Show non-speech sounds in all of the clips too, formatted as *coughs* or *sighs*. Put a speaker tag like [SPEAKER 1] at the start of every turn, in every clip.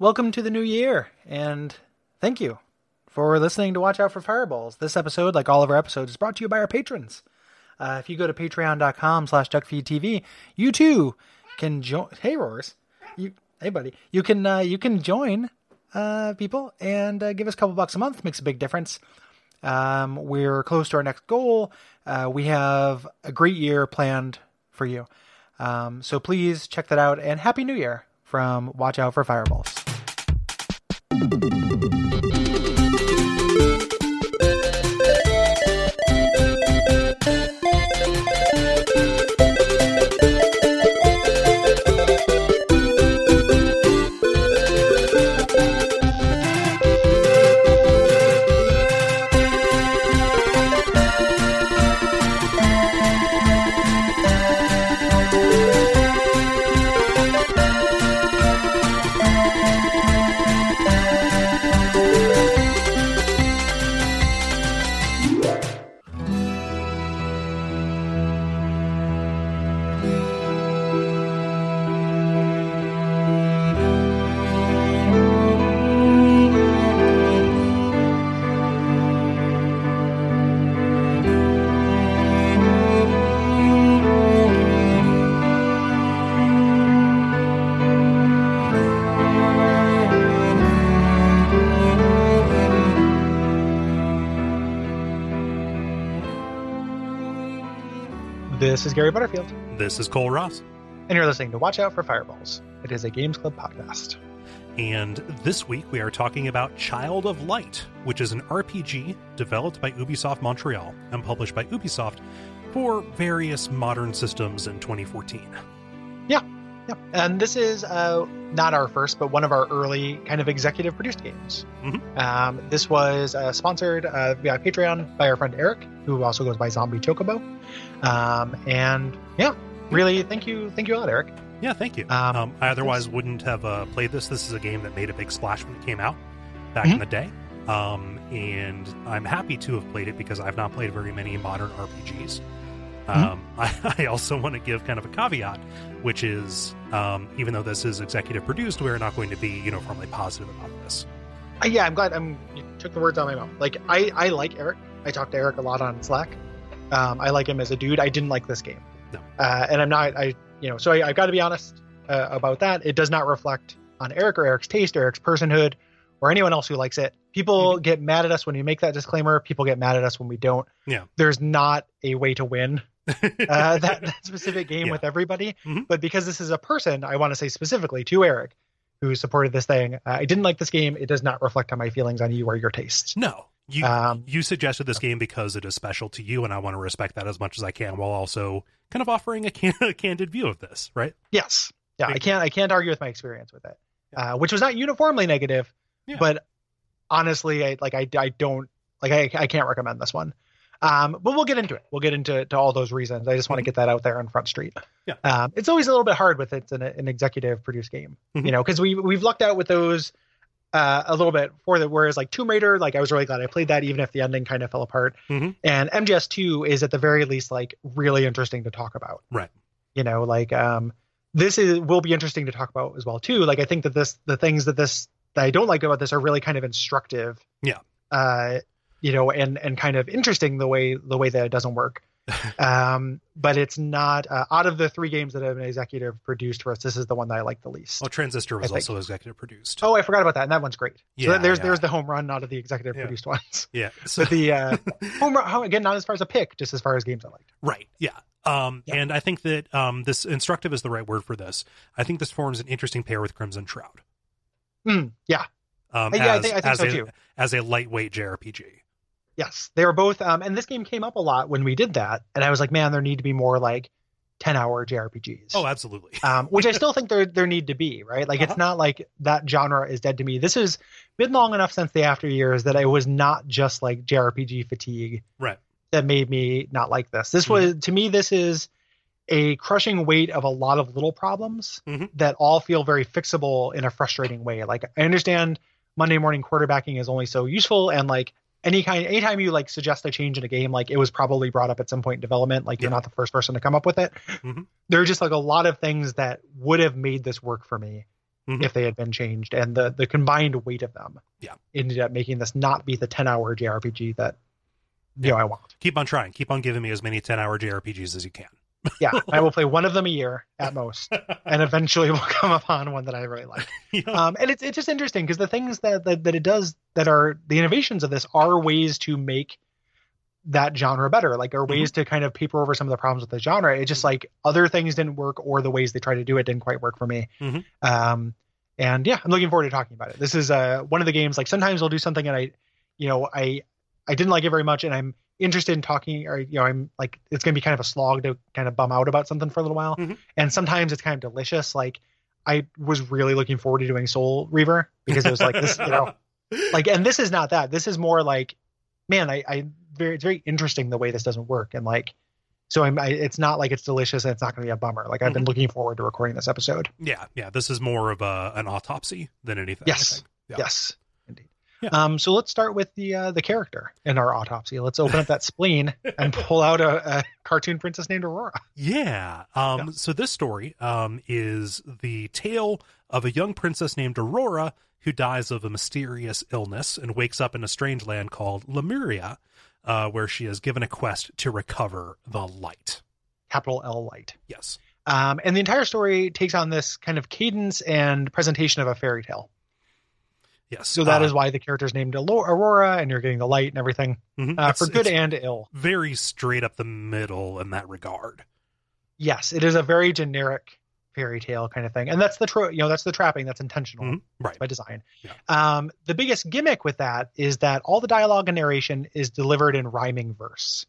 [SPEAKER 1] welcome to the new year, and thank you for listening to Watch Out for Fireballs. This episode, like all of our episodes, is brought to you by our patrons. Uh, if you go to patreon.com slash duckfeedtv, you too can join. Hey, Roars. You, hey, buddy. You can, uh, you can join uh, people and uh, give us a couple bucks a month. Makes a big difference. Um, we're close to our next goal. Uh, we have a great year planned for you. Um, so please check that out and Happy New Year from Watch Out for Fireballs. Thank you. Is Butterfield,
[SPEAKER 2] This is Cole Ross.
[SPEAKER 1] and you're listening to Watch Out for Fireballs. It is a Games Club podcast.
[SPEAKER 2] And this week we are talking about Child of Light, which is an RPG developed by Ubisoft Montreal and published by Ubisoft for various modern systems in 2014.
[SPEAKER 1] Yeah, yeah. and this is uh, not our first, but one of our early kind of executive produced games.
[SPEAKER 2] Mhm.
[SPEAKER 1] Um, this was uh, sponsored uh, via Patreon by our friend Eric, who also goes by Zombie Chocobo. Um, and yeah, really, thank you, thank you a lot, Eric.
[SPEAKER 2] Yeah, thank you.
[SPEAKER 1] Um,
[SPEAKER 2] Um, I otherwise wouldn't have uh, played this. This is a game that made a big splash when it came out back in
[SPEAKER 1] Mhm.
[SPEAKER 2] the day. Um, and I'm happy to have played it because I've not played very many modern RPGs. Um, *laughs* I, I also want to give kind of a caveat, which is um, even though this is executive produced, we're not going to be uniformly positive about this.
[SPEAKER 1] Uh, yeah, I'm glad. I'm you took the words out of my mouth. Like I, I like Eric. I talk to Eric a lot on Slack. Um, I like him as a dude. I didn't like this game,
[SPEAKER 2] No.
[SPEAKER 1] uh, and I'm not. I, you know, so I, I've got to be honest uh, about that. It does not reflect on Eric or Eric's taste, or Eric's personhood, or anyone else who likes it. People get mad at us when we make that disclaimer. People get mad at us when we don't.
[SPEAKER 2] Yeah.
[SPEAKER 1] There's not a way to win *laughs* uh, that, that specific game
[SPEAKER 2] Yeah.
[SPEAKER 1] with everybody.
[SPEAKER 2] Mhm.
[SPEAKER 1] But because this is a person, I want to say specifically to Eric, who supported this thing. Uh, I didn't like this game. It does not reflect on my feelings on you or your tastes.
[SPEAKER 2] no, you
[SPEAKER 1] Um,
[SPEAKER 2] you suggested this game because it is special to you, and I want to respect that as much as I can, while also kind of offering a, can- *laughs* a candid view of this. Right?
[SPEAKER 1] Yes. Yeah, I can't. I can't argue with my experience with it, uh, which was not uniformly negative,
[SPEAKER 2] Yeah.
[SPEAKER 1] but honestly, I like. I, I don't like. I, I can't recommend this one. Um, but we'll get into it. We'll get into to all those reasons. I just want to get that out there on Front Street.
[SPEAKER 2] Yeah.
[SPEAKER 1] Um, it's always a little bit hard with it's an, an executive produced game,
[SPEAKER 2] Mhm.
[SPEAKER 1] you know, because we we've lucked out with those uh, a little bit for the whereas like Tomb Raider, like I was really glad I played that, even if the ending kind of fell apart.
[SPEAKER 2] Mhm.
[SPEAKER 1] And MGS two is at the very least like really interesting to talk about.
[SPEAKER 2] Right.
[SPEAKER 1] You know, like um, this is will be interesting to talk about as well too. Like I think that this the things that this that I don't like about this are really kind of instructive.
[SPEAKER 2] Yeah.
[SPEAKER 1] Uh, you know, and and kind of interesting the way the way that it doesn't work. *laughs* um, but it's not uh, out of the three games that have been executive produced for us. This is the one that I like the least.
[SPEAKER 2] Well, Transistor was also executive produced.
[SPEAKER 1] Oh, I forgot about that, and that one's great.
[SPEAKER 2] Yeah,
[SPEAKER 1] so there's
[SPEAKER 2] yeah.
[SPEAKER 1] there's the home run out of the executive
[SPEAKER 2] Yeah.
[SPEAKER 1] produced ones.
[SPEAKER 2] yeah. *laughs* So,
[SPEAKER 1] But the uh, *laughs* home run, again, not as far as a pick, just as far as games I liked.
[SPEAKER 2] Right. Yeah. Um,
[SPEAKER 1] Yeah.
[SPEAKER 2] And I think that um, this instructive is the right word for this. I think this forms an interesting pair with Crimson Shroud.
[SPEAKER 1] Mm, yeah,
[SPEAKER 2] Um,
[SPEAKER 1] Yeah, I think- I think
[SPEAKER 2] as
[SPEAKER 1] so
[SPEAKER 2] a,
[SPEAKER 1] too.
[SPEAKER 2] As a lightweight JRPG.
[SPEAKER 1] Yes, they were both. Um, and this game came up a lot when we did that, and I was like, man, there need to be more like ten hour JRPGs.
[SPEAKER 2] Oh, absolutely. *laughs*
[SPEAKER 1] um, which I still think there there need to be, right? Like
[SPEAKER 2] Uh-huh.
[SPEAKER 1] it's not like that genre is dead to me. This has been long enough since the after years that it was not just like JRPG fatigue
[SPEAKER 2] Right.
[SPEAKER 1] that made me not like this. This was to me this is a crushing weight of a lot of little problems
[SPEAKER 2] Mhm.
[SPEAKER 1] that all feel very fixable in a frustrating way. Like I understand Monday morning quarterbacking is only so useful and like any kind anytime you like suggest a change in a game like it was probably brought up at some point in development like you're not the first person to come up with it
[SPEAKER 2] Mhm.
[SPEAKER 1] there are just like a lot of things that would have made this work for me
[SPEAKER 2] Mhm.
[SPEAKER 1] if they had been changed, and the the combined weight of them,
[SPEAKER 2] Yeah.
[SPEAKER 1] ended up making this not be the ten hour JRPG that you know I want.
[SPEAKER 2] Keep on trying. Keep on giving me as many 10 hour JRPGs as you can.
[SPEAKER 1] Yeah, I will play one of them a year at most, *laughs* and eventually will come upon one that I really like. *laughs*
[SPEAKER 2] Know?
[SPEAKER 1] Um, and it's it's just interesting because the things that, that that it does that are the innovations of this are ways to make that genre better, like are ways to kind of paper over some of the problems with the genre. It's just like other things didn't work, or the ways they tried to do it didn't quite work for me.
[SPEAKER 2] Mhm.
[SPEAKER 1] Um, and yeah, I'm looking forward to talking about it. This is uh one of the games. Like sometimes I'll do something and I, you know, I I didn't like it very much, and I'm interested in talking, or you know, I'm like it's gonna be kind of a slog to kind of bum out about something for a little while.
[SPEAKER 2] Mhm.
[SPEAKER 1] And sometimes it's kind of delicious. Like I was really looking forward to doing Soul Reaver because it was like this, you know, *laughs* like, and this is not that. This is more like, man, I, I very, it's very interesting the way this doesn't work, and like, so I'm, I, it's not like it's delicious and it's not going to be a bummer. Like I've been looking forward to recording this episode.
[SPEAKER 2] yeah, yeah. This is more of a, an autopsy than anything.
[SPEAKER 1] Yes.
[SPEAKER 2] Yeah.
[SPEAKER 1] Yes.
[SPEAKER 2] Yeah.
[SPEAKER 1] Um, so let's start with the uh, the character in our autopsy. Let's open up that spleen and pull out a, a cartoon princess named Aurora.
[SPEAKER 2] Yeah. Um,
[SPEAKER 1] Yeah.
[SPEAKER 2] So this story um, is the tale of a young princess named Aurora who dies of a mysterious illness and wakes up in a strange land called Lemuria, uh, where she is given a quest to recover the light.
[SPEAKER 1] Capital L light.
[SPEAKER 2] Yes.
[SPEAKER 1] Um, and the entire story takes on this kind of cadence and presentation of a fairy tale.
[SPEAKER 2] Yes.
[SPEAKER 1] So that
[SPEAKER 2] uh,
[SPEAKER 1] is why the character's named Aurora, and you're getting the light and everything
[SPEAKER 2] mhm.
[SPEAKER 1] uh, for good and ill.
[SPEAKER 2] very straight up the middle in that regard.
[SPEAKER 1] Yes, it is a very generic fairy tale kind of thing, and that's the tro- you know that's the trapping that's intentional
[SPEAKER 2] Mhm. Right.
[SPEAKER 1] by design.
[SPEAKER 2] Yeah.
[SPEAKER 1] Um, the biggest gimmick with that is that all the dialogue and narration is delivered in rhyming verse.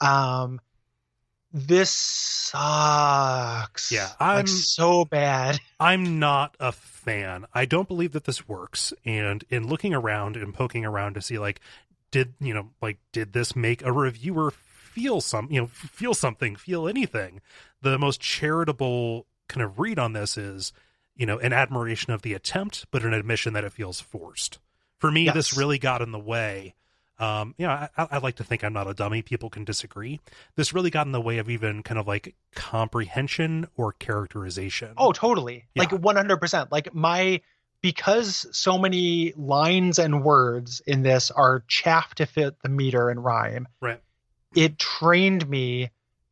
[SPEAKER 1] Um, this sucks.
[SPEAKER 2] Yeah, I'm-
[SPEAKER 1] like so bad. *laughs*
[SPEAKER 2] I'm not a fan. I don't believe that this works. And in looking around and poking around to see, like, did you know, like, did this make a reviewer feel some, you know, feel something, feel anything? The most charitable kind of read on this is, you know, an admiration of the attempt, but an admission that it feels forced. For me, this really got in the way. Um, you know, I, I like to think I'm not a dummy. People can disagree. This really got in the way of even kind of like comprehension or characterization.
[SPEAKER 1] Oh, totally.
[SPEAKER 2] Yeah.
[SPEAKER 1] Like 100%. Like my because so many lines and words in this are chaff to fit the meter and rhyme.
[SPEAKER 2] Right.
[SPEAKER 1] It trained me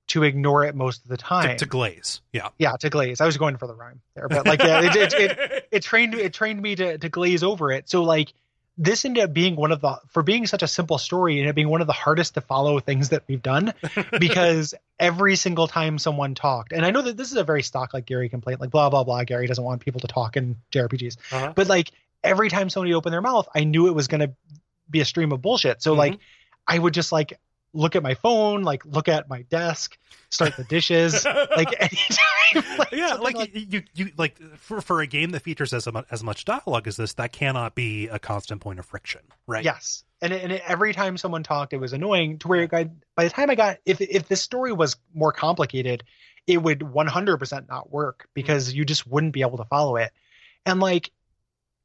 [SPEAKER 1] to ignore it most of the
[SPEAKER 2] to,
[SPEAKER 1] time.
[SPEAKER 2] to glaze. Yeah.
[SPEAKER 1] yeah, to glaze. I was going for the rhyme there, but like yeah, it, it, it, it trained it trained me to to glaze over it. So like this ended up being one of the for being such a simple story and it being one of the hardest to follow things that we've done *laughs* because every single time someone talked and i know that this is a very stock like gary complaint like blah blah blah gary doesn't want people to talk in jrpgs
[SPEAKER 2] Uh-huh.
[SPEAKER 1] but like every time somebody opened their mouth i knew it was going to be a stream of bullshit. So like i would just like look at my phone like look at my desk start the dishes *laughs* like anytime *laughs* like,
[SPEAKER 2] yeah,
[SPEAKER 1] something
[SPEAKER 2] like, you, you, like for for a game that features as much as much dialogue as this, that cannot be a constant point of friction, right?
[SPEAKER 1] Yes, and and every time someone talked, it was annoying. To where got, by the time I got, if if this story was more complicated, it would 100% not work because mm. you just wouldn't be able to follow it. And like,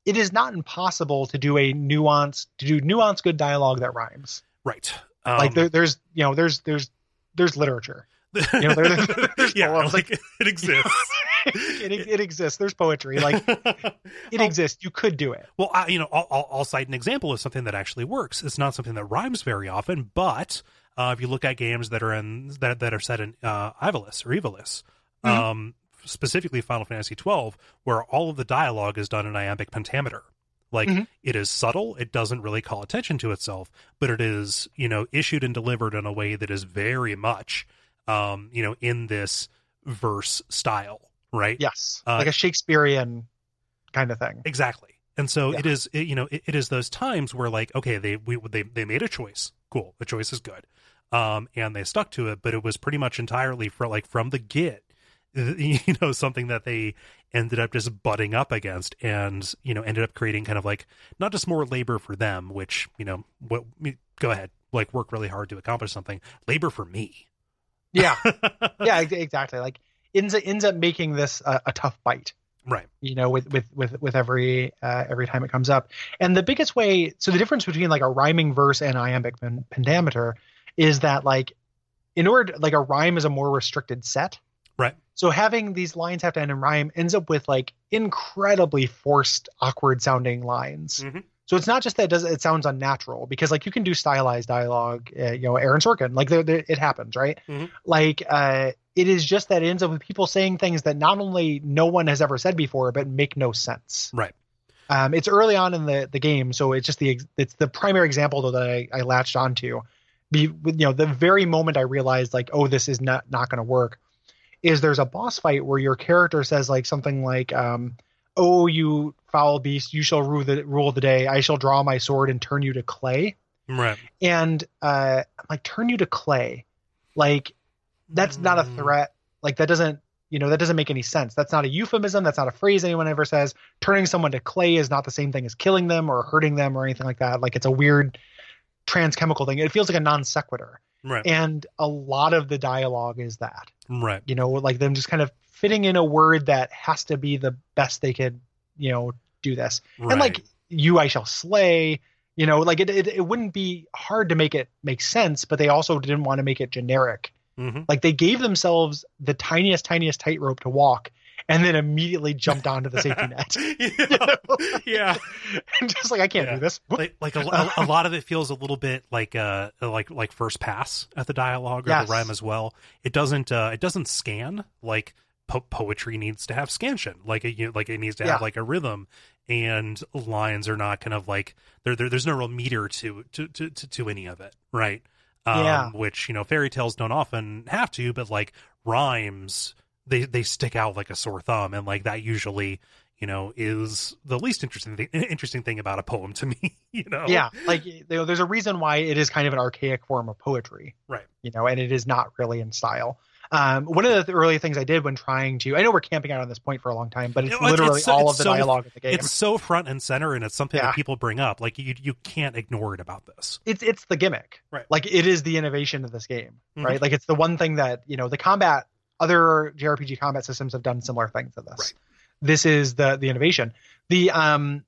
[SPEAKER 1] it is not impossible to do a nuance to do nuanced good dialogue that rhymes.
[SPEAKER 2] right. Um,
[SPEAKER 1] like there, there's you know there's there's there's literature. *laughs* you know, there- *laughs* there's
[SPEAKER 2] yeah,
[SPEAKER 1] poems,
[SPEAKER 2] like *laughs* it exists.
[SPEAKER 1] it, it exists. There's poetry. Like it
[SPEAKER 2] Oh.
[SPEAKER 1] exists. You could do it.
[SPEAKER 2] Well, I, you know, I'll, I'll, I'll cite an example of something that actually works. It's not something that rhymes very often, but uh, if you look at games that are in that that are set in uh, Ivalice or Evilis,
[SPEAKER 1] Mhm.
[SPEAKER 2] um, specifically Final Fantasy twelve, where all of the dialogue is done in iambic pentameter. Like
[SPEAKER 1] Mhm.
[SPEAKER 2] it is subtle; it doesn't really call attention to itself, but it is you know issued and delivered in a way that is very much um, you know in this verse style, right?
[SPEAKER 1] Yes,
[SPEAKER 2] Uh,
[SPEAKER 1] like a Shakespearean kind of thing.
[SPEAKER 2] Exactly. And so
[SPEAKER 1] Yeah.
[SPEAKER 2] it is, it, you know, it, it is those times where like, okay, they we they they made a choice. Cool, the choice is good, um, and they stuck to it. But it was pretty much entirely for like from the get, *laughs* you know, something that they ended up just butting up against, and you know, ended up creating kind of like not just more labor for them, which you know, what go ahead, like work really hard to accomplish something, labor for me.
[SPEAKER 1] Yeah, *laughs* yeah, exactly. Like ends ends up making this a, a tough bite.
[SPEAKER 2] right.
[SPEAKER 1] You know, with with with with every uh, every time it comes up, and the biggest way. So the difference between like a rhyming verse and iambic pen- pentameter is that like in order like a rhyme is a more restricted set,
[SPEAKER 2] Right.
[SPEAKER 1] So having these lines have to end in rhyme ends up with like incredibly forced, awkward sounding lines.
[SPEAKER 2] Mhm.
[SPEAKER 1] So it's not just that it does it sounds unnatural because like you can do stylized dialogue, uh, you know, Aaron Sorkin, like there there- it happens, right?
[SPEAKER 2] Mhm.
[SPEAKER 1] Like uh, it is just that it ends up with people saying things that not only no one has ever said before, but make no sense.
[SPEAKER 2] Right.
[SPEAKER 1] Um, it's early on in the the game, so it's just the it's the primary example though that I, I latched onto. Be you know the very moment I realized like oh this is not not going to work, is there's a boss fight where your character says like something like um oh you foul beast you shall rule the rule the day. I shall draw my sword and turn you to clay.
[SPEAKER 2] Right.
[SPEAKER 1] and uh I'm like turn you to clay. Like that's not a
[SPEAKER 2] Mm.
[SPEAKER 1] threat. Like that doesn't you know that doesn't make any sense. That's not a euphemism. That's not a phrase anyone ever says. Turning someone to clay is not the same thing as killing them or hurting them or anything like that. Like it's a weird transchemical thing. It feels like a non sequitur
[SPEAKER 2] Right.
[SPEAKER 1] and a lot of the dialogue is that
[SPEAKER 2] right.
[SPEAKER 1] you know like them just kind of fitting in a word that has to be the best they could you know do this
[SPEAKER 2] Right.
[SPEAKER 1] and like you i shall slay you know like it, it it wouldn't be hard to make it make sense but they also didn't want to make it generic
[SPEAKER 2] hmm
[SPEAKER 1] like they gave themselves the tiniest tiniest tightrope to walk and then immediately jumped onto the safety net *laughs*
[SPEAKER 2] yeah. yeah. *laughs*
[SPEAKER 1] and just like i can't
[SPEAKER 2] Yeah.
[SPEAKER 1] do this
[SPEAKER 2] like like a, a, a lot of it feels a little bit like uh like like first pass at the dialogue or
[SPEAKER 1] Yes.
[SPEAKER 2] the rhyme as well. It doesn't uh it doesn't scan like po- poetry needs to have scansion like it you know, like it needs to have
[SPEAKER 1] Yeah.
[SPEAKER 2] like a rhythm and lines are not kind of like there, there there's no real meter to to to to, to any of it right um
[SPEAKER 1] Yeah.
[SPEAKER 2] which you know fairy tales don't often have to but like rhymes they they stick out like a sore thumb and like that usually you know is the least interesting thing, interesting thing about a poem to *laughs* me you know
[SPEAKER 1] yeah like you know, there's a reason why it is kind of an archaic form of poetry
[SPEAKER 2] Right.
[SPEAKER 1] you know and it is not really in style um, one of the early things I did when trying to, I know we're camping out on this point for a long time, but it's
[SPEAKER 2] Well, it's-
[SPEAKER 1] literally
[SPEAKER 2] it's so-
[SPEAKER 1] all
[SPEAKER 2] it's
[SPEAKER 1] of the
[SPEAKER 2] so-
[SPEAKER 1] dialogue of the game.
[SPEAKER 2] it's so front and center and it's something
[SPEAKER 1] Yeah.
[SPEAKER 2] that people bring up like you you can't ignore it about this
[SPEAKER 1] it's it's the gimmick
[SPEAKER 2] Right.
[SPEAKER 1] like it is the innovation of this game
[SPEAKER 2] Mhm.
[SPEAKER 1] right like it's the one thing that you know the combat other jrpg combat systems have done similar things to this
[SPEAKER 2] Right.
[SPEAKER 1] this is the the innovation the um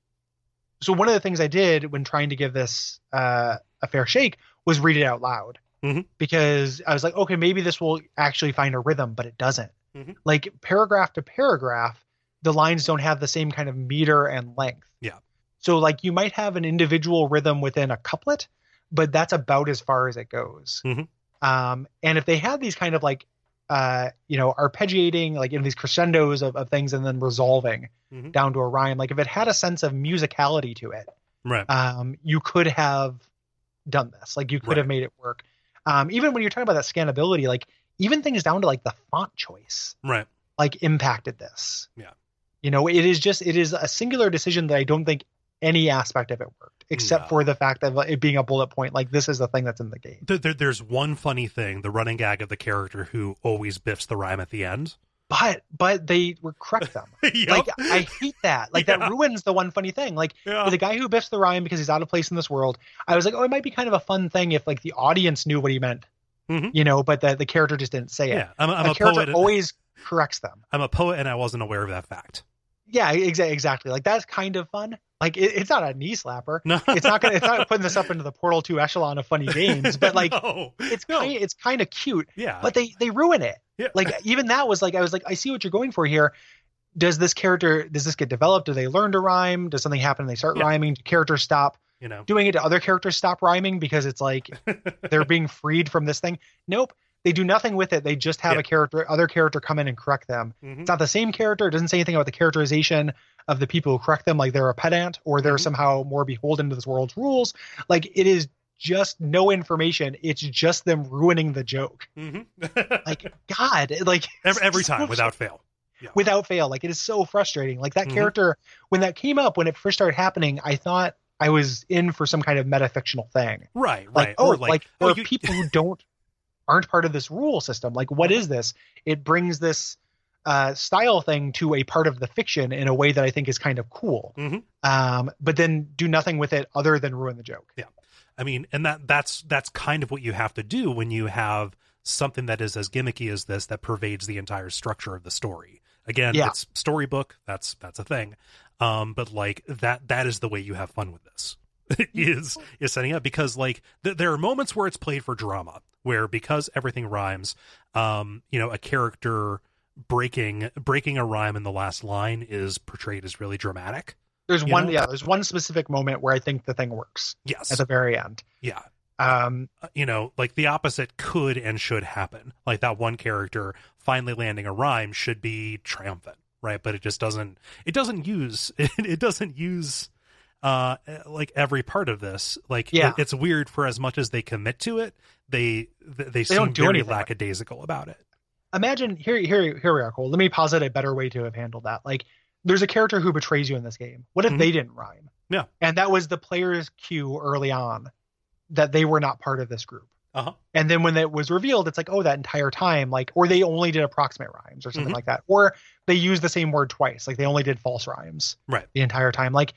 [SPEAKER 1] so one of the things i did when trying to give this uh a fair shake was read it out loud
[SPEAKER 2] Mhm.
[SPEAKER 1] because i was like okay maybe this will actually find a rhythm but it doesn't
[SPEAKER 2] Mhm.
[SPEAKER 1] like paragraph to paragraph the lines don't have the same kind of meter and length
[SPEAKER 2] Yeah.
[SPEAKER 1] so like you might have an individual rhythm within a couplet but that's about as far as it goes.
[SPEAKER 2] Mhm.
[SPEAKER 1] Um, and if they had these kind of like, uh, you know, arpeggiating, like in these crescendos of, of things and then resolving
[SPEAKER 2] Mhm.
[SPEAKER 1] down to a rhyme, like if it had a sense of musicality to it,
[SPEAKER 2] right
[SPEAKER 1] um, you could have done this. Like you could
[SPEAKER 2] Right.
[SPEAKER 1] have made it work. Um, even when you're talking about that scannability, like even things down to like the font choice,
[SPEAKER 2] right
[SPEAKER 1] like impacted this.
[SPEAKER 2] Yeah.
[SPEAKER 1] You know, it is just it is a singular decision that I don't think any aspect of it worked, except
[SPEAKER 2] No.
[SPEAKER 1] for the fact of it being a bullet point. Like this is the thing that's in the game.
[SPEAKER 2] there, there, there's one funny thing the running gag of the character who always biffs the rhyme at the end
[SPEAKER 1] But but they were correct them. *laughs*
[SPEAKER 2] Yep.
[SPEAKER 1] Like I hate that. Like
[SPEAKER 2] Yeah.
[SPEAKER 1] that ruins the one funny thing. Like
[SPEAKER 2] yeah.
[SPEAKER 1] the guy who biffs the rhyme because he's out of place in this world. I was like, oh, it might be kind of a fun thing if like the audience knew what he meant,
[SPEAKER 2] Mhm.
[SPEAKER 1] you know, but the the character just didn't say it.
[SPEAKER 2] yeah i'm, I'm
[SPEAKER 1] a
[SPEAKER 2] a
[SPEAKER 1] character
[SPEAKER 2] poet
[SPEAKER 1] always corrects them.
[SPEAKER 2] i'm a poet and i wasn't aware of that fact
[SPEAKER 1] Yeah, exa- exactly. Like that's kind of fun. Like it, it's not a knee slapper.
[SPEAKER 2] no
[SPEAKER 1] It's not gonna. It's not putting this up into the Portal Two echelon of funny games. But like *laughs*
[SPEAKER 2] no.
[SPEAKER 1] it's
[SPEAKER 2] No.
[SPEAKER 1] kind. It's kind of cute.
[SPEAKER 2] yeah
[SPEAKER 1] But they they ruin it.
[SPEAKER 2] yeah.
[SPEAKER 1] Like even that was like I was like I see what you're going for here. Does this character does this get developed? Do they learn to rhyme? Does something happen and they start
[SPEAKER 2] Yeah.
[SPEAKER 1] rhyming? Do characters stop
[SPEAKER 2] you know
[SPEAKER 1] doing it? to other characters stop rhyming because it's like *laughs* they're being freed from this thing? Nope. They do nothing with it. They just have
[SPEAKER 2] Yeah.
[SPEAKER 1] a character, other character come in and correct them.
[SPEAKER 2] Mhm.
[SPEAKER 1] It's not the same character. It doesn't say anything about the characterization of the people who correct them, like they're a pedant or they're
[SPEAKER 2] Mhm.
[SPEAKER 1] somehow more beholden to this world's rules. Like it is just no information. It's just them ruining the joke.
[SPEAKER 2] Mhm. *laughs*
[SPEAKER 1] Like God, like
[SPEAKER 2] every, every
[SPEAKER 1] so
[SPEAKER 2] time without fail
[SPEAKER 1] without fail. Like it is so frustrating. Like that
[SPEAKER 2] Mhm.
[SPEAKER 1] character, when that came up, when it first started happening, I thought I was in for some kind of metafictional thing.
[SPEAKER 2] right
[SPEAKER 1] Like,
[SPEAKER 2] right
[SPEAKER 1] oh,
[SPEAKER 2] or
[SPEAKER 1] like,
[SPEAKER 2] like,
[SPEAKER 1] there
[SPEAKER 2] oh,
[SPEAKER 1] are
[SPEAKER 2] you,
[SPEAKER 1] people *laughs* who don't aren't part of this rule system. Like, what is this? It brings this uh, style thing to a part of the fiction in a way that I think is kind of cool.
[SPEAKER 2] Mhm.
[SPEAKER 1] Um, but then do nothing with it other than ruin the joke.
[SPEAKER 2] Yeah, I mean, and that that's that's kind of what you have to do when you have something that is as gimmicky as this that pervades the entire structure of the story. Again,
[SPEAKER 1] Yeah.
[SPEAKER 2] it's storybook. That's that's a thing. Um, but like that that is the way you have fun with this. *laughs* is is setting up because like th- there are moments where it's played for drama where because everything rhymes, um, you know, a character breaking breaking a rhyme in the last line is portrayed as really dramatic.
[SPEAKER 1] There's one,
[SPEAKER 2] know?
[SPEAKER 1] yeah. There's one specific moment where I think the thing works
[SPEAKER 2] Yes.
[SPEAKER 1] at the very end.
[SPEAKER 2] yeah.
[SPEAKER 1] Um,
[SPEAKER 2] Uh, you know, like the opposite could and should happen. Like that one character finally landing a rhyme should be triumphant, right? But it just doesn't. It doesn't use. It, *laughs* it doesn't use. Uh, like every part of this, like
[SPEAKER 1] Yeah.
[SPEAKER 2] it- it's weird for as much as they commit to it, they they, they seem
[SPEAKER 1] don't do
[SPEAKER 2] very
[SPEAKER 1] anything
[SPEAKER 2] lackadaisical about it.
[SPEAKER 1] imagine here, here, here we are. Cool. Let me posit a better way to have handled that. Like, there's a character who betrays you in this game. What if
[SPEAKER 2] Mhm.
[SPEAKER 1] they didn't rhyme?
[SPEAKER 2] Yeah.
[SPEAKER 1] And that was the player's cue early on that they were not part of this group.
[SPEAKER 2] Uh huh.
[SPEAKER 1] And then when it was revealed, it's like, oh, that entire time, like, or they only did approximate rhymes or something
[SPEAKER 2] Mhm.
[SPEAKER 1] like that, or they used the same word twice, like they only did false rhymes,
[SPEAKER 2] Right.
[SPEAKER 1] the entire time. Like,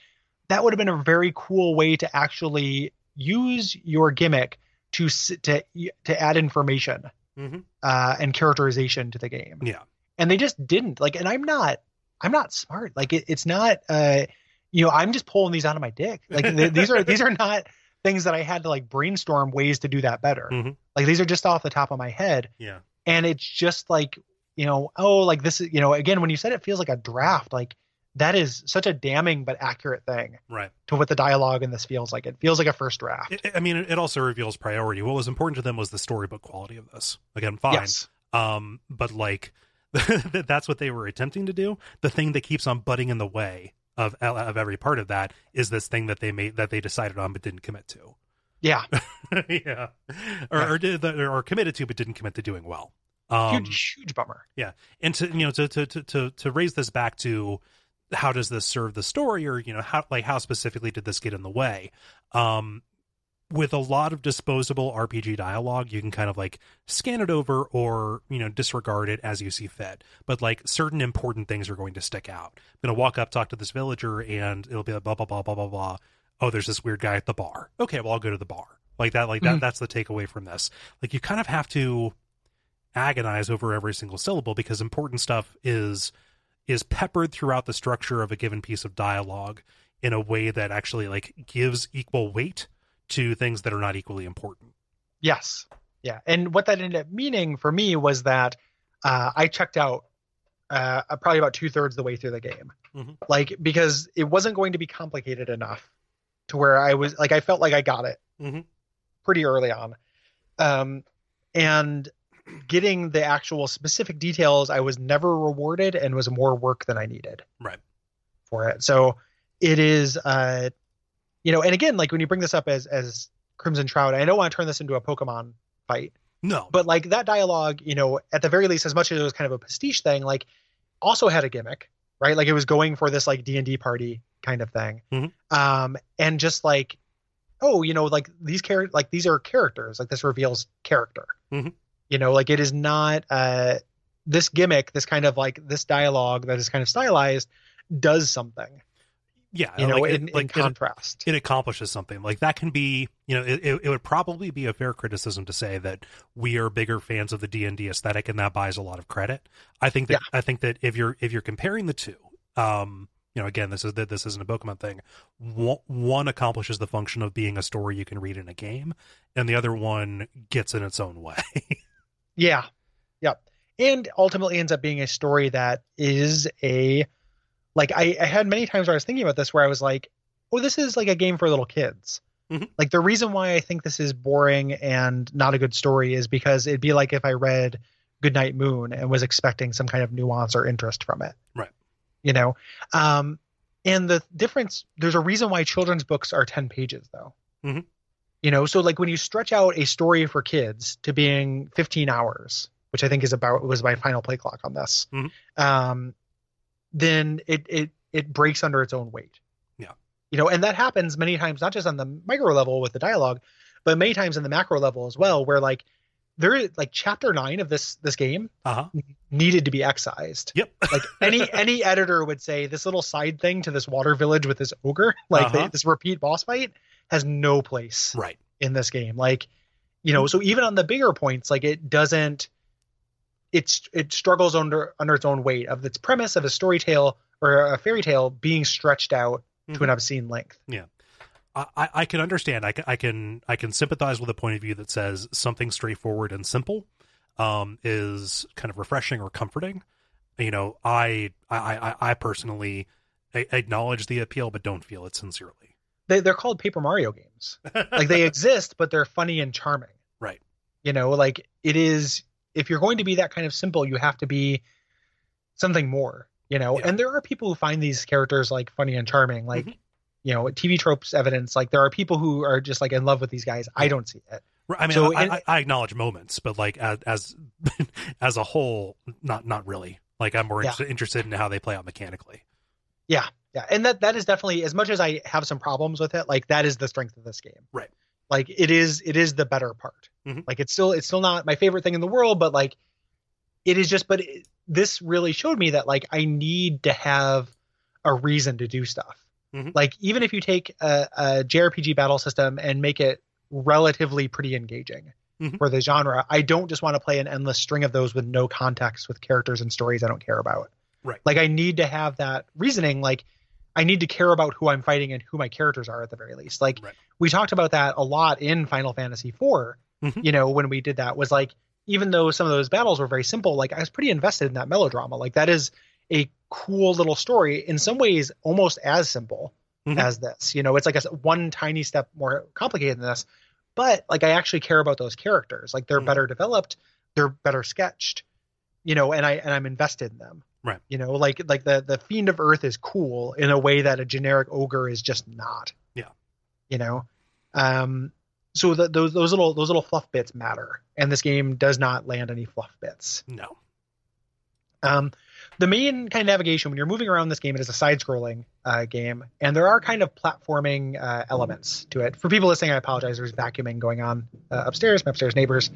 [SPEAKER 1] that would have been a very cool way to actually use your gimmick to to to add information
[SPEAKER 2] hmm
[SPEAKER 1] uh, and characterization to the game.
[SPEAKER 2] Yeah.
[SPEAKER 1] And they just didn't. Like, and I'm not, I'm not smart. Like, it, it's not, uh, you know, I'm just pulling these out of my dick. Like, th- these are these are *laughs* not things that I had to like brainstorm ways to do that better.
[SPEAKER 2] Mhm.
[SPEAKER 1] Like, these are just off the top of my head,
[SPEAKER 2] Yeah.
[SPEAKER 1] and it's just like, you know, oh, like this is, you know, again, when you said it feels like a draft, like that is such a damning but accurate thing
[SPEAKER 2] Right.
[SPEAKER 1] to what the dialogue in this feels like. It feels like a first draft.
[SPEAKER 2] It, I mean, it also reveals priority. What was important to them was the storybook quality of this. Again, fine.
[SPEAKER 1] Yes.
[SPEAKER 2] Um, but like *laughs* that's what they were attempting to do. The thing that keeps on butting in the way of of every part of that is this thing that they made that they decided on but didn't commit to.
[SPEAKER 1] Yeah. *laughs*
[SPEAKER 2] yeah, or
[SPEAKER 1] Yeah.
[SPEAKER 2] or did or committed to but didn't commit to doing well. Um,
[SPEAKER 1] huge, huge bummer.
[SPEAKER 2] Yeah and to you know to to to to to raise this back to how does this serve the story or you know how like how specifically did this get in the way? Um with a lot of disposable rpg dialogue you can kind of like scan it over or you know disregard it as you see fit. But like certain important things are going to stick out. I'm gonna walk up talk to this villager and it'll be like blah blah blah blah blah blah. Oh there's this weird guy at the bar. Okay well i'll go to the bar. Like that like that
[SPEAKER 1] Mhm.
[SPEAKER 2] that's the takeaway from this. Like you kind of have to agonize over every single syllable because important stuff is is peppered throughout the structure of a given piece of dialogue in a way that actually like gives equal weight to things that are not equally important.
[SPEAKER 1] Yes. Yeah. And what that ended up meaning for me was that uh, I checked out uh, probably about two thirds the way through the game.
[SPEAKER 2] Mhm.
[SPEAKER 1] Like, because it wasn't going to be complicated enough to where I was like, I felt like I got it
[SPEAKER 2] Mhm.
[SPEAKER 1] pretty early on. Um, and getting the actual specific details, I was never rewarded and was more work than I needed
[SPEAKER 2] Right.
[SPEAKER 1] for it. So it is, uh, you know, and again, like when you bring this up as as Crimson Shroud, I don't want to turn this into a Pokemon fight,
[SPEAKER 2] No.
[SPEAKER 1] but like that dialogue, you know, at the very least, as much as it was kind of a pastiche thing, like also had a gimmick, right? Like it was going for this like D and D party kind of thing,
[SPEAKER 2] Mhm.
[SPEAKER 1] um, and just like, oh, you know, like these characters, like these are characters, like this reveals character,
[SPEAKER 2] Mhm.
[SPEAKER 1] You know, like it is not uh this gimmick, this kind of like this dialogue that is kind of stylized does something,
[SPEAKER 2] yeah,
[SPEAKER 1] you know,
[SPEAKER 2] like,
[SPEAKER 1] in, in
[SPEAKER 2] like it-
[SPEAKER 1] contrast.
[SPEAKER 2] it accomplishes something. Like that can be you know it, it, it would probably be a fair criticism to say that we are bigger fans of the d&d aesthetic and that buys a lot of credit. I think that i think that if you're if you're comparing the two um you know again this is that this isn't a pokemon thing one accomplishes the function of being a story you can read in a game and the other one gets in its own way *laughs*
[SPEAKER 1] Yeah. Yep. And ultimately ends up being a story that is a like I, I had many times where I was thinking about this where I was like, oh, this is like a game for little kids.
[SPEAKER 2] Mhm.
[SPEAKER 1] Like the reason why I think this is boring and not a good story is because it'd be like if I read Goodnight Moon and was expecting some kind of nuance or interest from it.
[SPEAKER 2] Right.
[SPEAKER 1] You know? Um and the difference there's a reason why children's books are 10 pages though.
[SPEAKER 2] Mhm.
[SPEAKER 1] You know, so like when you stretch out a story for kids to being 15 hours, which I think is about was my final play clock on this,
[SPEAKER 2] Mhm.
[SPEAKER 1] um, then it it it breaks under its own weight.
[SPEAKER 2] Yeah.
[SPEAKER 1] You know, and that happens many times, not just on the micro level with the dialogue, but many times in the macro level as well, where like there is like chapter nine of this this game
[SPEAKER 2] uh-huh
[SPEAKER 1] needed to be excised.
[SPEAKER 2] yep *laughs*
[SPEAKER 1] Like any any editor would say, this little side thing to this water village with this ogre, like
[SPEAKER 2] Uh-huh.
[SPEAKER 1] the, this repeat boss fight, has no place
[SPEAKER 2] right
[SPEAKER 1] in this game. Like, you know, so even on the bigger points, like it doesn't, it's it struggles under under its own weight of its premise of a story tale or a fairy tale being stretched out to an obscene length.
[SPEAKER 2] Yeah. I I can understand. I can, I can I can sympathize with a point of view that says something straightforward and simple um, is kind of refreshing or comforting. you know, I I I, I personally acknowledge the appeal, but don't feel it sincerely.
[SPEAKER 1] They, they're called Paper Mario games. Like they *laughs* exist, but they're funny and charming.
[SPEAKER 2] Right.
[SPEAKER 1] You know, like it is. If you're going to be that kind of simple, you have to be something more. You know,
[SPEAKER 2] Yeah.
[SPEAKER 1] and there are people who find these characters like funny and charming, like.
[SPEAKER 2] Mhm.
[SPEAKER 1] You know, TV tropes evidence. Like there are people who are just like in love with these guys. I don't see it.
[SPEAKER 2] I mean,
[SPEAKER 1] So
[SPEAKER 2] I, I, I acknowledge moments, but like as as *laughs* as a whole, not not really. Like I'm more
[SPEAKER 1] Yeah.
[SPEAKER 2] interested in how they play out mechanically.
[SPEAKER 1] Yeah, and that that is definitely as much as I have some problems with it. Like that is the strength of this game.
[SPEAKER 2] Right.
[SPEAKER 1] Like it is it is the better part.
[SPEAKER 2] Mhm.
[SPEAKER 1] Like it's still it's still not my favorite thing in the world, but like it is just. But it, this really showed me that like I need to have a reason to do stuff.
[SPEAKER 2] Mhm.
[SPEAKER 1] Like even if you take a, a JRPG battle system and make it relatively pretty engaging.
[SPEAKER 2] Mhm.
[SPEAKER 1] For the genre, I don't just want to play an endless string of those with no context with characters and stories I don't care about.
[SPEAKER 2] Right.
[SPEAKER 1] Like I need to have that reasoning. Like I need to care about who I'm fighting and who my characters are at the very least. Like
[SPEAKER 2] Right.
[SPEAKER 1] we talked about that a lot in Final Fantasy IV.
[SPEAKER 2] Mhm.
[SPEAKER 1] You know, when we did that was like even though some of those battles were very simple, like I was pretty invested in that melodrama. Like that is a cool little story in some ways almost as simple
[SPEAKER 2] Mhm.
[SPEAKER 1] as this. You know, it's like a one tiny step more complicated than this, but like I actually care about those characters. Like they're
[SPEAKER 2] Mhm.
[SPEAKER 1] better developed, they're better sketched, you know, and I and I'm invested in them.
[SPEAKER 2] Right.
[SPEAKER 1] You know, like like the the fiend of earth is cool in a way that a generic ogre is just not.
[SPEAKER 2] Yeah.
[SPEAKER 1] You know, um, so the, those those little those little fluff bits matter, and this game does not land any fluff bits.
[SPEAKER 2] No,
[SPEAKER 1] Um, the main kind of navigation when you're moving around this game, it is a side-scrolling uh, game, and there are kind of platforming uh, elements to it. For people listening, I apologize. There's vacuuming going on uh, upstairs. My upstairs neighbors.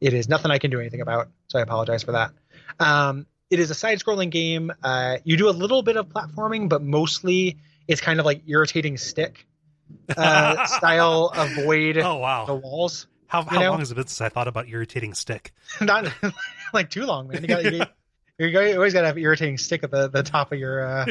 [SPEAKER 1] It is nothing I can do anything about, so I apologize for that. Um, it is a side-scrolling game. Uh, you do a little bit of platforming, but mostly it's kind of like irritating stick uh, *laughs* style. Avoid
[SPEAKER 2] oh wow.
[SPEAKER 1] the walls.
[SPEAKER 2] how how
[SPEAKER 1] know?
[SPEAKER 2] long has it been since I thought about irritating stick? *laughs*
[SPEAKER 1] not *laughs* like too long, man. You got you, you, you always got to have irritating stick at the, the top of your uh,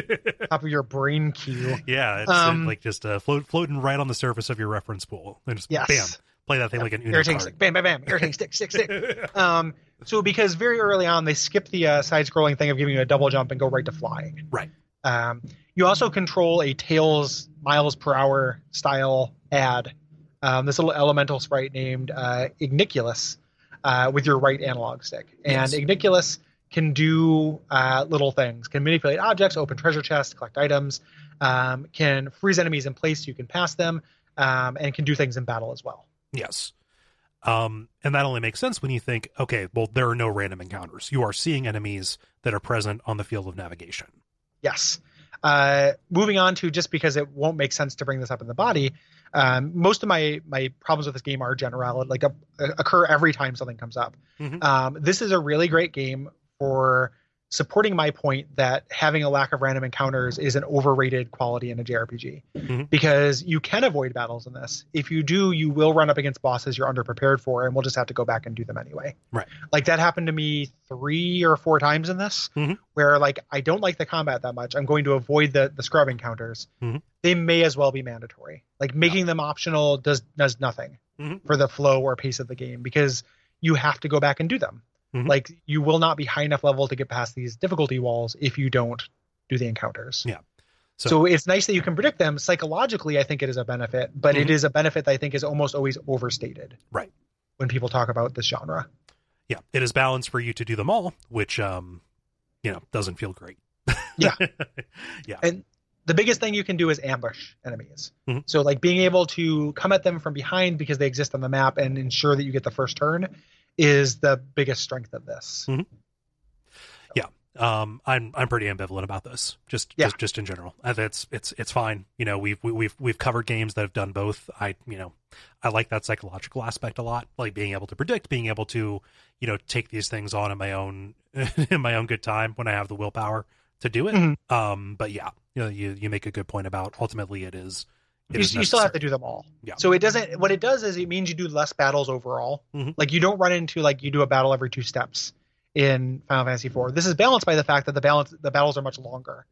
[SPEAKER 1] top of your brain queue.
[SPEAKER 2] yeah, it's
[SPEAKER 1] Um,
[SPEAKER 2] like just uh, float, floating right on the surface of your reference pool, and just
[SPEAKER 1] Yes,
[SPEAKER 2] bam, play that thing like an Uno
[SPEAKER 1] irritating
[SPEAKER 2] card.
[SPEAKER 1] stick, bam, bam, bam, irritating *laughs* stick, stick, stick. Um, so because very early on they skip the uh, side scrolling thing of giving you a double jump and go right to flying.
[SPEAKER 2] Right.
[SPEAKER 1] Um, you also control a tails Miles Prower style ad. Um, this little elemental sprite named uh, Igniculus uh, with your right analog stick, and
[SPEAKER 2] Yes.
[SPEAKER 1] Igniculus can do uh, little things, can manipulate objects, open treasure chests, collect items, um, can freeze enemies in place so you can pass them, um, and can do things in battle as well.
[SPEAKER 2] Yes. Um, and that only makes sense when you think, okay, well, there are no random encounters. You are seeing enemies that are present on the field of navigation.
[SPEAKER 1] Yes. Uh, moving on to just because it won't make sense to bring this up in the body. Um, most of my my problems with this game are general, like a, occur every time something comes up.
[SPEAKER 2] Mhm.
[SPEAKER 1] Um, this is a really great game for supporting my point that having a lack of random encounters is an overrated quality in a JRPG
[SPEAKER 2] Mhm.
[SPEAKER 1] because you can avoid battles in this. If you do, you will run up against bosses you're underprepared for, and we'll just have to go back and do them anyway.
[SPEAKER 2] Right.
[SPEAKER 1] Like that happened to me three or four times in this,
[SPEAKER 2] Mhm.
[SPEAKER 1] where like I don't like the combat that much. I'm going to avoid the the scrub encounters.
[SPEAKER 2] Mhm.
[SPEAKER 1] They may as well be mandatory. Like making them optional does does nothing
[SPEAKER 2] Mhm.
[SPEAKER 1] for the flow or pace of the game because you have to go back and do them.
[SPEAKER 2] Mhm.
[SPEAKER 1] Like you will not be high enough level to get past these difficulty walls if you don't do the encounters.
[SPEAKER 2] Yeah.
[SPEAKER 1] So,
[SPEAKER 2] So-
[SPEAKER 1] it's nice that you can predict them. Psychologically, I think it is a benefit, but it
[SPEAKER 2] Mhm.
[SPEAKER 1] is a benefit that I think is almost always overstated.
[SPEAKER 2] Right.
[SPEAKER 1] When people talk about this genre.
[SPEAKER 2] Yeah, it is balanced for you to do them all, which, um, you know, doesn't feel great. *laughs*
[SPEAKER 1] Yeah.
[SPEAKER 2] yeah.
[SPEAKER 1] And the biggest thing you can do is ambush enemies.
[SPEAKER 2] Mhm.
[SPEAKER 1] So like being able to come at them from behind because they exist on the map and ensure that you get the first turn is the biggest strength of this. Yeah.
[SPEAKER 2] Um i'm i'm pretty ambivalent about this just
[SPEAKER 1] Yeah.
[SPEAKER 2] just just in general Uh, it's it's it's fine you know we've we- we've we've covered games that have done both i you know i like that psychological aspect a lot like being able to predict being able to you know take these things on in my own *laughs* in my own good time when i have the willpower to do it
[SPEAKER 1] Mhm.
[SPEAKER 2] um but yeah you know you you make a good point about ultimately it is
[SPEAKER 1] You, you still have to do them all.
[SPEAKER 2] Yeah.
[SPEAKER 1] So it doesn't. What it does is it means you do less battles overall.
[SPEAKER 2] Mhm.
[SPEAKER 1] Like you don't run into like you do a battle every two steps in Final Fantasy IV. This is balanced by the fact that the balance the battles are much longer,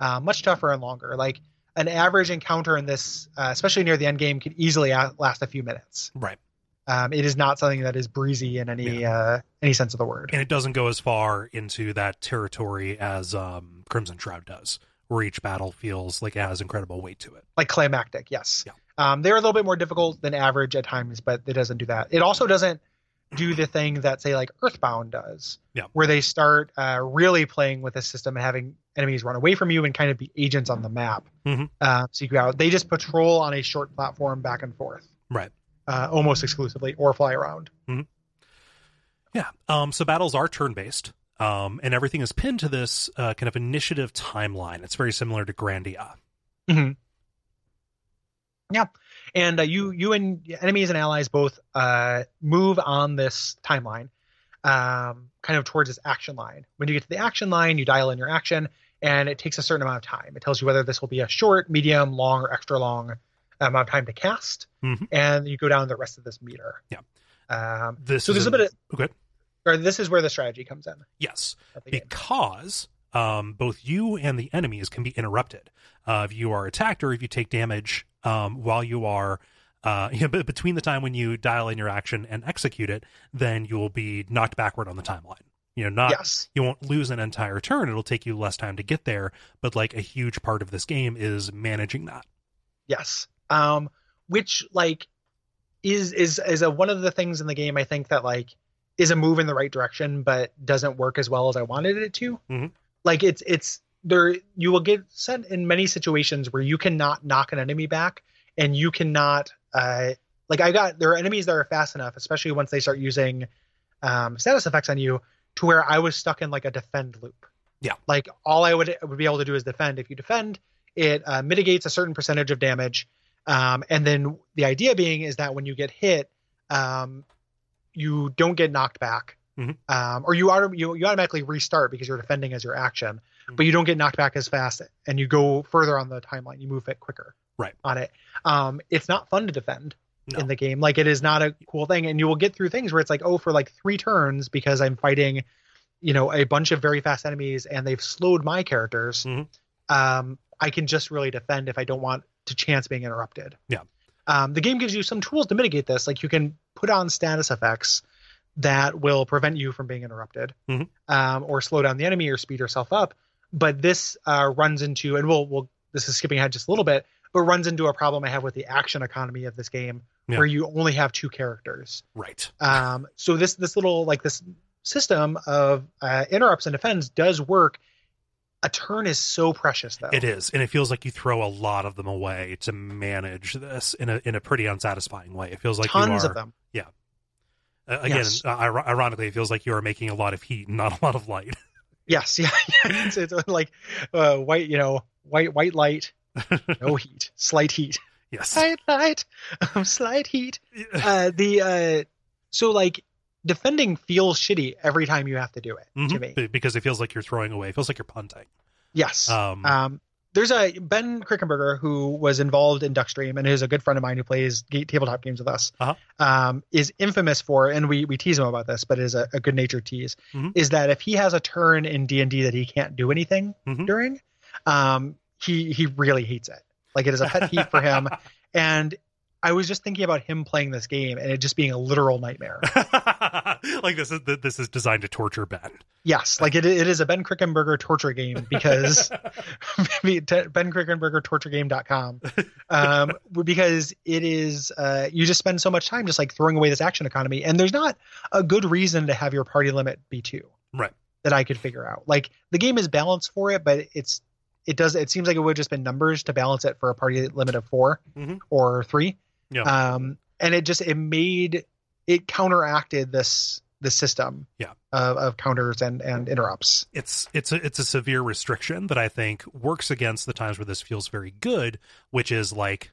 [SPEAKER 1] uh, much tougher and longer. Like an average encounter in this, uh, especially near the end game, could easily a- last a few minutes.
[SPEAKER 2] right
[SPEAKER 1] Um, it is not something that is breezy in any uh, any sense of the word.
[SPEAKER 2] and it doesn't go as far into that territory as um, Crimson Shroud does, where each battle feels like it has incredible weight to it.
[SPEAKER 1] like climactic yes
[SPEAKER 2] Yeah.
[SPEAKER 1] um, they're a little bit more difficult than average at times but it doesn't do that it also doesn't do the thing that say like earthbound does
[SPEAKER 2] Yeah.
[SPEAKER 1] where they start uh, really playing with the system and having enemies run away from you and kind of be agents on the map
[SPEAKER 2] Mhm.
[SPEAKER 1] uh, so you go out they just patrol on a short platform back and forth
[SPEAKER 2] Right.
[SPEAKER 1] uh, almost exclusively or fly around
[SPEAKER 2] Yeah. Um, so battles are turn based, um, and everything is pinned to this uh, kind of initiative timeline. It's very similar to Grandia. Yeah.
[SPEAKER 1] And uh, you you and enemies and allies both uh, move on this timeline um, kind of towards this action line when you get to the action line you dial in your action and it takes a certain amount of time it tells you whether this will be a short medium long or extra long amount of time to cast
[SPEAKER 2] Mhm.
[SPEAKER 1] and you go down the rest of this meter
[SPEAKER 2] Yeah.
[SPEAKER 1] um,
[SPEAKER 2] This
[SPEAKER 1] so there's a bit of
[SPEAKER 2] okay.
[SPEAKER 1] Or this is where the strategy comes in
[SPEAKER 2] Yes,
[SPEAKER 1] at the game.
[SPEAKER 2] because um, both you and the enemies can be interrupted. Uh, if you are attacked or if you take damage um, while you are uh, *laughs* you know, between the time when you dial in your action and execute it, then you will be knocked backward on the timeline. You know, not
[SPEAKER 1] yes
[SPEAKER 2] you won't lose an entire turn. It'll take you less time to get there, but like a huge part of this game is managing that.
[SPEAKER 1] Yes. Um, which like is is is a one of the things in the game I think that like is a move in the right direction, but doesn't work as well as I wanted it to.
[SPEAKER 2] Mhm.
[SPEAKER 1] Like it's it's there you will get sent in many situations where you cannot knock an enemy back and you cannot uh like I got there are enemies that are fast enough, especially once they start using um status effects on you, to where I was stuck in like a defend loop.
[SPEAKER 2] Yeah.
[SPEAKER 1] Like all I would would be able to do is defend. If you defend, it uh, mitigates a certain percentage of damage. Um, and then the idea being is that when you get hit, um, you don't get knocked back,
[SPEAKER 2] Mhm.
[SPEAKER 1] um, or you, auto- you you automatically restart because you're defending as your action,
[SPEAKER 2] Mhm.
[SPEAKER 1] but you don't get knocked back as fast, and you go further on the timeline. You move it quicker,
[SPEAKER 2] Right.
[SPEAKER 1] On it, um, it's not fun to defend
[SPEAKER 2] No.
[SPEAKER 1] in the game. Like it is not a cool thing, and you will get through things where it's like, oh, for like three turns because I'm fighting, you know, a bunch of very fast enemies, and they've slowed my characters.
[SPEAKER 2] Mhm.
[SPEAKER 1] Um, I can just really defend if I don't want to chance being interrupted.
[SPEAKER 2] Yeah.
[SPEAKER 1] Um, the game gives you some tools to mitigate this. Like you can put on status effects that will prevent you from being interrupted,
[SPEAKER 2] Mhm.
[SPEAKER 1] um, or slow down the enemy or speed yourself up. But this uh, runs into, and we'll, we'll this is skipping ahead just a little bit, but runs into a problem I have with the action economy of this game,
[SPEAKER 2] Yeah.
[SPEAKER 1] where you only have two characters.
[SPEAKER 2] Right.
[SPEAKER 1] Um, so this this little like this system of uh, interrupts and defends does work. A turn is so precious, though.
[SPEAKER 2] It is, and it feels like you throw a lot of them away to manage this in a in a pretty unsatisfying way. It feels like
[SPEAKER 1] Tons
[SPEAKER 2] you are,
[SPEAKER 1] of them.
[SPEAKER 2] Uh, again,
[SPEAKER 1] Yes.
[SPEAKER 2] uh, ironically, it feels like you are making a lot of heat, and not a lot of light. *laughs*
[SPEAKER 1] Yes, yeah, *laughs* yeah. It's, it's like uh, white, you know, white white light, *laughs* no heat, slight heat,
[SPEAKER 2] yes.
[SPEAKER 1] slight light, um, slight heat. Uh, the uh, so like defending feels shitty every time you have to do it to
[SPEAKER 2] Mhm.
[SPEAKER 1] me.
[SPEAKER 2] Because it feels like you're throwing away. It feels like you're punting.
[SPEAKER 1] Yes.
[SPEAKER 2] Um,
[SPEAKER 1] Um, there's a Ben Krickenberger who was involved in Duckstream and is a good friend of mine who plays tabletop games with us.
[SPEAKER 2] Uh-huh.
[SPEAKER 1] Um, is infamous for, and we we tease him about this, but is a, a good natured tease.
[SPEAKER 2] Mhm.
[SPEAKER 1] Is that if he has a turn in D and D that he can't do anything
[SPEAKER 2] Mhm.
[SPEAKER 1] during, um, he he really hates it. Like it is a pet peeve for him. *laughs* And I was just thinking about him playing this game and it just being a literal nightmare. *laughs*
[SPEAKER 2] like this is this is designed to torture Ben.
[SPEAKER 1] Yes, like it, it is a Ben Krickenberger torture game because *laughs* *laughs* maybe Ben Krickenberger torturegame.com um, because it is uh, you just spend so much time just like throwing away this action economy and there's not a good reason to have your party limit be two
[SPEAKER 2] Right.
[SPEAKER 1] that I could figure out. Like the game is balanced for it, but it's it does it seems like it would have just been numbers to balance it for a party limit of 4
[SPEAKER 2] Mhm.
[SPEAKER 1] or three.
[SPEAKER 2] Yeah.
[SPEAKER 1] Um, and it just it made it counteracted this the system
[SPEAKER 2] Yeah.
[SPEAKER 1] of, of counters and and interrupts.
[SPEAKER 2] it's it's a it's a severe restriction that I think works against the times where this feels very good, which is like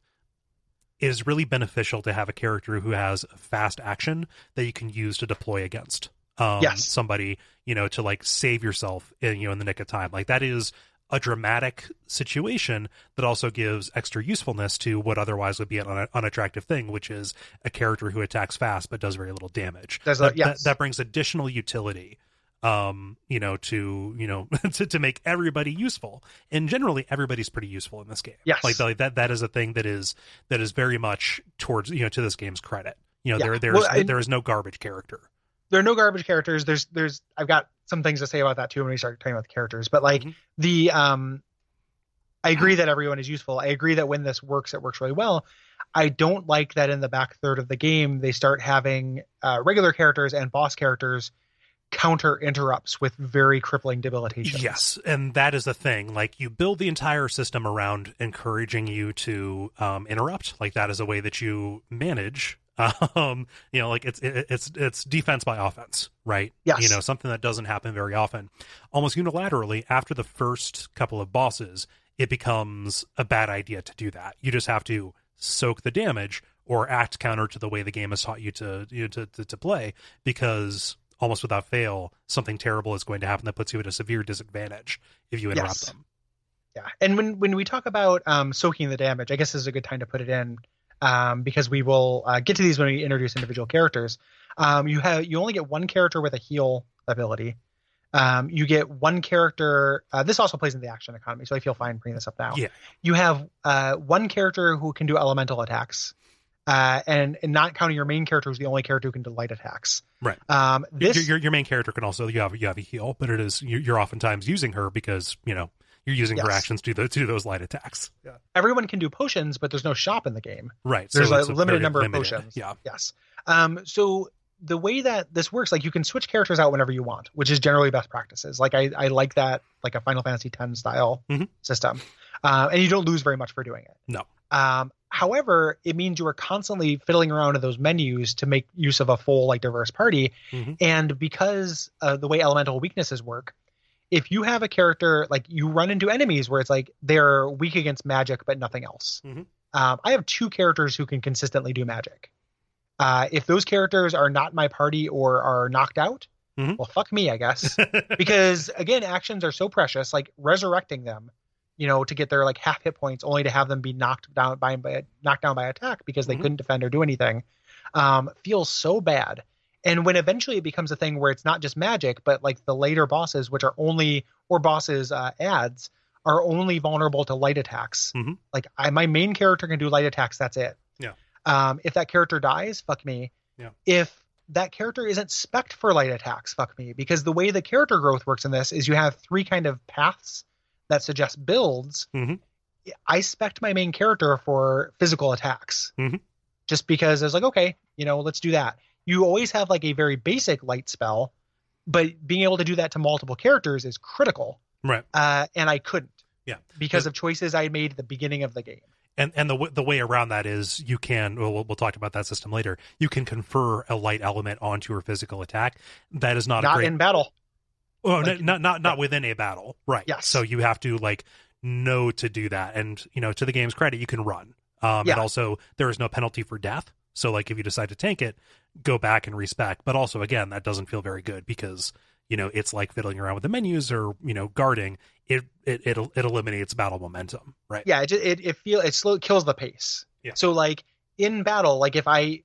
[SPEAKER 2] it is really beneficial to have a character who has fast action that you can use to deploy against um
[SPEAKER 1] Yes.
[SPEAKER 2] somebody, you know, to like save yourself in you know in the nick of time. Like that is a dramatic situation that also gives extra usefulness to what otherwise would be an un- unattractive thing, which is a character who attacks fast but does very little damage.
[SPEAKER 1] A-
[SPEAKER 2] that,
[SPEAKER 1] yes.
[SPEAKER 2] that, that brings additional utility um you know to you know *laughs* to, to make everybody useful and generally everybody's pretty useful in this game
[SPEAKER 1] Yes.
[SPEAKER 2] like, like that that is a thing that is that is very much towards you know to this game's credit You know,
[SPEAKER 1] Yeah.
[SPEAKER 2] there there's
[SPEAKER 1] Well, I-
[SPEAKER 2] there is no garbage character.
[SPEAKER 1] There are no garbage characters. There's there's I've got some things to say about that too when we start talking about the characters. But like
[SPEAKER 2] Mhm.
[SPEAKER 1] the um I agree that everyone is useful. I agree that when this works, it works really well. I don't like that in the back third of the game they start having uh, regular characters and boss characters counter interrupts with very crippling debilitation.
[SPEAKER 2] Yes, and that is the thing. Like you build the entire system around encouraging you to um, interrupt. Like that is a way that you manage. *laughs* Um, you know, like it's it, it's it's defense by offense, right?
[SPEAKER 1] Yes.
[SPEAKER 2] You know, something that doesn't happen very often. Almost unilaterally, after the first couple of bosses, it becomes a bad idea to do that. You just have to soak the damage or act counter to the way the game has taught you to you know, to, to to play because almost without fail something terrible is going to happen that puts you at a severe disadvantage if you interrupt
[SPEAKER 1] Yes.
[SPEAKER 2] them
[SPEAKER 1] Yeah, and when when we talk about um, soaking the damage, I guess this is a good time to put it in um, because we will uh, get to these when we introduce individual characters. Um, you have you only get one character with a heal ability. Um, you get one character. Uh, this also plays in the action economy, so I feel fine bringing this up now.
[SPEAKER 2] Yeah.
[SPEAKER 1] You have uh, one character who can do elemental attacks, uh, and, and not counting your main character, who's the only character who can do light attacks.
[SPEAKER 2] Right.
[SPEAKER 1] Um,
[SPEAKER 2] Your-
[SPEAKER 1] this
[SPEAKER 2] your, your main character can also you have you have a heal but it is you- you're oftentimes using her because you know you're using her
[SPEAKER 1] Yes.
[SPEAKER 2] actions to do those, to those light attacks yeah
[SPEAKER 1] everyone can do potions, but there's no shop in the game.
[SPEAKER 2] right
[SPEAKER 1] There's
[SPEAKER 2] so
[SPEAKER 1] a limited number of potions.
[SPEAKER 2] yeah
[SPEAKER 1] Yes. Um, so the way that this works, like you can switch characters out whenever you want, which is generally best practices. Like I, I like that, like a Final Fantasy X style
[SPEAKER 2] Mhm.
[SPEAKER 1] system, uh, and you don't lose very much for doing it.
[SPEAKER 2] No.
[SPEAKER 1] Um, however, it means you are constantly fiddling around in those menus to make use of a full, like diverse party.
[SPEAKER 2] Mhm.
[SPEAKER 1] And because uh, the way elemental weaknesses work, if you have a character like you run into enemies where it's like they're weak against magic but nothing else.
[SPEAKER 2] Mhm.
[SPEAKER 1] Um, I have two characters who can consistently do magic. Uh, if those characters are not my party or are knocked out,
[SPEAKER 2] Mhm.
[SPEAKER 1] well, fuck me, I guess. *laughs* because again, actions are so precious. Like resurrecting them, you know, to get their like half hit points, only to have them be knocked down by, by knocked down by attack because they
[SPEAKER 2] Mhm.
[SPEAKER 1] couldn't defend or do anything, um, feels so bad. And when eventually it becomes a thing where it's not just magic, but like the later bosses, which are only or bosses uh, ads are only vulnerable to light attacks.
[SPEAKER 2] Mhm.
[SPEAKER 1] Like I, my main character can do light attacks. That's it.
[SPEAKER 2] Yeah.
[SPEAKER 1] Um, if that character dies, fuck me.
[SPEAKER 2] Yeah.
[SPEAKER 1] If that character isn't spec for light attacks, fuck me. Because the way the character growth works in this is you have three kind of paths that suggest builds.
[SPEAKER 2] Mhm.
[SPEAKER 1] I spec my main character for physical attacks.
[SPEAKER 2] Mhm.
[SPEAKER 1] Just because I was like, okay, you know, let's do that. You always have like a very basic light spell, but being able to do that to multiple characters is critical.
[SPEAKER 2] right
[SPEAKER 1] Uh, and I couldn't.
[SPEAKER 2] Yeah.
[SPEAKER 1] Because
[SPEAKER 2] But-
[SPEAKER 1] of choices I made at the beginning of the game.
[SPEAKER 2] and and the the way around that is you can well, we'll talk about that system later you can confer a light element onto your physical attack that is not, a
[SPEAKER 1] Not
[SPEAKER 2] great
[SPEAKER 1] in battle.
[SPEAKER 2] Oh,
[SPEAKER 1] Like-
[SPEAKER 2] not not not within a battle, right?
[SPEAKER 1] Yes.
[SPEAKER 2] So you have to like know to do that, and you know, to the game's credit, you can run. Um,
[SPEAKER 1] Yeah.
[SPEAKER 2] and also there is no penalty for death. So like if you decide to tank it, go back and respec. But also again, that doesn't feel very good because you know it's like fiddling around with the menus or you know guarding. It it it, it eliminates battle momentum, right?
[SPEAKER 1] yeah it it, it feel it slow kills the pace
[SPEAKER 2] Yeah.
[SPEAKER 1] so like in battle like if i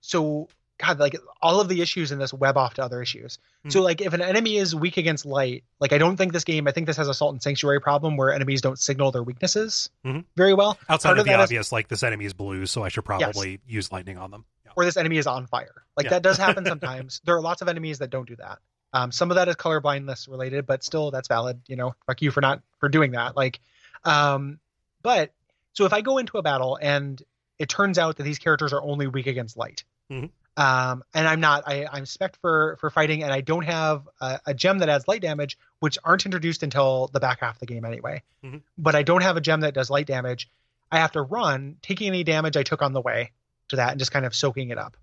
[SPEAKER 1] so god like all of the issues in this web off to other issues
[SPEAKER 2] Hmm.
[SPEAKER 1] so like if an enemy is weak against light like i don't think this game i think this has a salt and sanctuary problem where enemies don't signal their weaknesses
[SPEAKER 2] Mhm.
[SPEAKER 1] very well
[SPEAKER 2] Outside
[SPEAKER 1] Part
[SPEAKER 2] of
[SPEAKER 1] of
[SPEAKER 2] the
[SPEAKER 1] that is-
[SPEAKER 2] obvious, like this enemy is blue, so I should probably use lightning on them. Yeah.
[SPEAKER 1] or this enemy is on fire like
[SPEAKER 2] Yeah.
[SPEAKER 1] that does happen *laughs* sometimes there are lots of enemies that don't do that um, some of that is color blindness related but still that's valid you know fuck you for not for doing that like um but so if i go into a battle and it turns out that these characters are only weak against light
[SPEAKER 2] Mhm.
[SPEAKER 1] Um and i'm not i i'm spec for for fighting and i don't have a, a gem that adds light damage which aren't introduced until the back half of the game anyway
[SPEAKER 2] Mhm.
[SPEAKER 1] but i don't have a gem that does light damage i have to run taking any damage i took on the way to that and just kind of soaking it up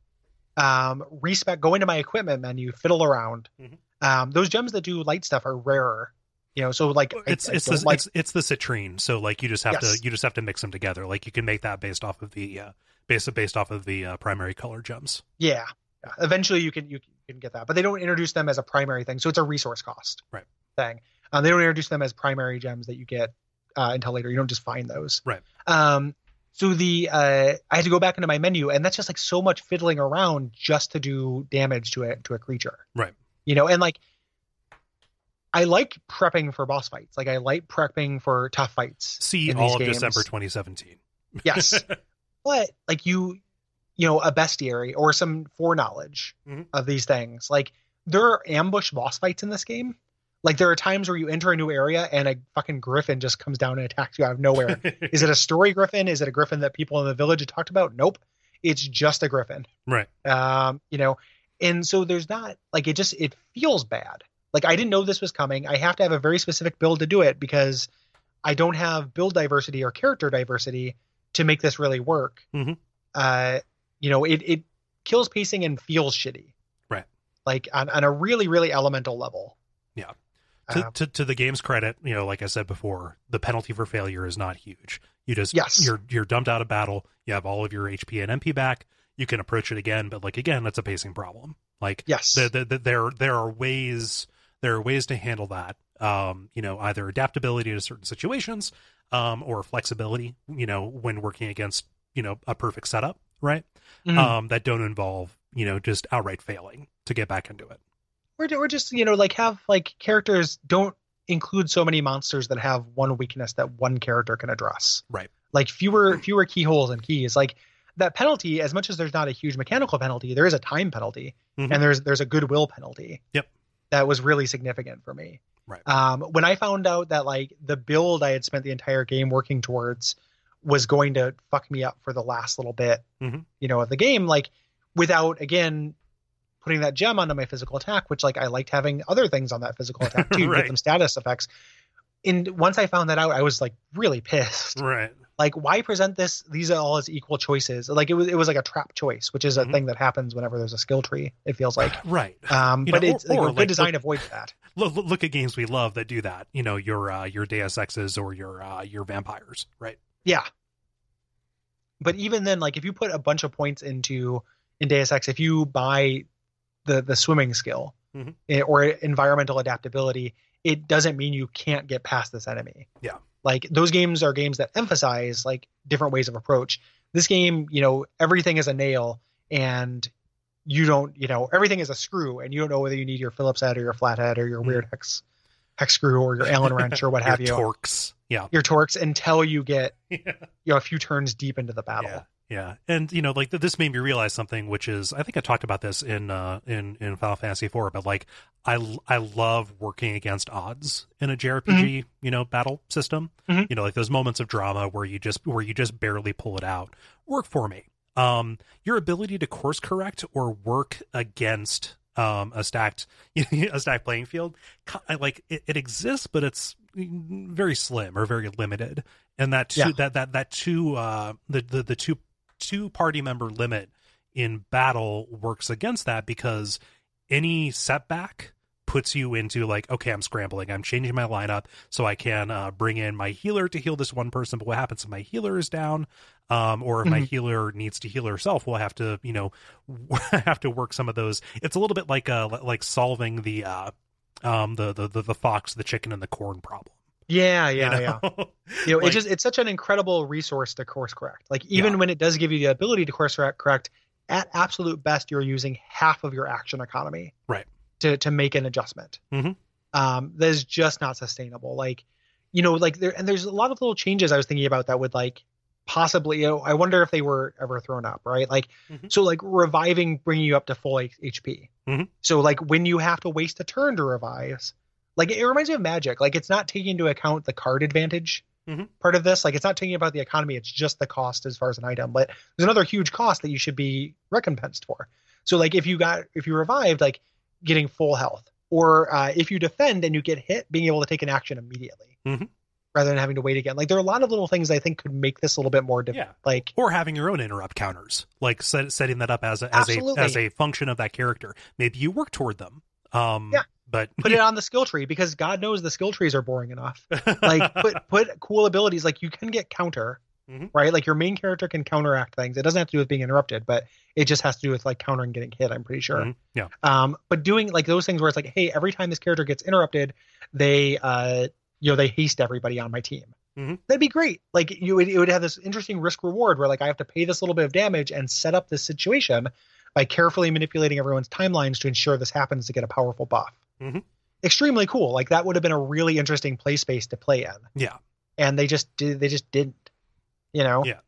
[SPEAKER 1] um, respec, go into my equipment menu, fiddle around.
[SPEAKER 2] Mhm.
[SPEAKER 1] Um, those gems that do light stuff are rarer, you know. So like,
[SPEAKER 2] it's
[SPEAKER 1] I
[SPEAKER 2] it's
[SPEAKER 1] don't
[SPEAKER 2] the
[SPEAKER 1] like-
[SPEAKER 2] it's it's the citrine. So like you just have
[SPEAKER 1] Yes.
[SPEAKER 2] to you just have to mix them together. Like you can make that based off of the uh, based based off of the uh, primary color gems.
[SPEAKER 1] yeah. Yeah. Eventually, you can you can get that, but they don't introduce them as a primary thing, so it's a resource cost
[SPEAKER 2] Right.
[SPEAKER 1] thing. Um, they don't introduce them as primary gems that you get uh, until later. You don't just find those.
[SPEAKER 2] Right.
[SPEAKER 1] Um, so the uh, I had to go back into my menu, and that's just like so much fiddling around just to do damage to a to a creature.
[SPEAKER 2] Right.
[SPEAKER 1] You know, and like I like prepping for boss fights. Like I like prepping for tough fights.
[SPEAKER 2] See all of
[SPEAKER 1] games.
[SPEAKER 2] December 2017.
[SPEAKER 1] Yes. *laughs* but like you you know, a bestiary or some foreknowledge
[SPEAKER 2] Mhm.
[SPEAKER 1] of these things. Like there are ambush boss fights in this game. Like there are times where you enter a new area and a fucking griffin just comes down and attacks you out of nowhere. *laughs* Is it a story griffin? Is it a griffin that people in the village had talked about? Nope. It's just a griffin.
[SPEAKER 2] right.
[SPEAKER 1] Um, you know, and so there's not like it just it feels bad. Like I didn't know this was coming. I have to have a very specific build to do it because I don't have build diversity or character diversity to make this really work.
[SPEAKER 2] Mhm.
[SPEAKER 1] Uh, you know, it it kills pacing and feels shitty.
[SPEAKER 2] Right.
[SPEAKER 1] Like on, on a really, really elemental level.
[SPEAKER 2] Yeah. To,
[SPEAKER 1] Um,
[SPEAKER 2] to to the game's credit, you know, like I said before, the penalty for failure is not huge. You just
[SPEAKER 1] Yes.
[SPEAKER 2] you're you're dumped out of battle. You have all of your HP and MP back. You can approach it again, but like again, that's a pacing problem. Like
[SPEAKER 1] yes.
[SPEAKER 2] the, the, the, there there are ways there are ways to handle that. Um, you know, either adaptability to certain situations, um, or flexibility. You know, when working against you know a perfect setup, right?
[SPEAKER 1] Mhm.
[SPEAKER 2] Um, that don't involve you know just outright failing to get back into it.
[SPEAKER 1] or, or just you know like have like characters don't include so many monsters that have one weakness that one character can address
[SPEAKER 2] Right.
[SPEAKER 1] like fewer fewer keyholes and keys like that penalty as much as there's not a huge mechanical penalty there is a time penalty
[SPEAKER 2] Mhm.
[SPEAKER 1] and there's there's a goodwill penalty
[SPEAKER 2] Yep.
[SPEAKER 1] that was really significant for me
[SPEAKER 2] Right.
[SPEAKER 1] um when i found out that like the build i had spent the entire game working towards was going to fuck me up for the last little bit
[SPEAKER 2] Mhm.
[SPEAKER 1] you know of the game like without again putting that gem onto my physical attack which like i liked having other things on that physical attack *laughs* too
[SPEAKER 2] Right.
[SPEAKER 1] get them status effects and once i found that out i was like really pissed
[SPEAKER 2] Right.
[SPEAKER 1] Like why present this these are all as equal choices like it was it was like a trap choice which is a
[SPEAKER 2] Mhm.
[SPEAKER 1] thing that happens whenever there's a skill tree it feels like *sighs*
[SPEAKER 2] Right.
[SPEAKER 1] um
[SPEAKER 2] You
[SPEAKER 1] but
[SPEAKER 2] know,
[SPEAKER 1] it's
[SPEAKER 2] or-
[SPEAKER 1] like
[SPEAKER 2] or
[SPEAKER 1] a good
[SPEAKER 2] like-
[SPEAKER 1] design
[SPEAKER 2] look-
[SPEAKER 1] avoids that *laughs*
[SPEAKER 2] Look, look at games we love that do that. You know, your uh, your Deus Exes or your uh, your vampires, right?
[SPEAKER 1] yeah but even then like if you put a bunch of points into in deus ex if you buy the the swimming skill
[SPEAKER 2] Mhm.
[SPEAKER 1] eh, or environmental adaptability it doesn't mean you can't get past this enemy
[SPEAKER 2] Yeah.
[SPEAKER 1] Like those games are games that emphasize like different ways of approach this game you know everything is a nail and you don't you know everything is a screw and you don't know whether you need your phillips head or your flathead or your
[SPEAKER 2] Mhm.
[SPEAKER 1] weird hex hex screw or your allen wrench or what *laughs* have
[SPEAKER 2] your
[SPEAKER 1] you
[SPEAKER 2] Torx. Yeah.
[SPEAKER 1] your Torx until you get *laughs*
[SPEAKER 2] yeah.
[SPEAKER 1] you know a few turns deep into the battle
[SPEAKER 2] Yeah. Yeah. And you know, like th- this made me realize something, which is I think I talked about this in uh in in Final Fantasy IV, but like I l- I love working against odds in a JRPG, you know, battle system.
[SPEAKER 1] Mhm.
[SPEAKER 2] You know, like those moments of drama where you just where you just barely pull it out work for me. Um, your ability to course correct or work against um a stacked *laughs* a stacked playing field, like it, it exists, but it's very slim or very limited and that two
[SPEAKER 1] Yeah.
[SPEAKER 2] that that that two uh the the, the two two party member limit in battle works against that because any setback puts you into like okay i'm scrambling. I'm changing my lineup so i can uh, bring in my healer to heal this one person. But what happens if my healer is down um, or if my
[SPEAKER 1] Mhm.
[SPEAKER 2] healer needs to heal herself we'll have to you know *laughs* have to work some of those. It's a little bit like uh like solving the uh um the the the, the fox the chicken and the corn problem
[SPEAKER 1] Yeah,
[SPEAKER 2] you
[SPEAKER 1] yeah, yeah.
[SPEAKER 2] know? *laughs*
[SPEAKER 1] You know,
[SPEAKER 2] Like-
[SPEAKER 1] it just it's such an incredible resource to course correct. Like even
[SPEAKER 2] Yeah.
[SPEAKER 1] when it does give you the ability to course correct, correct, at absolute best, you're using half of your action economy,
[SPEAKER 2] Right.
[SPEAKER 1] To to make an adjustment.
[SPEAKER 2] Mhm.
[SPEAKER 1] Um, that is just not sustainable. Like, you know, like there and there's a lot of little changes I was thinking about that would like possibly. You know, I wonder if they were ever thrown up, right? Like,
[SPEAKER 2] Mhm.
[SPEAKER 1] so like reviving, bringing you up to full H- HP.
[SPEAKER 2] Mhm.
[SPEAKER 1] So like when you have to waste a turn to revive, like it reminds me of magic like it's not taking into account the card advantage
[SPEAKER 2] Mhm.
[SPEAKER 1] part of this like it's not taking about the economy it's just the cost as far as an item but there's another huge cost that you should be recompensed for so like if you got if you revived like getting full health or uh, if you defend and you get hit being able to take an action immediately
[SPEAKER 2] Mhm.
[SPEAKER 1] rather than having to wait again like there are a lot of little things i think could make this a little bit more diff-
[SPEAKER 2] Yeah.
[SPEAKER 1] like
[SPEAKER 2] or having your own interrupt counters, like set, setting that up as a, as a as a function of that character. Maybe you work toward them. Um,
[SPEAKER 1] Yeah.
[SPEAKER 2] But
[SPEAKER 1] put it *laughs* on the skill tree because god knows the skill trees are boring enough *laughs* like put put cool abilities like you can get counter
[SPEAKER 2] Mhm.
[SPEAKER 1] right like your main character can counteract things it doesn't have to do with being interrupted but it just has to do with like countering getting hit i'm pretty sure
[SPEAKER 2] Mhm. Yeah.
[SPEAKER 1] um but doing like those things where it's like hey every time this character gets interrupted they uh you know they haste everybody on my team
[SPEAKER 2] Mhm.
[SPEAKER 1] that'd be great like you would it would have this interesting risk reward where like i have to pay this little bit of damage and set up this situation by carefully manipulating everyone's timelines to ensure this happens to get a powerful buff
[SPEAKER 2] Mhm.
[SPEAKER 1] extremely cool like that would have been a really interesting play space to play in
[SPEAKER 2] yeah.
[SPEAKER 1] and they just did they just didn't you know
[SPEAKER 2] Yeah.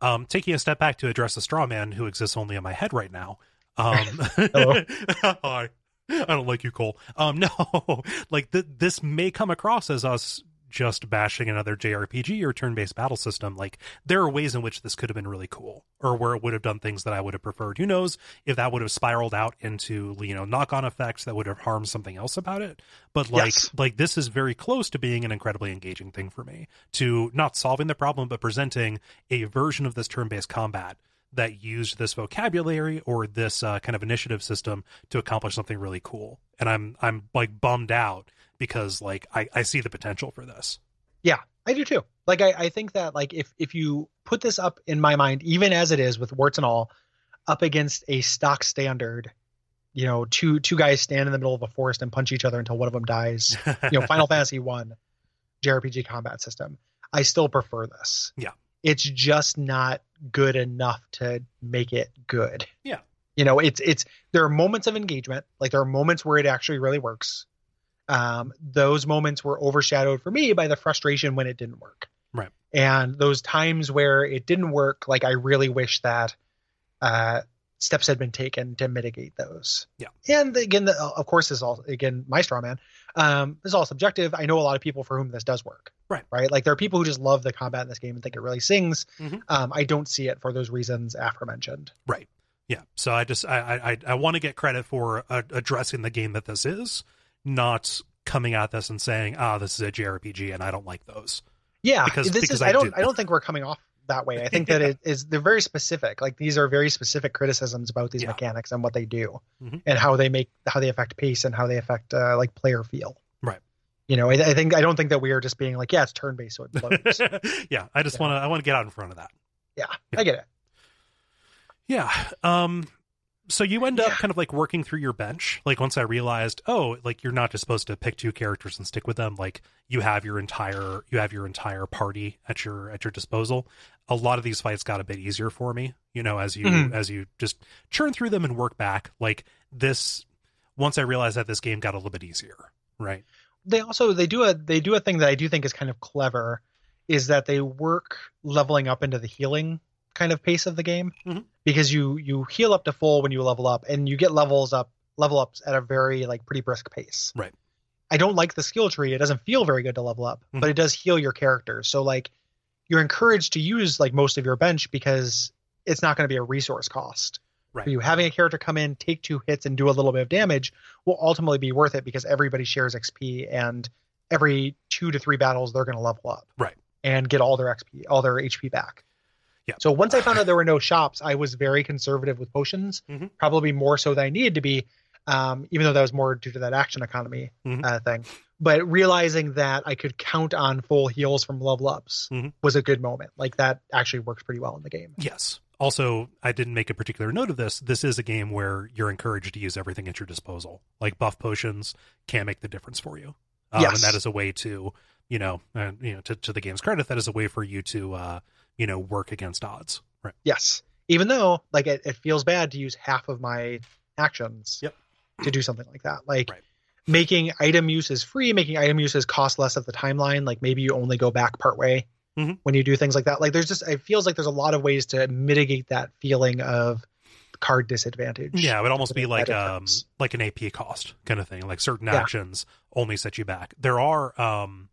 [SPEAKER 2] Um, taking a step back to address the straw man who exists only in my head right now. Um, *laughs* *laughs*
[SPEAKER 1] Hello.
[SPEAKER 2] Hi. I don't like you, Cole. Um, *laughs* no, like th- this may come across as us just bashing another JRPG or turn-based battle system. Like there are ways in which this could have been really cool, or where it would have done things that I would have preferred. Who knows if that would have spiraled out into you know knock-on effects that would have harmed something else about it. But like
[SPEAKER 1] Yes.
[SPEAKER 2] like this is very close to being an incredibly engaging thing for me to not solving the problem, but presenting a version of this turn-based combat that used this vocabulary or this uh, kind of initiative system to accomplish something really cool. And I'm I'm like bummed out because like I, I see the potential for this.
[SPEAKER 1] Yeah, I do too. Like I, I think that like if if you put this up in my mind, even as it is with warts and all, up against a stock standard, you know, two two guys stand in the middle of a forest and punch each other until one of them dies. You know, Final *laughs* Fantasy One JRPG combat system. I still prefer this.
[SPEAKER 2] Yeah.
[SPEAKER 1] It's just not good enough to make it good.
[SPEAKER 2] Yeah.
[SPEAKER 1] You know, it's it's there are moments of engagement, like there are moments where it actually really works. Um, those moments were overshadowed for me by the frustration when it didn't work.
[SPEAKER 2] Right.
[SPEAKER 1] And those times where it didn't work, like I really wish that uh, steps had been taken to mitigate those.
[SPEAKER 2] Yeah.
[SPEAKER 1] And again, the, of course, this is all again my straw man. Um, this is all subjective. I know a lot of people for whom this does work.
[SPEAKER 2] Right.
[SPEAKER 1] Right. Like there are people who just love the combat in this game and think it really sings.
[SPEAKER 2] Mhm.
[SPEAKER 1] Um, I don't see it for those reasons aforementioned.
[SPEAKER 2] Right. Yeah. So I just I I I want to get credit for uh, addressing the game that this is, not coming at this and saying, "Ah, this is a JRPG and I don't like those."
[SPEAKER 1] Yeah,
[SPEAKER 2] Because-
[SPEAKER 1] this
[SPEAKER 2] because
[SPEAKER 1] is.
[SPEAKER 2] I
[SPEAKER 1] I, don't.
[SPEAKER 2] do.
[SPEAKER 1] I don't think we're coming off that way. I think that it is. They're very specific. Like these are very specific criticisms about these
[SPEAKER 2] Yeah.
[SPEAKER 1] mechanics and what they do,
[SPEAKER 2] Mhm.
[SPEAKER 1] and how they make how they affect pace and how they affect uh, like player feel.
[SPEAKER 2] Right.
[SPEAKER 1] You know, I, I think I don't think that we are just being like, yeah, it's turn based, so it *laughs* blows.
[SPEAKER 2] yeah, I just
[SPEAKER 1] Yeah.
[SPEAKER 2] want to I want to get out in front of that.
[SPEAKER 1] yeah,
[SPEAKER 2] Yeah.
[SPEAKER 1] I get it.
[SPEAKER 2] Yeah. Um so you end up
[SPEAKER 1] Yeah.
[SPEAKER 2] kind of like working through your bench. Like once I realized, oh, like you're not just supposed to pick two characters and stick with them. Like you have your entire you have your entire party at your at your disposal. A lot of these fights got a bit easier for me, you know, as you
[SPEAKER 1] Mhm.
[SPEAKER 2] as you just churn through them and work back. Like this once I realized that this game got a little bit easier. Right.
[SPEAKER 1] They also they do a they do a thing that I do think is kind of clever, is that they work leveling up into the healing kind of pace of the game
[SPEAKER 2] Mhm.
[SPEAKER 1] because you you heal up to full when you level up and you get levels up level ups at a very like pretty brisk pace.
[SPEAKER 2] Right.
[SPEAKER 1] I don't like the skill tree. It doesn't feel very good to level up,
[SPEAKER 2] Mhm.
[SPEAKER 1] but it does heal your character. So like you're encouraged to use like most of your bench because it's not going to be a resource cost.
[SPEAKER 2] Right.
[SPEAKER 1] For you having a character come in, take two hits, and do a little bit of damage will ultimately be worth it because everybody shares XP, and every two to three battles they're going to level up.
[SPEAKER 2] Right.
[SPEAKER 1] And get all their XP, all their HP back.
[SPEAKER 2] Yeah.
[SPEAKER 1] So once I found out there were no shops, I was very conservative with potions,
[SPEAKER 2] Mhm.
[SPEAKER 1] probably more so than I needed to be, um, even though that was more due to that action economy
[SPEAKER 2] Mhm.
[SPEAKER 1] uh, thing. But realizing that I could count on full heals from level ups
[SPEAKER 2] Mhm.
[SPEAKER 1] was a good moment. Like that actually works pretty well in the game.
[SPEAKER 2] Yes. Also, I didn't make a particular note of this. This is a game where you're encouraged to use everything at your disposal. Like buff potions can make the difference for you. Um,
[SPEAKER 1] Yes.
[SPEAKER 2] And that is a way to, you know, uh, you know, to, to the game's credit, that is a way for you to, uh, you know, work against odds. Right.
[SPEAKER 1] Yes. Even though like it, it feels bad to use half of my actions
[SPEAKER 2] Yep.
[SPEAKER 1] to do something like that. Like
[SPEAKER 2] Right.
[SPEAKER 1] making item uses free, making item uses cost less of the timeline. Like maybe you only go back part way
[SPEAKER 2] Mhm.
[SPEAKER 1] when you do things like that. Like there's just it feels like there's a lot of ways to mitigate that feeling of card disadvantage.
[SPEAKER 2] Yeah, it would almost be like um like an AP cost kind of thing. Like certain
[SPEAKER 1] Yeah.
[SPEAKER 2] actions only set you back. There are um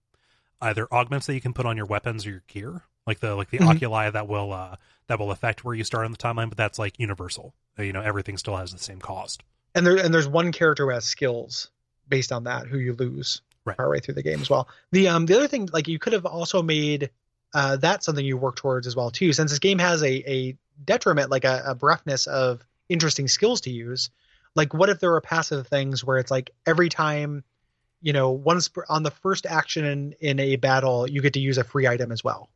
[SPEAKER 2] either augments that you can put on your weapons or your gear, like the like the
[SPEAKER 1] Mhm.
[SPEAKER 2] oculi that will uh that will affect where you start on the timeline, but that's like universal. You know, everything still has the same cost.
[SPEAKER 1] and there and there's one character who has skills based on that who you lose
[SPEAKER 2] Right.
[SPEAKER 1] partway through the game as well. The um the other thing like you could have also made uh that something you work towards as well too since this game has a a detriment like a, a of interesting skills to use. Like what if there were passive things where it's like every time you know once on the first action in, in a battle you get to use a free item as well.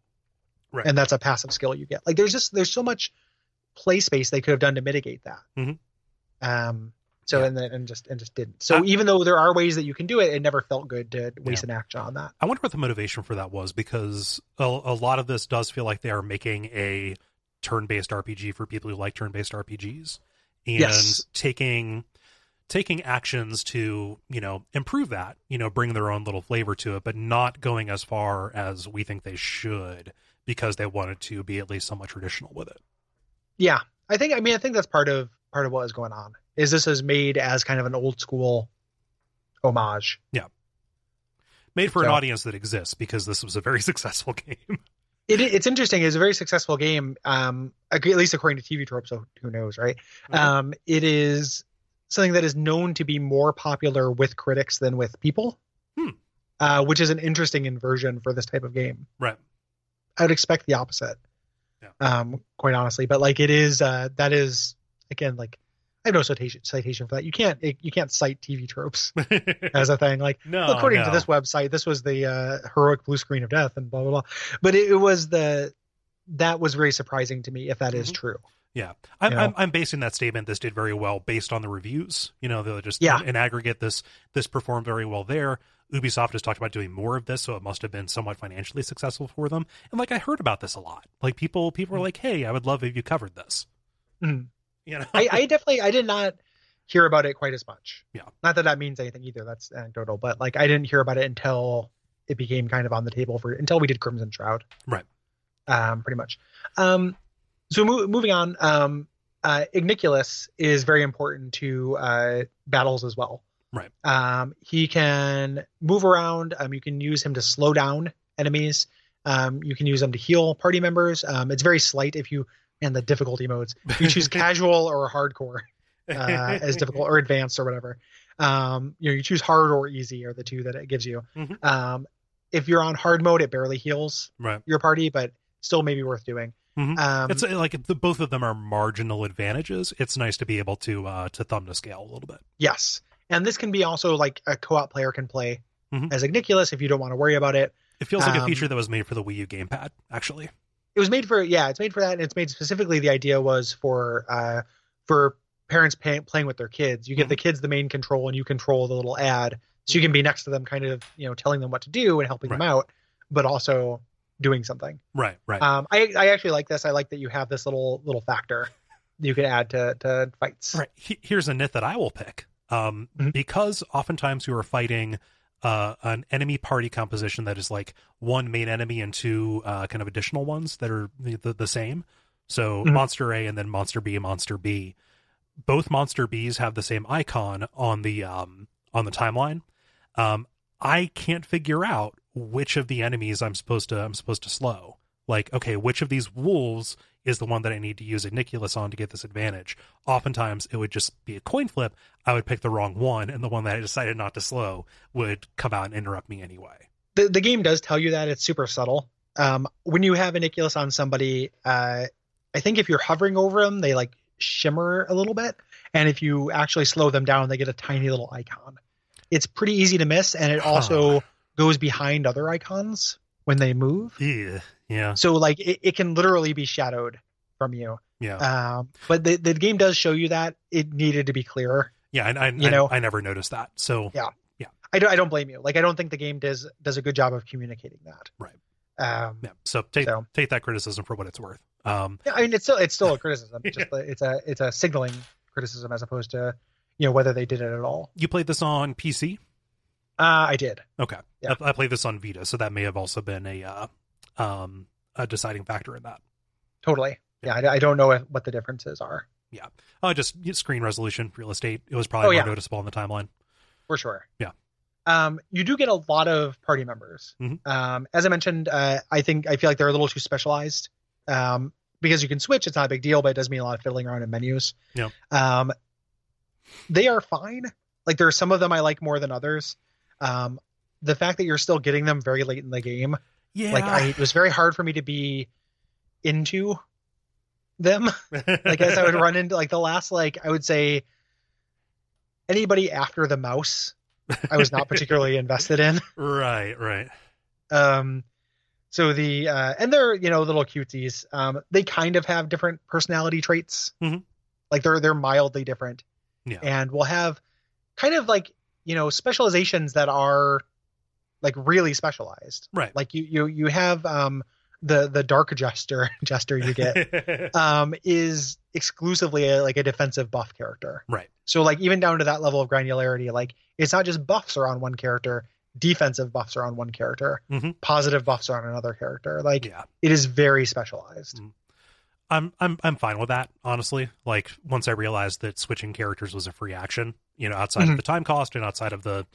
[SPEAKER 2] Right.
[SPEAKER 1] And that's a passive skill you get. Like there's just there's so much play space they could have done to mitigate that.
[SPEAKER 2] Mhm.
[SPEAKER 1] Um so
[SPEAKER 2] Yeah.
[SPEAKER 1] and then and just and just didn't. So
[SPEAKER 2] Uh,
[SPEAKER 1] even though there are ways that you can do it, it never felt good to waste an action on that.
[SPEAKER 2] I wonder what the motivation for that was because a, a lot of this does feel like they are making a turn-based RPG for people who like turn-based RPGs and
[SPEAKER 1] Yes.
[SPEAKER 2] taking taking actions to, you know, improve that, you know, bring their own little flavor to it, but not going as far as we think they should because they wanted to be at least somewhat traditional with it.
[SPEAKER 1] Yeah, I think. I mean, I think that's part of part of what is going on. Is this is made as kind of an old school homage?
[SPEAKER 2] Yeah, made for an audience that exists because this was a very *laughs* successful game.
[SPEAKER 1] It, it's interesting. It's a very successful game, um, at least according to TV tropes. So who knows, right?
[SPEAKER 2] Mhm.
[SPEAKER 1] Um, it is something that is known to be more popular with critics than with people,
[SPEAKER 2] Hmm.
[SPEAKER 1] uh, which is an interesting inversion for this type of game.
[SPEAKER 2] right.
[SPEAKER 1] I would expect the opposite,
[SPEAKER 2] Yeah.
[SPEAKER 1] um, quite honestly. But like, it is uh, that is again like I have no citation citation for that. You can't you can't cite TV tropes *laughs* as a thing. Like
[SPEAKER 2] no,
[SPEAKER 1] well, according
[SPEAKER 2] no.
[SPEAKER 1] to this website, this was the uh, heroic blue screen of death and blah blah blah. But it, it was the that was very surprising to me if that is
[SPEAKER 2] Mhm.
[SPEAKER 1] true.
[SPEAKER 2] Yeah, I'm,
[SPEAKER 1] You know?
[SPEAKER 2] I'm I'm basing that statement. This did very well based on the reviews. You know, they're just
[SPEAKER 1] Yeah.
[SPEAKER 2] in aggregate. This this performed very well there. Ubisoft has talked about doing more of this, so it must have been somewhat financially successful for them. And like I heard about this a lot. Like people people were like, "Hey, I would love if you covered this."
[SPEAKER 1] Mhm.
[SPEAKER 2] You know,
[SPEAKER 1] I, I definitely I did not hear about it quite as much.
[SPEAKER 2] Yeah.
[SPEAKER 1] Not that that means anything either. That's anecdotal, but like I didn't hear about it until it became kind of on the table for until we did Crimson Shroud.
[SPEAKER 2] Right.
[SPEAKER 1] Um, pretty much. Um, so mo- moving on. Um, uh, Igniculus is very important to uh, battles as well.
[SPEAKER 2] Right.
[SPEAKER 1] Um, he can move around. Um, you can use him to slow down enemies. Um, you can use him to heal party members. Um, it's very slight if you and the difficulty modes. You choose *laughs* casual or hardcore uh, as difficult or advanced or whatever. Um, you know, you choose hard or easy are the two that it gives you.
[SPEAKER 2] Mhm.
[SPEAKER 1] Um, if you're on hard mode, it barely heals
[SPEAKER 2] right.
[SPEAKER 1] your party, but still maybe worth doing.
[SPEAKER 2] Mhm.
[SPEAKER 1] Um,
[SPEAKER 2] It's like the, both of them are marginal advantages. It's nice to be able to uh, to thumb to scale a little bit.
[SPEAKER 1] yes, and this can be also like a co-op player can play
[SPEAKER 2] Mhm.
[SPEAKER 1] as Igniculus if you don't want to worry about it.
[SPEAKER 2] It feels like a
[SPEAKER 1] Um,
[SPEAKER 2] feature that was made for the Wii U gamepad. Actually,
[SPEAKER 1] It was made for yeah, it's made for that, and it's made specifically. The idea was for uh, for parents pay, playing with their kids. You give
[SPEAKER 2] Mhm.
[SPEAKER 1] the kids the main control, and you control the little ad, so you can be next to them, kind of you know telling them what to do and helping them out, but also doing something.
[SPEAKER 2] right, right.
[SPEAKER 1] Um, I I actually like this. I like that you have this little little factor you can add to to fights.
[SPEAKER 2] Right. Here's a nit that I will pick. Um,
[SPEAKER 1] Mhm.
[SPEAKER 2] Because oftentimes you are fighting uh, an enemy party composition that is like one main enemy and two uh, kind of additional ones that are the, the, the same. So
[SPEAKER 1] Mhm.
[SPEAKER 2] Monster A and then Monster B Monster B. Both Monster Bs have the same icon on the um, on the timeline. Um, I can't figure out which of the enemies I'm supposed to I'm supposed to slow. Like, okay, which of these wolves is the one that I need to use a Igniculus on to get this advantage? Oftentimes, it would just be a coin flip. I would pick the wrong one, and the one that I decided not to slow would come out and interrupt me anyway.
[SPEAKER 1] The the game does tell you that it's super subtle. Um, when you have Igniculus on somebody, uh, I think if you're hovering over them, they like shimmer a little bit, and if you actually slow them down, they get a tiny little icon. It's pretty easy to miss, and it
[SPEAKER 2] Huh.
[SPEAKER 1] also goes behind other icons when they move.
[SPEAKER 2] Yeah, yeah,
[SPEAKER 1] So like it, it can literally be shadowed from you.
[SPEAKER 2] yeah,
[SPEAKER 1] Um, but the the game does show you that it needed to be clearer.
[SPEAKER 2] yeah. And I,
[SPEAKER 1] you
[SPEAKER 2] I,
[SPEAKER 1] know-
[SPEAKER 2] I never noticed that. So
[SPEAKER 1] Yeah. Yeah. I don't I don't blame you. Like I don't think the game does does a good job of communicating that.
[SPEAKER 2] Right.
[SPEAKER 1] Um,
[SPEAKER 2] yeah. So take
[SPEAKER 1] So.
[SPEAKER 2] take that criticism for what it's worth. Um,
[SPEAKER 1] Yeah, I mean, it's still it's still a *laughs* criticism. It's just it's a it's a signaling criticism as opposed to you know whether they did it at all.
[SPEAKER 2] you played this on PC.
[SPEAKER 1] Uh, I did.
[SPEAKER 2] Okay.
[SPEAKER 1] Yeah.
[SPEAKER 2] I, I played this on Vita, so that may have also been a uh, um, a deciding factor in that.
[SPEAKER 1] Totally. Yeah, I, I don't know if, what the differences are Yeah.
[SPEAKER 2] Uh, just screen resolution, real estate. It was probably
[SPEAKER 1] Oh,
[SPEAKER 2] more
[SPEAKER 1] yeah.
[SPEAKER 2] noticeable on the timeline.
[SPEAKER 1] for sure.
[SPEAKER 2] Yeah.
[SPEAKER 1] Um, you do get a lot of party members.
[SPEAKER 2] Mhm.
[SPEAKER 1] Um, as I mentioned, uh, I think I feel like they're a little too specialized. Um, because you can switch, it's not a big deal, but it does mean a lot of fiddling around in menus.
[SPEAKER 2] Yeah.
[SPEAKER 1] Um, they are fine. Like there are some of them I like more than others. Um, the fact that you're still getting them very late in the game
[SPEAKER 2] Yeah.
[SPEAKER 1] like I, it was very hard for me to be into them *laughs* like as i would run into like the last like i would say anybody after the mouse i was not particularly *laughs* invested in
[SPEAKER 2] right, right.
[SPEAKER 1] um so the uh and they're you know little cuties um they kind of have different personality traits
[SPEAKER 2] Mhm.
[SPEAKER 1] like they're they're mildly different
[SPEAKER 2] Yeah.
[SPEAKER 1] and we'll have kind of like you know specializations that are like really specialized
[SPEAKER 2] Right.
[SPEAKER 1] like you you you have um the the dark jester *laughs* jester you get *laughs* um is exclusively a, like a defensive buff character
[SPEAKER 2] right.
[SPEAKER 1] so like even down to that level of granularity like it's not just buffs are on one character defensive buffs are on one character,
[SPEAKER 2] Mhm.
[SPEAKER 1] positive buffs are on another character. Like
[SPEAKER 2] yeah.
[SPEAKER 1] it is very specialized.
[SPEAKER 2] Mm. I'm I'm I'm fine with that, honestly. Like once I realized that switching characters was a free action, you know, outside
[SPEAKER 1] Mhm.
[SPEAKER 2] of the time cost and outside of the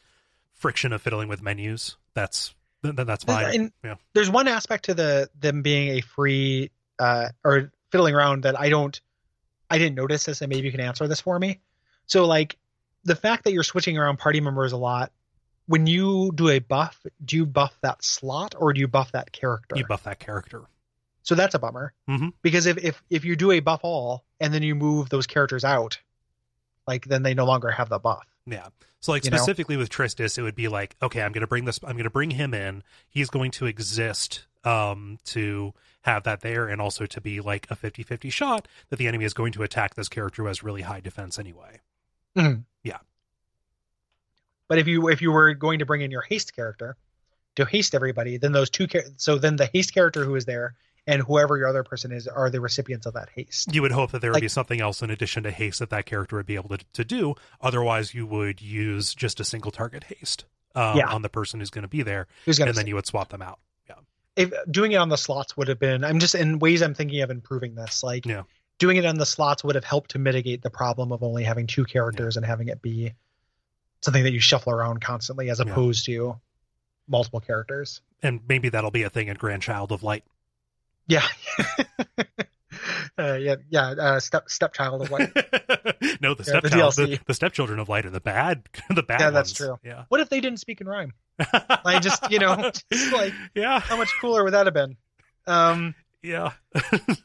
[SPEAKER 2] friction of fiddling with menus, that's th- th- that's fine. Yeah.
[SPEAKER 1] there's one aspect to the them being a free uh, or fiddling around that I don't I didn't notice this, and maybe you can answer this for me. So like the fact that you're switching around party members a lot. When you do a buff, do you buff that slot or do you buff that character?
[SPEAKER 2] You buff that character.
[SPEAKER 1] So that's a bummer.
[SPEAKER 2] Mhm.
[SPEAKER 1] Because if, if if you do a buff all and then you move those characters out, like then they no longer have the buff.
[SPEAKER 2] Yeah. So like
[SPEAKER 1] You know?
[SPEAKER 2] specifically with Tristis, it would be like, okay, I'm gonna bring this I'm gonna bring him in. He's going to exist um to have that there and also to be like a 50-50 shot that the enemy is going to attack this character who has really high defense anyway. Yeah.
[SPEAKER 1] But if you if you were going to bring in your haste character to haste everybody, then those two char- so then the haste character who is there and whoever your other person is are the recipients of that haste.
[SPEAKER 2] You would hope that there would
[SPEAKER 1] Like-
[SPEAKER 2] be something else in addition to haste that that character would be able to, to do. Otherwise, you would use just a single target haste um,
[SPEAKER 1] Yeah.
[SPEAKER 2] on the person who's going to be there, and then you would swap them out.
[SPEAKER 1] if doing it on the slots would have been I'm just in ways I'm thinking of improving this. Like
[SPEAKER 2] Yeah.
[SPEAKER 1] doing it on the slots would have helped to mitigate the problem of only having two characters and having it be something that you shuffle around constantly as
[SPEAKER 2] Yeah.
[SPEAKER 1] opposed to multiple characters.
[SPEAKER 2] And maybe that'll be a thing in Grandchild of Light.
[SPEAKER 1] Yeah. *laughs* uh, yeah, yeah, uh, step stepchild of light. *laughs*
[SPEAKER 2] no, the
[SPEAKER 1] Yeah,
[SPEAKER 2] stepchild, the,
[SPEAKER 1] DLC.
[SPEAKER 2] the stepchildren of light are the bad, *laughs* the bad.
[SPEAKER 1] Yeah, that's true.
[SPEAKER 2] Yeah,
[SPEAKER 1] What if they didn't speak in rhyme? I just, you know, just like
[SPEAKER 2] yeah,
[SPEAKER 1] how much cooler would that have been? Um,
[SPEAKER 2] yeah.
[SPEAKER 1] so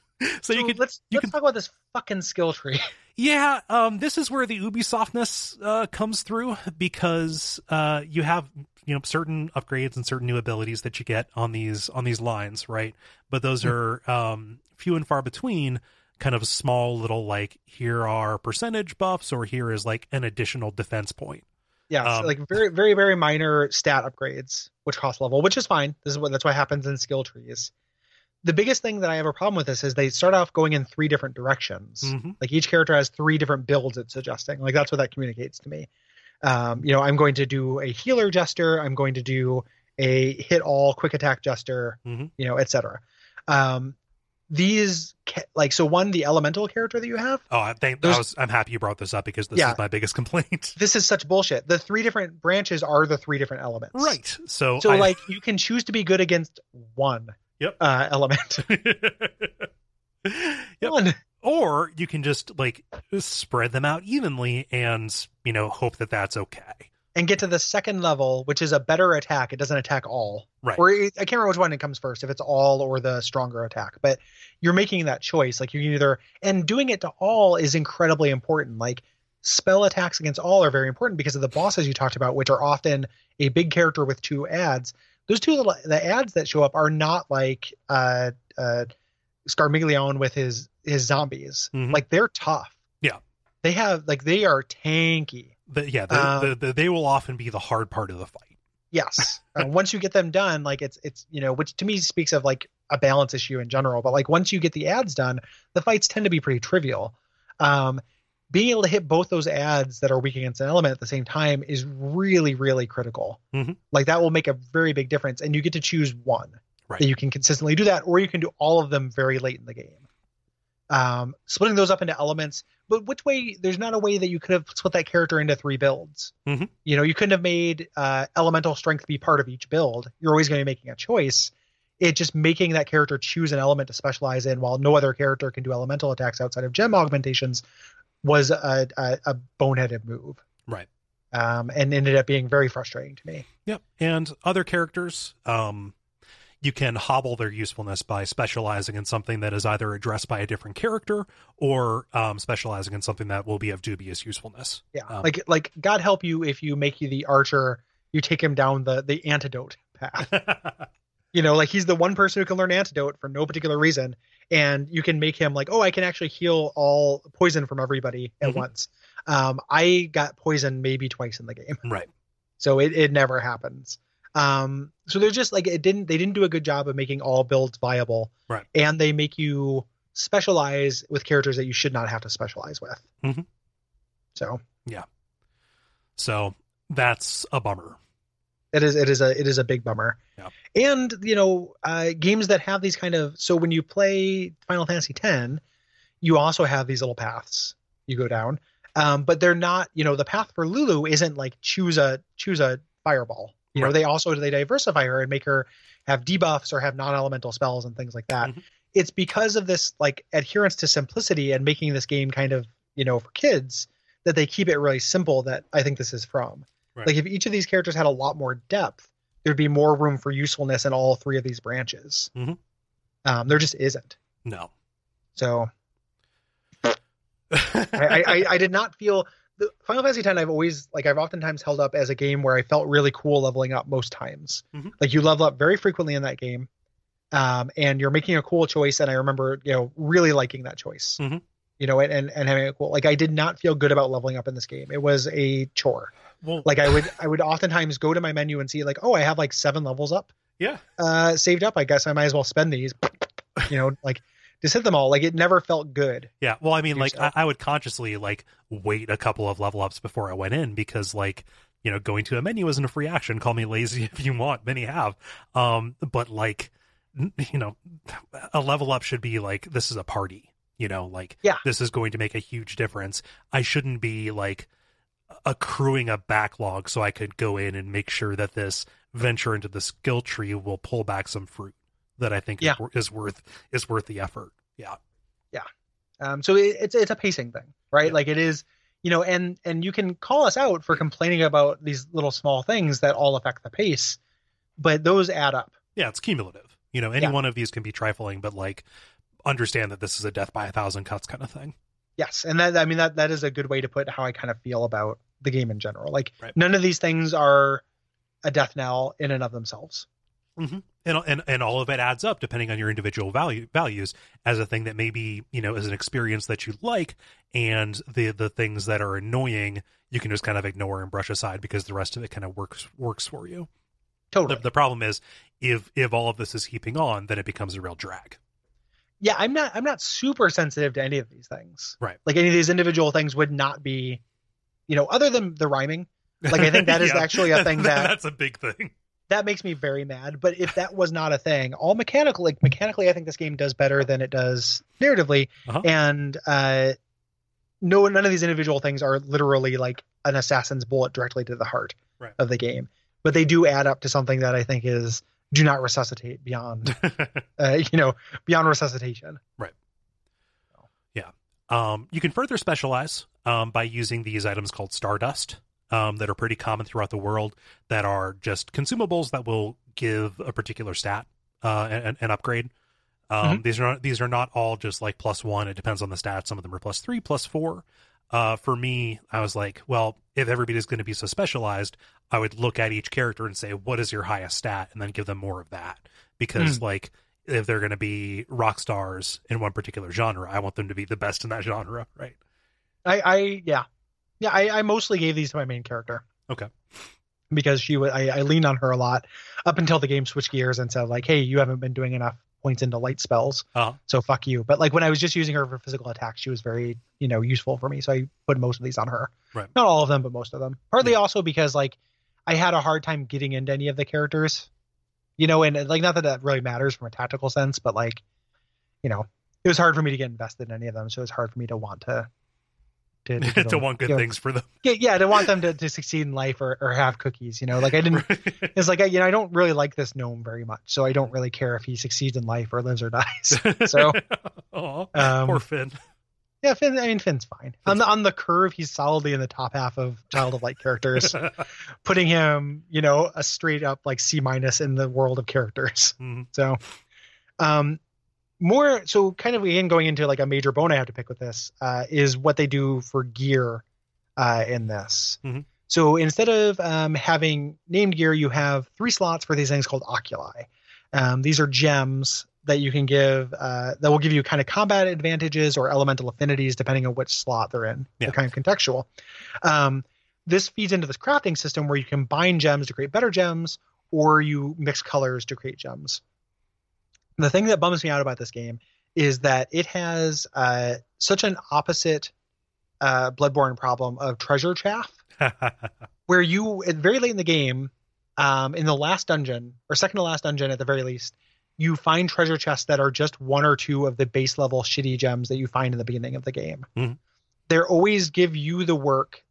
[SPEAKER 2] so, you could,
[SPEAKER 1] let's
[SPEAKER 2] you
[SPEAKER 1] let's
[SPEAKER 2] can-
[SPEAKER 1] talk about this fucking skill tree.
[SPEAKER 2] yeah. Um, this is where the Ubisoftness uh, comes through because uh, you have you know certain upgrades and certain new abilities that you get on these on these lines, right? But those
[SPEAKER 1] Hmm.
[SPEAKER 2] are um few and far between. Kind of small little like here are percentage buffs or here is like an additional defense point.
[SPEAKER 1] Yeah,
[SPEAKER 2] Um,
[SPEAKER 1] like very, very, very minor stat upgrades, which cost level, which is fine. This is what that's what happens in skill trees. The biggest thing that I have a problem with this is they start off going in three different directions.
[SPEAKER 2] Mhm.
[SPEAKER 1] Like each character has three different builds it's suggesting. Like that's what that communicates to me. Um, you know, I'm going to do a healer jester. I'm going to do a hit all quick attack jester.
[SPEAKER 2] Mhm.
[SPEAKER 1] You know, etc. Um, these like so one the elemental character that you have
[SPEAKER 2] Oh, I think I was. I'm happy you brought this up because this
[SPEAKER 1] Yeah.
[SPEAKER 2] is my biggest complaint. *laughs*
[SPEAKER 1] this is such bullshit. The three different branches are the three different elements.
[SPEAKER 2] right. So,
[SPEAKER 1] So
[SPEAKER 2] I,
[SPEAKER 1] like you can choose to be good against one
[SPEAKER 2] Yep.
[SPEAKER 1] uh, element. *laughs*
[SPEAKER 2] yep.
[SPEAKER 1] One.
[SPEAKER 2] Or you can just like spread them out evenly and you know hope that that's okay.
[SPEAKER 1] And get to the second level, which is a better attack. It doesn't attack all.
[SPEAKER 2] Right.
[SPEAKER 1] Or it, I can't remember which one it comes first, if it's all or the stronger attack. But you're making that choice. Like you either and doing it to all is incredibly important. Like spell attacks against all are very important because of the bosses you talked about, which are often a big character with two ads. Those two little the ads that show up are not like uh uh Scarmiglione with his his zombies.
[SPEAKER 2] Mhm.
[SPEAKER 1] Like they're tough.
[SPEAKER 2] Yeah.
[SPEAKER 1] They have like they are tanky.
[SPEAKER 2] The, yeah, the,
[SPEAKER 1] Um,
[SPEAKER 2] the, the, they will often be the hard part of the fight.
[SPEAKER 1] Yes. *laughs* uh, once you get them done, like it's it's you know, which to me speaks of like a balance issue in general. But like once you get the ads done, the fights tend to be pretty trivial. Um, being able to hit both those ads that are weak against an element at the same time is really really critical.
[SPEAKER 2] Mhm.
[SPEAKER 1] Like that will make a very big difference, and you get to choose one
[SPEAKER 2] Right.
[SPEAKER 1] that you can consistently do that, or you can do all of them very late in the game. Um, splitting those up into elements, but which way? There's not a way that you could have split that character into three builds.
[SPEAKER 2] Mhm.
[SPEAKER 1] You know, you couldn't have made uh, elemental strength be part of each build. You're always going to be making a choice. It just making that character choose an element to specialize in, while no other character can do elemental attacks outside of gem augmentations, was a, a, a boneheaded move.
[SPEAKER 2] Right.
[SPEAKER 1] Um, and ended up being very frustrating to me.
[SPEAKER 2] Yep. And other characters, um, you can hobble their usefulness by specializing in something that is either addressed by a different character or um, specializing in something that will be of dubious usefulness.
[SPEAKER 1] Yeah,
[SPEAKER 2] Um,
[SPEAKER 1] like like God help you if you make you the archer, you take him down the the antidote path. *laughs* you know, like he's the one person who can learn antidote for no particular reason, and you can make him like, oh, I can actually heal all poison from everybody at
[SPEAKER 2] Mhm.
[SPEAKER 1] once. Um, I got poisoned maybe twice in the game,
[SPEAKER 2] right.
[SPEAKER 1] so it it never happens. Um, so they're just like it didn't they didn't do a good job of making all builds viable,
[SPEAKER 2] Right.
[SPEAKER 1] And they make you specialize with characters that you should not have to specialize with.
[SPEAKER 2] Mhm.
[SPEAKER 1] So yeah.
[SPEAKER 2] So that's a bummer.
[SPEAKER 1] It is it is a it is a big bummer.
[SPEAKER 2] Yeah.
[SPEAKER 1] And you know, uh, games that have these kind of so when you play Final Fantasy X, you also have these little paths you go down. Um, but they're not, you know, the path for Lulu isn't like choose a choose a fireball. You know,
[SPEAKER 2] Right.
[SPEAKER 1] they also they diversify her and make her have debuffs or have non-elemental spells and things like that.
[SPEAKER 2] Mhm.
[SPEAKER 1] It's because of this like adherence to simplicity and making this game kind of, you know, for kids that they keep it really simple that I think this is from.
[SPEAKER 2] Right.
[SPEAKER 1] Like if each of these characters had a lot more depth, there'd be more room for usefulness in all three of these branches.
[SPEAKER 2] Mhm.
[SPEAKER 1] Um, there just isn't.
[SPEAKER 2] No.
[SPEAKER 1] So *laughs* I, I, I did not feel the Final Fantasy X. I've always like I've oftentimes held up as a game where I felt really cool leveling up most times.
[SPEAKER 2] Mhm.
[SPEAKER 1] Like you level up very frequently in that game, um, and you're making a cool choice. And I remember you know really liking that choice.
[SPEAKER 2] Mhm.
[SPEAKER 1] You know, and, and and having a cool like I did not feel good about leveling up in this game. It was a chore.
[SPEAKER 2] well,
[SPEAKER 1] Like I would I would oftentimes go to my menu and see like oh I have like seven levels up
[SPEAKER 2] yeah.
[SPEAKER 1] uh saved up. I guess I might as well spend these. You know, like just hit them all. Like it never felt good.
[SPEAKER 2] Yeah, well, I mean, like I. I would consciously like wait a couple of level ups before I went in because, like, you know, going to a menu isn't a free action. Call me lazy *laughs* if you want. Many have, um, but like, you know, a level up should be like this is a party. You know, like
[SPEAKER 1] Yeah.
[SPEAKER 2] this is going to make a huge difference. I shouldn't be like accruing a backlog so I could go in and make sure that this venture into the skill tree will pull back some fruit that I think
[SPEAKER 1] Yeah.
[SPEAKER 2] is, is worth is worth the effort. Yeah, yeah.
[SPEAKER 1] Um, so it, it's it's a pacing thing, right?
[SPEAKER 2] Yeah.
[SPEAKER 1] Like it is, you know, and and you can call us out for complaining about these little small things that all affect the pace, but those add up.
[SPEAKER 2] Yeah, it's cumulative. You know, any
[SPEAKER 1] Yeah.
[SPEAKER 2] one of these can be trifling, but like understand that this is a death by a thousand cuts kind of thing.
[SPEAKER 1] Yes, and that I mean that that is a good way to put how I kind of feel about the game in general. Like
[SPEAKER 2] Right.
[SPEAKER 1] none of these things are a death knell in and of themselves. Mm-hmm.
[SPEAKER 2] And, and and all of it adds up depending on your individual value values as a thing that maybe you know is an experience that you like, and the the things that are annoying you can just kind of ignore and brush aside because the rest of it kind of works works for you.
[SPEAKER 1] Totally.
[SPEAKER 2] The, the problem is if if all of this is heaping on, then it becomes a real drag.
[SPEAKER 1] yeah, I'm not I'm not super sensitive to any of these things.
[SPEAKER 2] Right.
[SPEAKER 1] Like any of these individual things would not be, you know, other than the rhyming. Like, I think that *laughs* is actually a thing *laughs* that-
[SPEAKER 2] that's a big thing.
[SPEAKER 1] That makes me very mad. But if that was not a thing, all mechanical, like mechanically, I think this game does better than it does narratively.
[SPEAKER 2] Uh-huh.
[SPEAKER 1] And uh, no, none of these individual things are literally like an assassin's bullet directly to the heart
[SPEAKER 2] Right.
[SPEAKER 1] of the game, but they do add up to something that I think is do not resuscitate beyond, *laughs* uh, you know, beyond resuscitation. Right. Yeah.
[SPEAKER 2] Um, you can further specialize um, by using these items called Stardust um, that are pretty common throughout the world that are just consumables that will give a particular stat uh, and, and upgrade. Um, These are not these are not all just like plus one. It depends on the stats. Some of them are plus three, plus four. Uh, for me, I was like, well, if everybody's going to be so specialized, I would look at each character and say, what is your highest stat, and then give them more of that. Because like if they're going to be rock stars in one particular genre, I want them to be the best in that *laughs* genre, right?
[SPEAKER 1] I, I yeah, yeah. I, I mostly gave these to my main character.
[SPEAKER 2] Okay.
[SPEAKER 1] Because she was, I, I leaned on her a lot up until the game switched gears and said like, hey, you haven't been doing enough points into light spells,
[SPEAKER 2] Uh,
[SPEAKER 1] so fuck you. But like when I was just using her for physical attacks, she was very you know useful for me. So I put most of these on her.
[SPEAKER 2] Right.
[SPEAKER 1] Not all of them, but most of them. Partly
[SPEAKER 2] Yeah.
[SPEAKER 1] also because like I had a hard time getting into any of the characters, you know, and like not that that really matters from a tactical sense, but like, you know, it was hard for me to get invested in any of them. So it was hard for me to want to. To, to, *laughs*
[SPEAKER 2] to
[SPEAKER 1] them-
[SPEAKER 2] want good
[SPEAKER 1] you know,
[SPEAKER 2] things for them.
[SPEAKER 1] yeah, yeah, to want them to, to succeed in life or, or have cookies, you know, like I didn't, *laughs* it's like, I, you know, I don't really like this gnome very much. So I don't really care if he succeeds in life or lives or dies. *laughs* So,
[SPEAKER 2] Aw,
[SPEAKER 1] um,
[SPEAKER 2] poor Finn.
[SPEAKER 1] yeah, Finn, I mean, Finn's fine. On the, on the curve, he's solidly in the top half of Child of Light characters, putting him, you know, a straight up like C minus in the world of characters.
[SPEAKER 2] Mhm.
[SPEAKER 1] So, um, more so kind of again going into like a major bone I have to pick with this uh, is what they do for gear uh, in this.
[SPEAKER 2] Mhm.
[SPEAKER 1] So instead of um, having named gear, you have three slots for these things called oculi. Um, these are gems that you can give uh, that will give you kind of combat advantages or elemental affinities depending on which slot they're in.
[SPEAKER 2] Yeah.
[SPEAKER 1] They're kind of contextual. Um, this feeds into this crafting system where you can bind gems to create better gems, or you mix colors to create gems. The thing that bums me out about this game is that it has uh, such an opposite uh, Bloodborne problem of treasure chaff, *laughs* where you very late in the game, um, in the last dungeon or second to last dungeon at the very least, you find treasure chests that are just one or two of the base level shitty gems that you find in the beginning of the game.
[SPEAKER 2] Mhm.
[SPEAKER 1] They always give you the work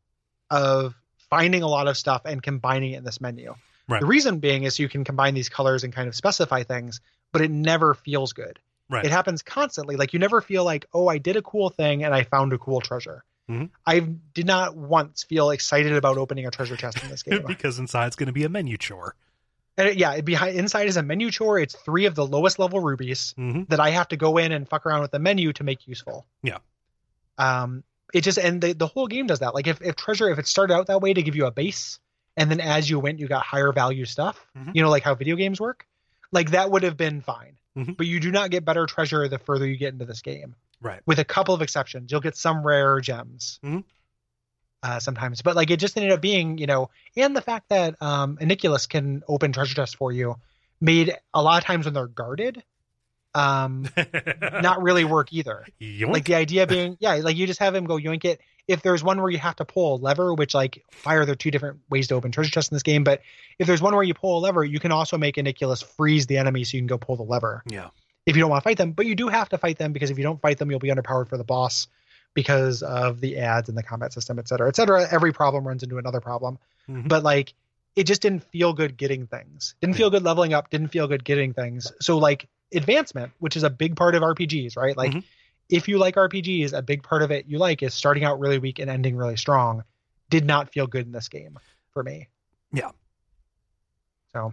[SPEAKER 1] of finding a lot of stuff and combining it in this menu.
[SPEAKER 2] Right.
[SPEAKER 1] The reason being is you can combine these colors and kind of specify things, but it never feels good.
[SPEAKER 2] Right.
[SPEAKER 1] It happens constantly. Like you never feel like, oh, I did a cool thing and I found a cool treasure.
[SPEAKER 2] Mhm.
[SPEAKER 1] I did not once feel excited about opening a treasure chest in this game. *laughs*
[SPEAKER 2] because inside's going to be a menu chore.
[SPEAKER 1] And it- yeah, it behind inside is a menu chore. It's three of the lowest level rubies
[SPEAKER 2] hmm
[SPEAKER 1] that I have to go in and fuck around with the menu to make useful.
[SPEAKER 2] Yeah.
[SPEAKER 1] Um, it just and the the whole game does that. Like if if treasure if it started out that way to give you a base, and then as you went you got higher value stuff.
[SPEAKER 2] Mhm.
[SPEAKER 1] You know, like how video games work. Like that would have been fine.
[SPEAKER 2] Mhm.
[SPEAKER 1] But you do not get better treasure the further you get into this game
[SPEAKER 2] Right.
[SPEAKER 1] with a couple of exceptions. You'll get some rare gems
[SPEAKER 2] Mhm.
[SPEAKER 1] uh, sometimes, but like it just ended up being, you know, and the fact that um, Igniculus can open treasure chests for you made a lot of times when they're guarded, um, *laughs* not really work either.
[SPEAKER 2] Yoink.
[SPEAKER 1] Like the idea being, yeah, like you just have him go yoink it. If there's one where you have to pull a lever, which like fire, there are two different ways to open treasure chests in this game, but if there's one where you pull a lever, you can also make Igniculus freeze the enemy so you can go pull the lever
[SPEAKER 2] yeah.
[SPEAKER 1] if you don't want to fight them. But you do have to fight them because if you don't fight them, you'll be underpowered for the boss because of the ads and the combat system, et cetera, et cetera. Every problem runs into another problem.
[SPEAKER 2] Mhm.
[SPEAKER 1] But like, it just didn't feel good getting things. Didn't feel good leveling up. Didn't feel good getting things. So like advancement, which is a big part of RPGs, right? Like,
[SPEAKER 2] Mhm.
[SPEAKER 1] If you like RPGs, a big part of it you like is starting out really weak and ending really strong. Did not feel good in this game for me.
[SPEAKER 2] Yeah.
[SPEAKER 1] So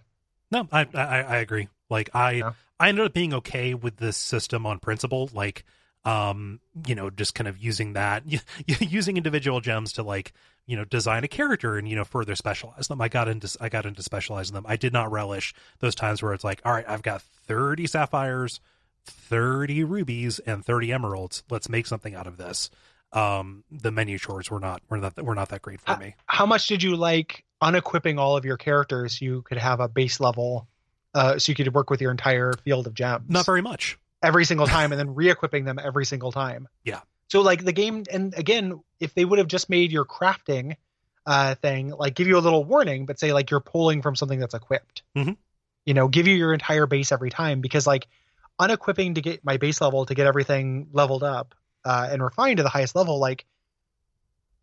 [SPEAKER 2] No, I, I I agree. Like I
[SPEAKER 1] Yeah.
[SPEAKER 2] I ended up being okay with this system on principle. Like um you know just kind of using that *laughs* using individual gems to like you know design a character and you know further specialize them i got into i got into specializing them i did not relish those times where it's like all right i've got 30 sapphires 30 rubies and 30 emeralds. Let's make something out of this. Um the menu chores were not were not were not that great for
[SPEAKER 1] Uh,
[SPEAKER 2] me.
[SPEAKER 1] how much did you like unequipping all of your characters you could have a base level uh, so you could work with your entire field of gems?
[SPEAKER 2] Not very much.
[SPEAKER 1] Every single *laughs* time and then re-equipping them every single time.
[SPEAKER 2] Yeah.
[SPEAKER 1] so like the game and again if they would have just made your crafting uh thing like give you a little warning but say like you're pulling from something that's equipped.
[SPEAKER 2] Mhm.
[SPEAKER 1] you know give you your entire base every time because like unequipping to get my base level to get everything leveled up uh, and refined to the highest level like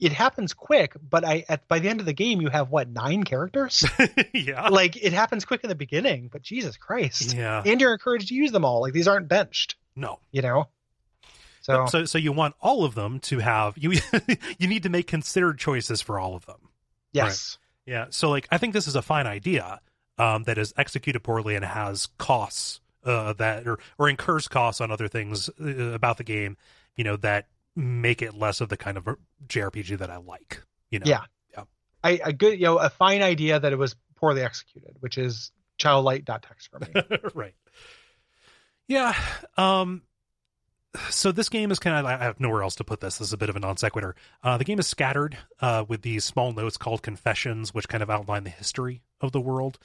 [SPEAKER 1] it happens quick but i at by the end of the game you have what nine characters? *laughs*
[SPEAKER 2] Yeah.
[SPEAKER 1] Like it happens quick in the beginning but jesus christ.
[SPEAKER 2] Yeah.
[SPEAKER 1] And you're encouraged to use them all. Like these aren't benched.
[SPEAKER 2] No.
[SPEAKER 1] You know? So,
[SPEAKER 2] so so you want all of them to have you *laughs* you need to make considered choices for all of them.
[SPEAKER 1] Yes.
[SPEAKER 2] Yeah. So like i think this is a fine idea um that is executed poorly and has costs uh that or or incurs costs on other things uh, about the game you know that make it less of the kind of jrpg that i like you know?
[SPEAKER 1] Yeah. I, a good you know a fine idea that it was poorly executed which is childlight.txt for me. *laughs*
[SPEAKER 2] Right. Yeah um so this game is kind of i have nowhere else to put this. This is a bit of a non sequitur. Uh, the game is scattered uh, with these small notes called confessions which kind of outline the history of the world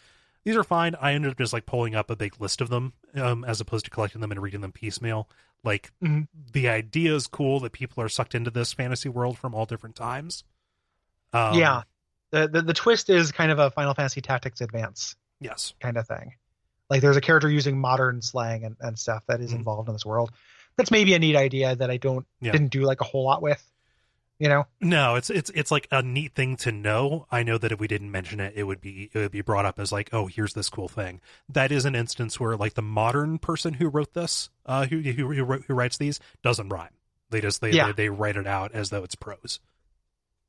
[SPEAKER 2] these are fine. I ended up just like pulling up a big list of them um, as opposed to collecting them and reading them piecemeal. Like
[SPEAKER 1] Mhm.
[SPEAKER 2] the idea is cool that people are sucked into this fantasy world from all different times. Um,
[SPEAKER 1] yeah. The, the the twist is kind of a final fantasy tactics advance
[SPEAKER 2] yes.
[SPEAKER 1] kind of thing. Like there's a character using modern slang and, and stuff that is
[SPEAKER 2] Mhm.
[SPEAKER 1] involved in this world. That's maybe a neat idea that i don't
[SPEAKER 2] Yeah.
[SPEAKER 1] didn't do like a whole lot with you know
[SPEAKER 2] No, it's it's it's like a neat thing to know. I know that if we didn't mention it, it would be it would be brought up as like, oh, here's this cool thing. That is an instance where like the modern person who wrote this, uh, who who who, wrote- who writes these, doesn't rhyme. They just they,
[SPEAKER 1] Yeah.
[SPEAKER 2] they they write it out as though it's prose.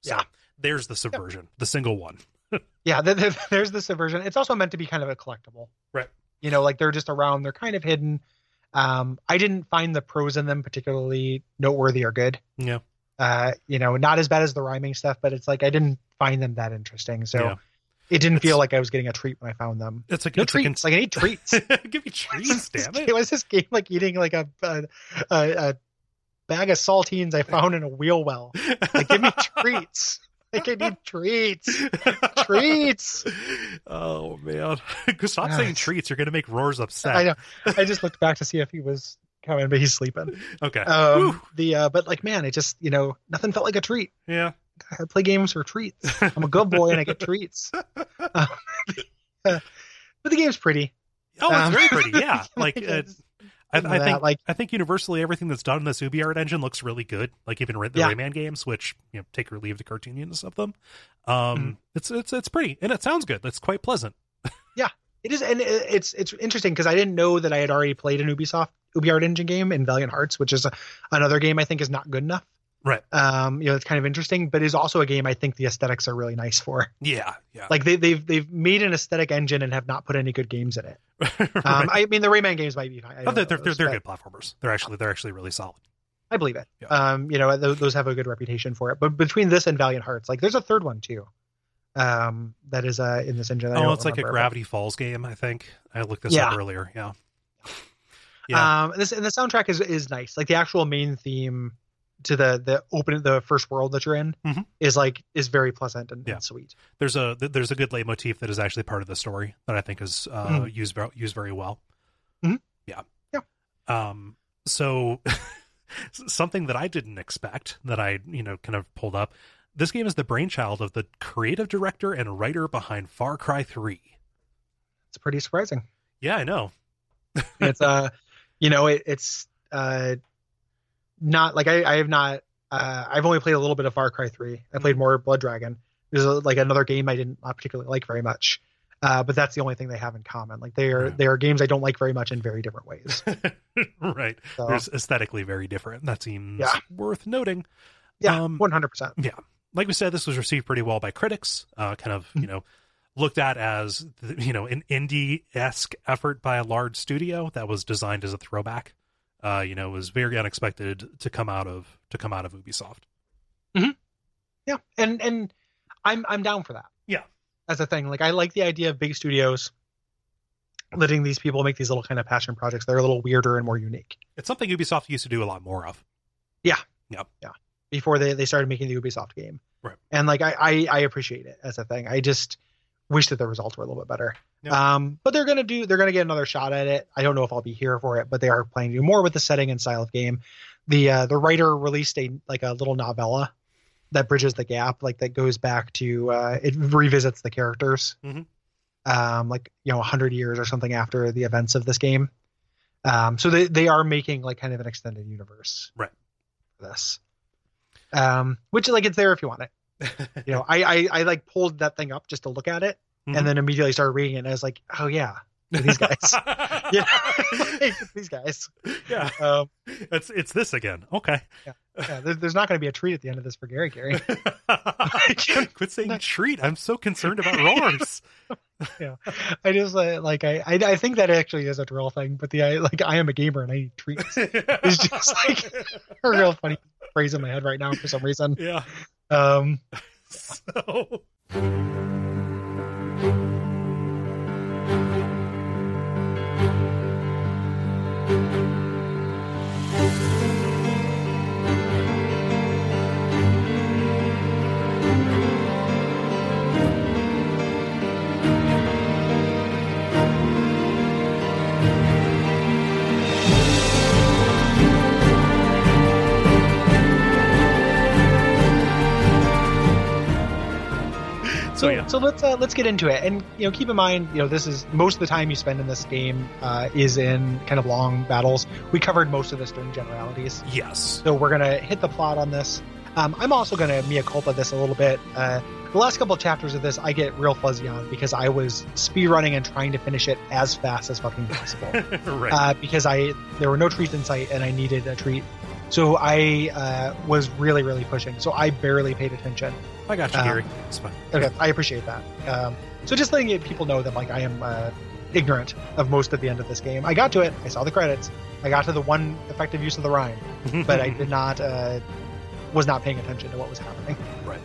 [SPEAKER 2] So
[SPEAKER 1] Yeah.
[SPEAKER 2] there's the subversion, the single one. *laughs*
[SPEAKER 1] yeah th- th- there's the subversion it's also meant to be kind of a collectible
[SPEAKER 2] Right.
[SPEAKER 1] you know like they're just around they're kind of hidden um i didn't find the prose in them particularly noteworthy or good
[SPEAKER 2] Yeah,
[SPEAKER 1] uh you know not as bad as the rhyming stuff but it's like i didn't find them that interesting. So
[SPEAKER 2] Yeah.
[SPEAKER 1] it didn't feel like i was getting a treat when i found them.
[SPEAKER 2] It's a
[SPEAKER 1] no
[SPEAKER 2] it's
[SPEAKER 1] treats. Like i need treats. *laughs*
[SPEAKER 2] Give me treats, *laughs* damn
[SPEAKER 1] it.
[SPEAKER 2] It.
[SPEAKER 1] was this game like eating like a a, a, bag of saltines i found in a wheel well. Like give me *laughs* treats. Like i need treats. Treats.
[SPEAKER 2] Oh man, stop
[SPEAKER 1] Ah,
[SPEAKER 2] saying treats. You're gonna make Roars upset.
[SPEAKER 1] i know. I just looked back to see if he was coming but he's sleeping *laughs*
[SPEAKER 2] Okay.
[SPEAKER 1] um the uh but like man it just you know nothing felt like a treat
[SPEAKER 2] Yeah.
[SPEAKER 1] i play games for treats *laughs* i'm a good boy and i get treats Um, *laughs* but the game's pretty.
[SPEAKER 2] Oh, it's
[SPEAKER 1] Um,
[SPEAKER 2] very pretty. Yeah, like uh, I, I think
[SPEAKER 1] like
[SPEAKER 2] I think universally everything that's done in this UbiArt engine looks really good. Like even the
[SPEAKER 1] Yeah.
[SPEAKER 2] Rayman games, which you know take or leave the cartooniness of them. Um,
[SPEAKER 1] Mhm.
[SPEAKER 2] it's it's it's pretty and it sounds good. It's quite pleasant.
[SPEAKER 1] It is, and it's it's interesting because I didn't know that I had already played an Ubisoft UbiArt Engine game in Valiant Hearts, which is a, another game I think is not good enough.
[SPEAKER 2] Right.
[SPEAKER 1] Um, you know, it's kind of interesting, but is also a game I think the aesthetics are really nice for.
[SPEAKER 2] Yeah, yeah.
[SPEAKER 1] Like they, they've they've made an aesthetic engine and have not put any good games in it. *laughs* Um, I mean, the Rayman games might be fine. I
[SPEAKER 2] Oh, they're, they're, they're,
[SPEAKER 1] those,
[SPEAKER 2] they're good platformers. They're actually they're actually really solid.
[SPEAKER 1] I believe it.
[SPEAKER 2] Yeah.
[SPEAKER 1] Um, you know, those, those have a good reputation for it. But between this and Valiant Hearts, like there's a third one too. Um, that is uh in this engine. I
[SPEAKER 2] Oh, it's like a
[SPEAKER 1] remember, but-
[SPEAKER 2] Gravity Falls game. I think I looked this
[SPEAKER 1] Yeah.
[SPEAKER 2] up earlier. Yeah. Yeah.
[SPEAKER 1] Um, this and the soundtrack is is nice. Like the actual main theme to the the open the first world that you're in
[SPEAKER 2] Mhm.
[SPEAKER 1] is like is very pleasant and,
[SPEAKER 2] Yeah.
[SPEAKER 1] and sweet.
[SPEAKER 2] there's a there's a good leitmotif that is actually part of the story that I think is uh,
[SPEAKER 1] Mhm.
[SPEAKER 2] used used very well.
[SPEAKER 1] Mhm.
[SPEAKER 2] Yeah.
[SPEAKER 1] Yeah.
[SPEAKER 2] Um. So *laughs* something that I didn't expect that I you know kind of pulled up. This game is the brainchild of the creative director and writer behind Far Cry Three.
[SPEAKER 1] It's pretty surprising.
[SPEAKER 2] Yeah, I know. *laughs*
[SPEAKER 1] it's uh you know it, it's uh not like I, I have not uh I've only played a little bit of Far Cry 3. I played more Blood Dragon. There's a, like another game I didn't not particularly like very much. Uh, but that's the only thing they have in common. Like they are
[SPEAKER 2] Yeah.
[SPEAKER 1] they are games I don't like very much in very different ways. *laughs*
[SPEAKER 2] right.
[SPEAKER 1] So
[SPEAKER 2] There's aesthetically very different. That seems
[SPEAKER 1] Yeah.
[SPEAKER 2] worth noting.
[SPEAKER 1] yeah,
[SPEAKER 2] um,
[SPEAKER 1] one hundred percent.
[SPEAKER 2] Like we said, this was received pretty well by critics. Uh, kind of, you know, looked at as you know an indie esque effort by a large studio that was designed as a throwback. Uh, you know, was very unexpected to come out of to come out of Ubisoft.
[SPEAKER 1] Yeah, and and I'm I'm down for that.
[SPEAKER 2] Yeah.
[SPEAKER 1] as a thing. Like I like the idea of big studios letting these people make these little kind of passion projects that are a little weirder and more unique.
[SPEAKER 2] It's something Ubisoft used to do a lot more of.
[SPEAKER 1] Before they, they started making the Ubisoft game.
[SPEAKER 2] Right.
[SPEAKER 1] And like I, I I appreciate it as a thing. I just wish that the results were a little bit better.
[SPEAKER 2] Yeah.
[SPEAKER 1] Um, but they're gonna do they're gonna get another shot at it. I don't know if I'll be here for it, but they are planning to do more with the setting and style of game. The uh, the writer released a like a little novella that bridges the gap, like that goes back to uh, it revisits the characters,
[SPEAKER 2] Mhm.
[SPEAKER 1] um, like you know, hundred years or something after the events of this game. Um, so they they are making like kind of an extended universe,
[SPEAKER 2] Right.
[SPEAKER 1] For this, um, which is like it's there if you want it. *laughs* You know, I I, I like pulled that thing up just to look at it,
[SPEAKER 2] Mhm.
[SPEAKER 1] and then immediately started reading it, and I was like, oh yeah, these guys, *laughs* yeah, *laughs* these guys.
[SPEAKER 2] yeah,
[SPEAKER 1] Um,
[SPEAKER 2] it's it's this again. Okay.
[SPEAKER 1] yeah, there, there's not going to be a treat at the end of this for Gary. Gary, *laughs*
[SPEAKER 2] Quit saying treat. I'm so concerned about roars.
[SPEAKER 1] Yeah, I just uh, like I, I I think that actually is a real thing, but the I like I am a gamer and I need treats.
[SPEAKER 2] it's
[SPEAKER 1] just like- a real funny phrase in my head right now for some reason.
[SPEAKER 2] yeah.
[SPEAKER 1] Um,
[SPEAKER 2] So
[SPEAKER 1] so
[SPEAKER 2] yeah.
[SPEAKER 1] so let's uh, let's get into it, and you know keep in mind you know this is most of the time you spend in this game uh, is in kind of long battles. We covered most of this during generalities.
[SPEAKER 2] yes.
[SPEAKER 1] So we're gonna hit the plot on this. Um, I'm also gonna mea culpa this a little bit. Uh, the last couple of chapters of this I get real fuzzy on because I was speed running and trying to finish it as fast as fucking possible. *laughs*
[SPEAKER 2] right.
[SPEAKER 1] uh, because I there were no treats in sight and I needed a treat. So I uh, was really really pushing. So I barely paid attention.
[SPEAKER 2] I got you,
[SPEAKER 1] um,
[SPEAKER 2] Gary. It's fine.
[SPEAKER 1] Okay, I appreciate that. Um, so just letting people know that like I am uh, ignorant of most of the end of this game. I got to it. I saw the credits. I got to the one effective use of the rhyme, *laughs* but I did not uh, was not paying attention to what was happening.
[SPEAKER 2] Right.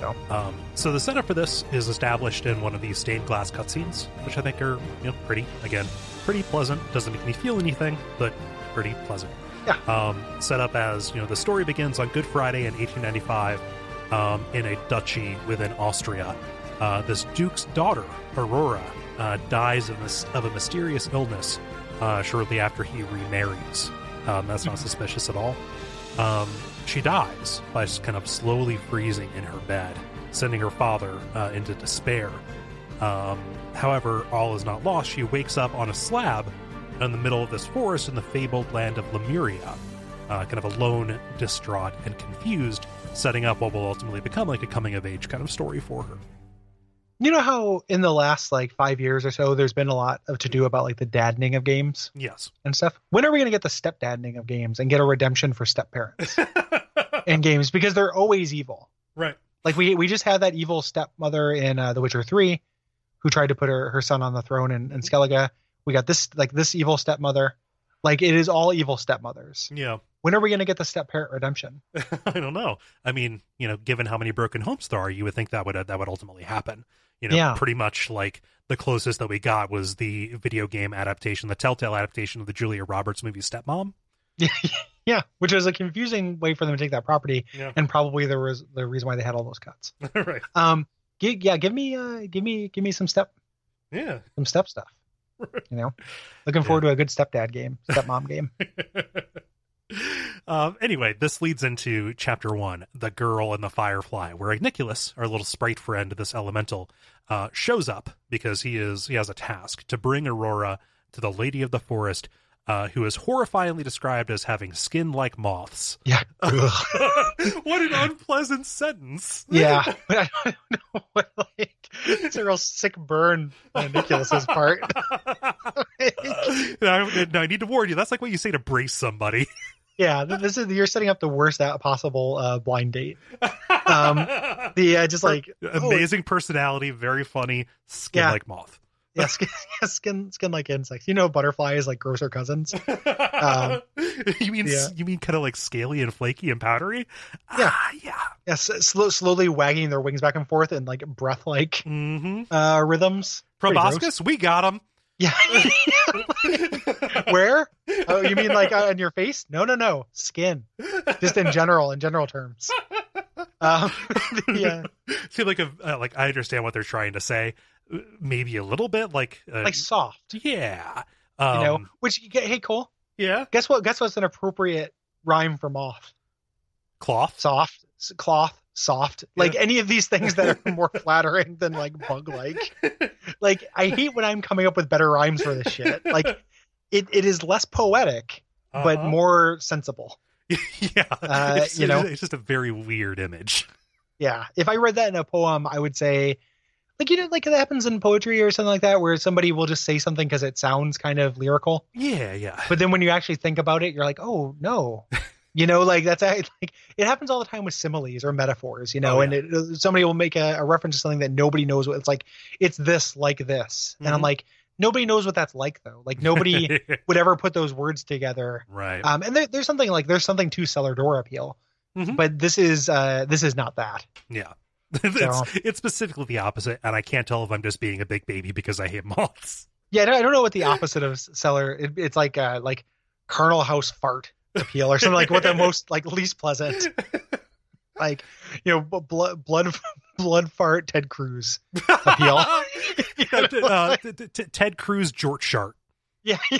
[SPEAKER 1] So.
[SPEAKER 2] Um, so the setup for this is established in one of these stained glass cutscenes, which I think are you know pretty again pretty pleasant. Doesn't make me feel anything, but pretty pleasant.
[SPEAKER 1] Yeah.
[SPEAKER 2] Um, set up as you know the story begins on Good Friday in 1895 um, in a duchy within Austria. Uh, this duke's daughter Aurora uh, dies of, of a mysterious illness uh, shortly after he remarries. Um, that's not suspicious at all. Um, she dies by just kind of slowly freezing in her bed, sending her father uh, into despair. Um, however, all is not lost. She wakes up on a slab in the middle of this forest in the fabled land of Lemuria, uh, kind of alone, distraught, and confused, setting up what will ultimately become like a coming of age kind of story for her.
[SPEAKER 1] You know how in the last like five years or so, there's been a lot of to do about like the daddening of games
[SPEAKER 2] Yes.
[SPEAKER 1] and stuff. When are we going to get the stepdaddening of games and get a redemption for step parents *laughs* in games because they're always evil?
[SPEAKER 2] right.
[SPEAKER 1] Like we we just had that evil stepmother in uh, The Witcher Three, who tried to put her, her son on the throne in, in Skellige. We got this like this evil stepmother. Like it is all evil stepmothers.
[SPEAKER 2] Yeah.
[SPEAKER 1] When are we going to get the step parent redemption? *laughs*
[SPEAKER 2] I don't know. I mean, you know, given how many broken homes there are, you would think that would that would ultimately happen. You know,
[SPEAKER 1] Yeah.
[SPEAKER 2] pretty much like the closest that we got was the video game adaptation, the Telltale adaptation of the Julia Roberts movie Stepmom.
[SPEAKER 1] yeah, *laughs* yeah, which was a confusing way for them to take that property,
[SPEAKER 2] Yeah.
[SPEAKER 1] and probably there was the reason why they had all those cuts. *laughs*
[SPEAKER 2] right.
[SPEAKER 1] Um, gi- yeah, give me uh, give me give me some step
[SPEAKER 2] Yeah.
[SPEAKER 1] some step stuff. You know, looking forward to a good stepdad game, stepmom game.
[SPEAKER 2] Um, anyway, this leads into chapter one, the girl and the firefly, where Igniculus, our little sprite friend, this elemental, uh, shows up because he is he has a task to bring Aurora to the Lady of the Forest, uh, who is horrifyingly described as having skin like moths.
[SPEAKER 1] Yeah, *laughs*
[SPEAKER 2] what an unpleasant sentence.
[SPEAKER 1] yeah. *laughs* *laughs* I don't know what like it's a real sick burn on Nicholas's part.
[SPEAKER 2] now, now I need to warn you. That's like what you say to brace somebody.
[SPEAKER 1] Yeah, this is you're setting up the worst possible uh, blind date. Um, *laughs* The uh, just like oh,
[SPEAKER 2] amazing personality, very funny, skin
[SPEAKER 1] Yeah.
[SPEAKER 2] like moth.
[SPEAKER 1] yeah, *laughs* skin, skin, skin like insects. You know, butterflies like grosser cousins. *laughs*
[SPEAKER 2] you mean
[SPEAKER 1] yeah.
[SPEAKER 2] you mean kind of like scaly and flaky and powdery?
[SPEAKER 1] Yeah.
[SPEAKER 2] Ah, yeah.
[SPEAKER 1] Yes, slow, slowly wagging their wings back and forth in like breath like
[SPEAKER 2] Mm-hmm.
[SPEAKER 1] uh, rhythms.
[SPEAKER 2] Proboscis, we got him.
[SPEAKER 1] Yeah. Where? *laughs* Oh, you mean like uh, on your face? No, no, no. Skin. Just in general, in general terms. Um, *laughs* yeah,
[SPEAKER 2] feel like a, uh, like I understand what they're trying to say, Uh, maybe a little bit like uh,
[SPEAKER 1] like soft.
[SPEAKER 2] yeah,
[SPEAKER 1] You
[SPEAKER 2] um,
[SPEAKER 1] know, which you get. Hey, Cole.
[SPEAKER 2] yeah,
[SPEAKER 1] Guess what? Guess what's an appropriate rhyme for moth?
[SPEAKER 2] cloth.
[SPEAKER 1] Soft, cloth, soft. Like any of these things that are *laughs* more flattering than like bug-like. Like I hate when I'm coming up with better rhymes for this shit. Like it, it is less poetic, but
[SPEAKER 2] Uh-huh.
[SPEAKER 1] more sensible. *laughs*
[SPEAKER 2] yeah,
[SPEAKER 1] Uh,
[SPEAKER 2] it's,
[SPEAKER 1] you know?
[SPEAKER 2] it's just a very weird image.
[SPEAKER 1] Yeah. If I read that in a poem, I would say, like, you know, like it happens in poetry or something like that, where somebody will just say something because it sounds kind of lyrical.
[SPEAKER 2] Yeah, yeah,
[SPEAKER 1] But then when you actually think about it, you're like, oh, no. *laughs* You know, like that's like it happens all the time with similes or metaphors, you know,
[SPEAKER 2] Oh,
[SPEAKER 1] and it, somebody will make a, a reference to something that nobody knows what it's like. It's this, like this. And I'm
[SPEAKER 2] Mhm.
[SPEAKER 1] like, nobody knows what that's like, though. Like, nobody *laughs* would ever put those words together.
[SPEAKER 2] right.
[SPEAKER 1] Um, and there, there's something like, there's something to cellar door appeal.
[SPEAKER 2] Mhm.
[SPEAKER 1] But this is, uh, this is not that.
[SPEAKER 2] Yeah. *laughs* it's, it's specifically the opposite, and I can't tell if I'm just being a big baby because I hate moths.
[SPEAKER 1] Yeah, I don't- I don't know what the opposite of cellar. It, it's like uh, like Colonel House fart appeal or something like what the most like least pleasant. *laughs* Like you know, blood blood *laughs* blood fart Ted Cruz appeal. *laughs* *laughs*
[SPEAKER 2] Uh, t- uh, t- Ted Cruz, George Shart.
[SPEAKER 1] yeah, yeah,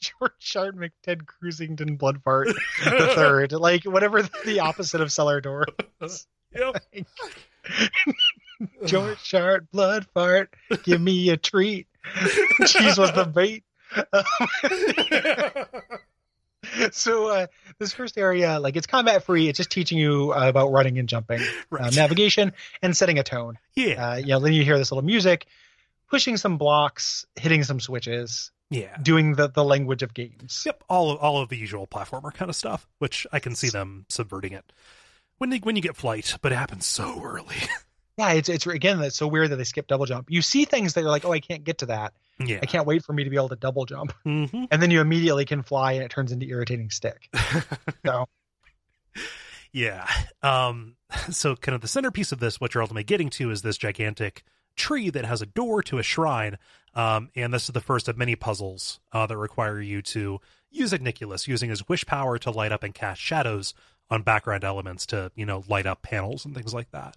[SPEAKER 1] George, Shart McTed Cruzington blood fart the third. Like whatever the opposite of cellar door.
[SPEAKER 2] Yep.
[SPEAKER 1] George blood fart. Give me a treat. Cheese was the bait. *laughs* so uh, this first area like it's combat free it's just teaching you uh, about running and jumping *laughs* uh, navigation and setting a tone
[SPEAKER 2] yeah.
[SPEAKER 1] uh, you know then you hear this little music pushing some blocks hitting some switches
[SPEAKER 2] yeah.
[SPEAKER 1] doing the, the language of games
[SPEAKER 2] Yep. All of all of the usual platformer kind of stuff, which I can see them subverting it when they, when you get flight, but it happens so early. *laughs*
[SPEAKER 1] yeah it's, it's again that's so weird that they skip double jump you see things that you're like oh i can't get to that
[SPEAKER 2] yeah.
[SPEAKER 1] i can't wait for me to be able to double jump *laughs*
[SPEAKER 2] hmm
[SPEAKER 1] and then you immediately can fly and it turns into irritating stick *laughs* so
[SPEAKER 2] Yeah. Um, so kind of the centerpiece of this, what you're ultimately getting to is this gigantic tree that has a door to a shrine. Um, and this is the first of many puzzles uh, that require you to use Igniculus, using his wish power to light up and cast shadows on background elements to, you know, light up panels and things like that.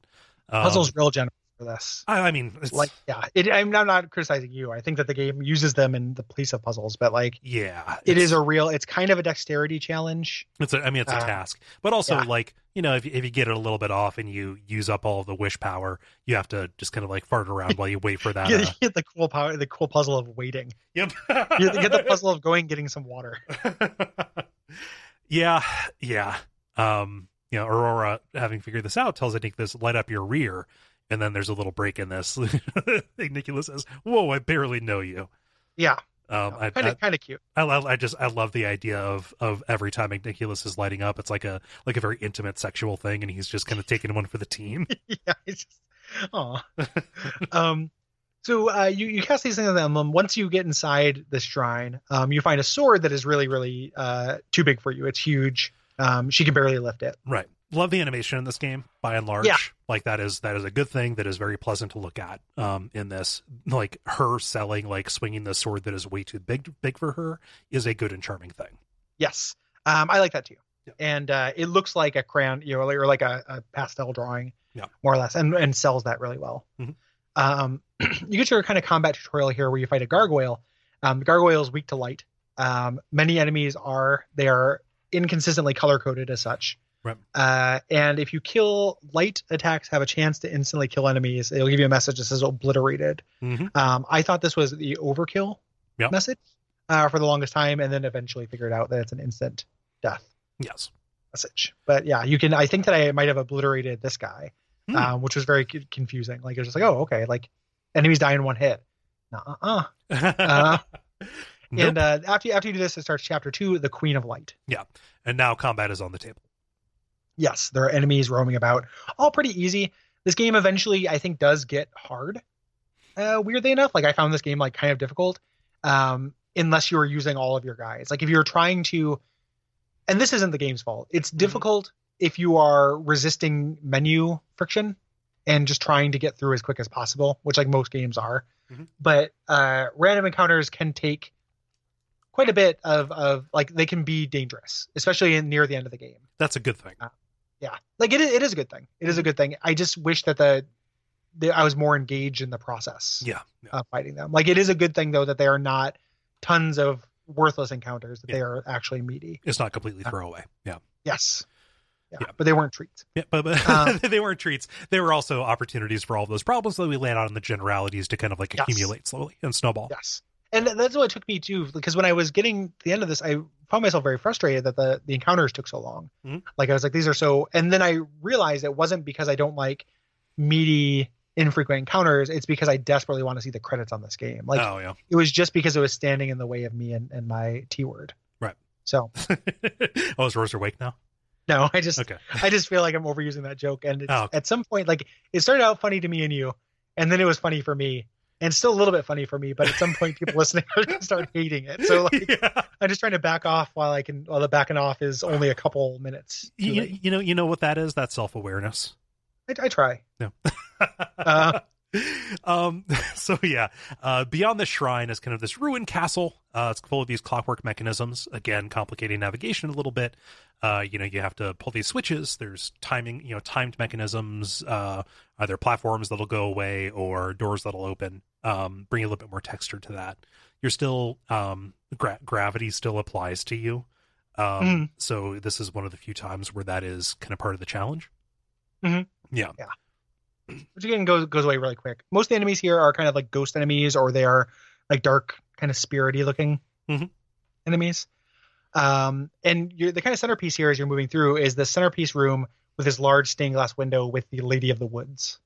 [SPEAKER 2] Um,
[SPEAKER 1] puzzles real general for this.
[SPEAKER 2] I, I mean, it's,
[SPEAKER 1] Like, yeah, it, I'm not, not criticizing you. I think that the game uses them in the police of puzzles, but like,
[SPEAKER 2] yeah,
[SPEAKER 1] it
[SPEAKER 2] it's-
[SPEAKER 1] a real. It's kind of a dexterity challenge.
[SPEAKER 2] It's a, I mean, it's a
[SPEAKER 1] Uh,
[SPEAKER 2] task, but also
[SPEAKER 1] yeah.
[SPEAKER 2] like you know, if you- if you get it a little bit off and you use up all the wish power, you have to just kind of like fart around while you wait for that. *laughs*
[SPEAKER 1] Get,
[SPEAKER 2] Uh,
[SPEAKER 1] get the cool power, the cool puzzle of waiting.
[SPEAKER 2] yep. *laughs*
[SPEAKER 1] You get the *laughs* puzzle of going getting some water.
[SPEAKER 2] yeah, yeah. Um, you know, Aurora, having figured this out, tells I think this "Light up your rear," and then there's a little break in this. *laughs* Nicholas says, "Whoa, I barely know you."
[SPEAKER 1] Yeah,
[SPEAKER 2] Um,
[SPEAKER 1] kind of kind of cute.
[SPEAKER 2] I, I just I love the idea of of every time Nicholas is lighting up, it's like a like a very intimate sexual thing, and he's just kind of taking one for the team. *laughs*
[SPEAKER 1] yeah, it's just, aw. um, so uh, you you cast these things on the emblem. Once you get inside the shrine, um, you find a sword that is really really uh too big for you. It's huge. Um, she can barely lift it.
[SPEAKER 2] Right. Love the animation in this game by and large.
[SPEAKER 1] Yeah.
[SPEAKER 2] Like that is that is a good thing that is very pleasant to look at um in this. Like her selling like swinging the sword that is way too big big for her is a good and charming thing.
[SPEAKER 1] Yes, um, I like that too.
[SPEAKER 2] Yeah.
[SPEAKER 1] And uh, it looks like a crayon, you know, or like a, a pastel drawing,
[SPEAKER 2] Yeah.
[SPEAKER 1] more or less, and and sells that really well.
[SPEAKER 2] Mhm.
[SPEAKER 1] Um, *clears throat* you get your kind of combat tutorial here where you fight a gargoyle. Um, the gargoyle is weak to light. Um, many enemies are they are inconsistently color coded as such.
[SPEAKER 2] Right.
[SPEAKER 1] Uh, and if you kill light attacks, have a chance to instantly kill enemies. It'll give you a message that says obliterated.
[SPEAKER 2] Mhm.
[SPEAKER 1] Um, I thought this was the overkill
[SPEAKER 2] Yep.
[SPEAKER 1] message uh, for the longest time, and then eventually figured out that it's an instant death
[SPEAKER 2] Yes.
[SPEAKER 1] message. But yeah, you can. I think that I might have obliterated this guy,
[SPEAKER 2] Hmm.
[SPEAKER 1] um, which was very c- confusing. Like it was just like, oh, okay, like enemies die in one hit. Uh-uh. Uh, *laughs*
[SPEAKER 2] Nope.
[SPEAKER 1] And uh, after you, after you do this, it starts chapter two, the Queen of Light.
[SPEAKER 2] Yeah, and now combat is on the table.
[SPEAKER 1] Yes, there are enemies roaming about, all pretty easy. This game eventually, I think, does get hard. Uh, weirdly enough, like I found this game like kind of difficult, um, unless you were using all of your guys. Like if you're trying to, and this isn't the game's fault. It's difficult if you are resisting menu friction and just trying to get through as quick as possible, which like most games are.
[SPEAKER 2] Mhm.
[SPEAKER 1] But uh, random encounters can take quite a bit of of like they can be dangerous, especially in, near the end of the game
[SPEAKER 2] That's a good thing.
[SPEAKER 1] Yeah like it, it is a good thing it is a good thing i just wish that the, the i was more engaged in the process
[SPEAKER 2] Yeah. yeah.
[SPEAKER 1] of fighting them like it is a good thing though that they are not tons of worthless encounters that they are actually meaty
[SPEAKER 2] It's not completely throwaway. Yeah.
[SPEAKER 1] yes yeah,
[SPEAKER 2] Yeah.
[SPEAKER 1] but they weren't treats
[SPEAKER 2] Yeah, but, but
[SPEAKER 1] Um, *laughs*
[SPEAKER 2] they weren't treats. They were also opportunities for all those problems that we land on in the generalities to kind of like
[SPEAKER 1] Yes.
[SPEAKER 2] accumulate slowly and snowball.
[SPEAKER 1] yes and that's what it took me to because when i was getting to the end of this i found myself very frustrated that the the encounters took so long
[SPEAKER 2] Mhm.
[SPEAKER 1] like i was like these are so and then i realized it wasn't because i don't like meaty infrequent encounters it's because i desperately want to see the credits on this game like
[SPEAKER 2] oh yeah.
[SPEAKER 1] it was just because it was standing in the way of me and, and my T word.
[SPEAKER 2] Right.
[SPEAKER 1] So *laughs*
[SPEAKER 2] oh, is Rose awake now?
[SPEAKER 1] no, I just
[SPEAKER 2] Okay. *laughs*
[SPEAKER 1] I just feel like I'm overusing that joke. And it's,
[SPEAKER 2] Oh, okay.
[SPEAKER 1] at some point, like it started out funny to me and you, and then it was funny for me, and still a little bit funny for me. But at some point, people *laughs* listening are gonna start hating it. So like *laughs*
[SPEAKER 2] yeah.
[SPEAKER 1] I'm just trying to back off while I can. While the backing off is only a couple minutes.
[SPEAKER 2] You, you know, you know what that is? That's self awareness.
[SPEAKER 1] I, I try.
[SPEAKER 2] No.
[SPEAKER 1] Uh, *laughs*
[SPEAKER 2] um *laughs* so yeah uh beyond the shrine is kind of this ruined castle. Uh it's full of these clockwork mechanisms. Again complicating navigation a little bit. Uh you know you have to pull these switches. There's timing you know timed mechanisms uh either platforms that'll go away or doors that'll open. Um bring a little bit more texture to that. You're still um gra- gravity still applies to you. Um
[SPEAKER 1] Mhm.
[SPEAKER 2] so this is one of the few times where that is kind of part of the challenge.
[SPEAKER 1] Mhm.
[SPEAKER 2] yeah
[SPEAKER 1] which again goes goes away really quick. Most of the enemies here are kind of like ghost enemies, or they are like dark, kind of spirity looking
[SPEAKER 2] Mhm.
[SPEAKER 1] enemies. Um, and you're, the kind of centerpiece here as you're moving through is the centerpiece room with this large stained glass window with the Lady of the Woods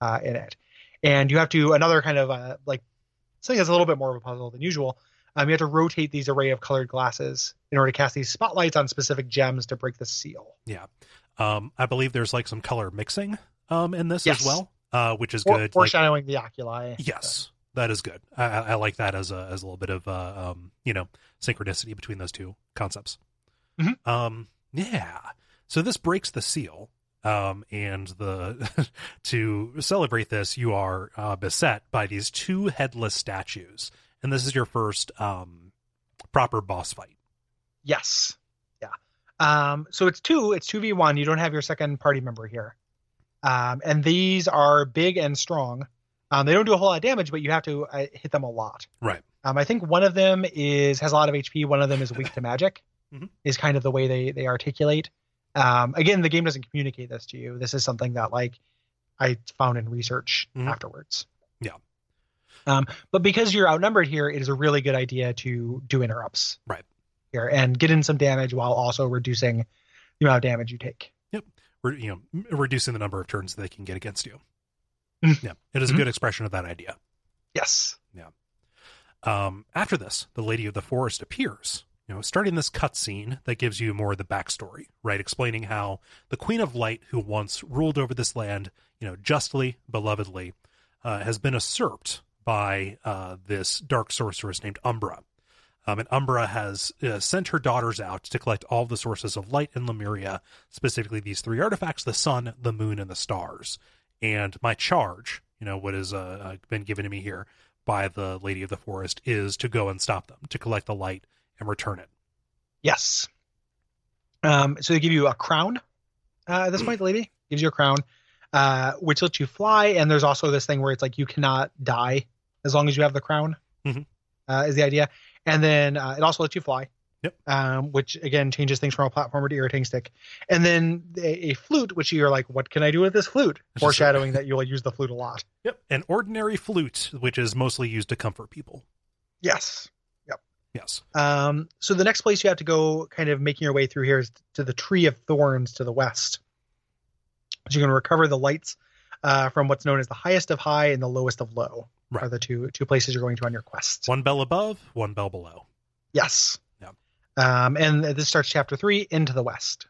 [SPEAKER 1] uh, in it. And you have to another kind of uh, like something that's a little bit more of a puzzle than usual. Um, you have to rotate these array of colored glasses in order to cast these spotlights on specific gems to break the seal.
[SPEAKER 2] Yeah, um, I believe there's like some color mixing um in this
[SPEAKER 1] Yes.
[SPEAKER 2] as well, uh, which is
[SPEAKER 1] For-
[SPEAKER 2] good. Like,
[SPEAKER 1] foreshadowing the oculi.
[SPEAKER 2] yes, that is good. I, I like that as a as a little bit of uh, um you know synchronicity between those two concepts.
[SPEAKER 1] Mhm.
[SPEAKER 2] Um, yeah. So this breaks the seal. Um, and the *laughs* to celebrate this, you are uh, beset by these two headless statues, and this is your first um proper boss fight.
[SPEAKER 1] Yes. Yeah. Um, so it's two, it's two v one. You don't have your second party member here. Um, and these are big and strong. Um, they don't do a whole lot of damage, but you have to uh, hit them a lot.
[SPEAKER 2] Right.
[SPEAKER 1] Um, I think one of them is has a lot of HP. One of them is weak to *laughs* magic.
[SPEAKER 2] Mhm.
[SPEAKER 1] Is kind of the way they they articulate. Um, again, the game doesn't communicate this to you. This is something that like I found in research
[SPEAKER 2] Mhm.
[SPEAKER 1] afterwards.
[SPEAKER 2] Yeah.
[SPEAKER 1] Um, but because you're outnumbered here, it is a really good idea to do interrupts.
[SPEAKER 2] Right.
[SPEAKER 1] Here and get in some damage while also reducing the amount of damage you take.
[SPEAKER 2] Re- you know, reducing the number of turns they can get against you.
[SPEAKER 1] Mhm.
[SPEAKER 2] Yeah, it is a
[SPEAKER 1] Mhm.
[SPEAKER 2] good expression of that idea.
[SPEAKER 1] Yes. Yeah.
[SPEAKER 2] Um, after this, the Lady of the Forest appears. You know, starting this cutscene that gives you more of the backstory, right? Explaining how the Queen of Light, who once ruled over this land, you know, justly, belovedly, uh, has been usurped by uh, this dark sorceress named Umbra. Um, and Umbra has uh, sent her daughters out to collect all the sources of light in Lemuria, specifically these three artifacts the sun, the moon, and the stars. And my charge, you know, what has uh, uh, been given to me here by the Lady of the Forest is to go and stop them, to collect the light and return it.
[SPEAKER 1] Yes. Um, so they give you a crown. Uh, at this point, the lady gives you a crown, uh, which lets you fly. And there's also this thing where it's like you cannot die as long as you have the crown.
[SPEAKER 2] Mhm.
[SPEAKER 1] Uh, is the idea, and then uh, it also lets you fly.
[SPEAKER 2] Yep.
[SPEAKER 1] Um, which again changes things from a platformer to irritating stick, and then a, a flute, which you're like, what can I do with this flute?
[SPEAKER 2] It's
[SPEAKER 1] Foreshadowing that you'll use the flute a lot.
[SPEAKER 2] Yep. An ordinary flute, which is mostly used to comfort people.
[SPEAKER 1] Yes. Yep.
[SPEAKER 2] Yes.
[SPEAKER 1] Um, so the next place you have to go, kind of making your way through here, is to the Tree of Thorns to the west. So you're going to recover the lights uh, from what's known as the highest of high and the lowest of low.
[SPEAKER 2] Right.
[SPEAKER 1] Are the two two places you're going to on your quest?
[SPEAKER 2] One bell above, one bell below.
[SPEAKER 1] Yes.
[SPEAKER 2] Yeah.
[SPEAKER 1] Um, and this starts chapter three into the west.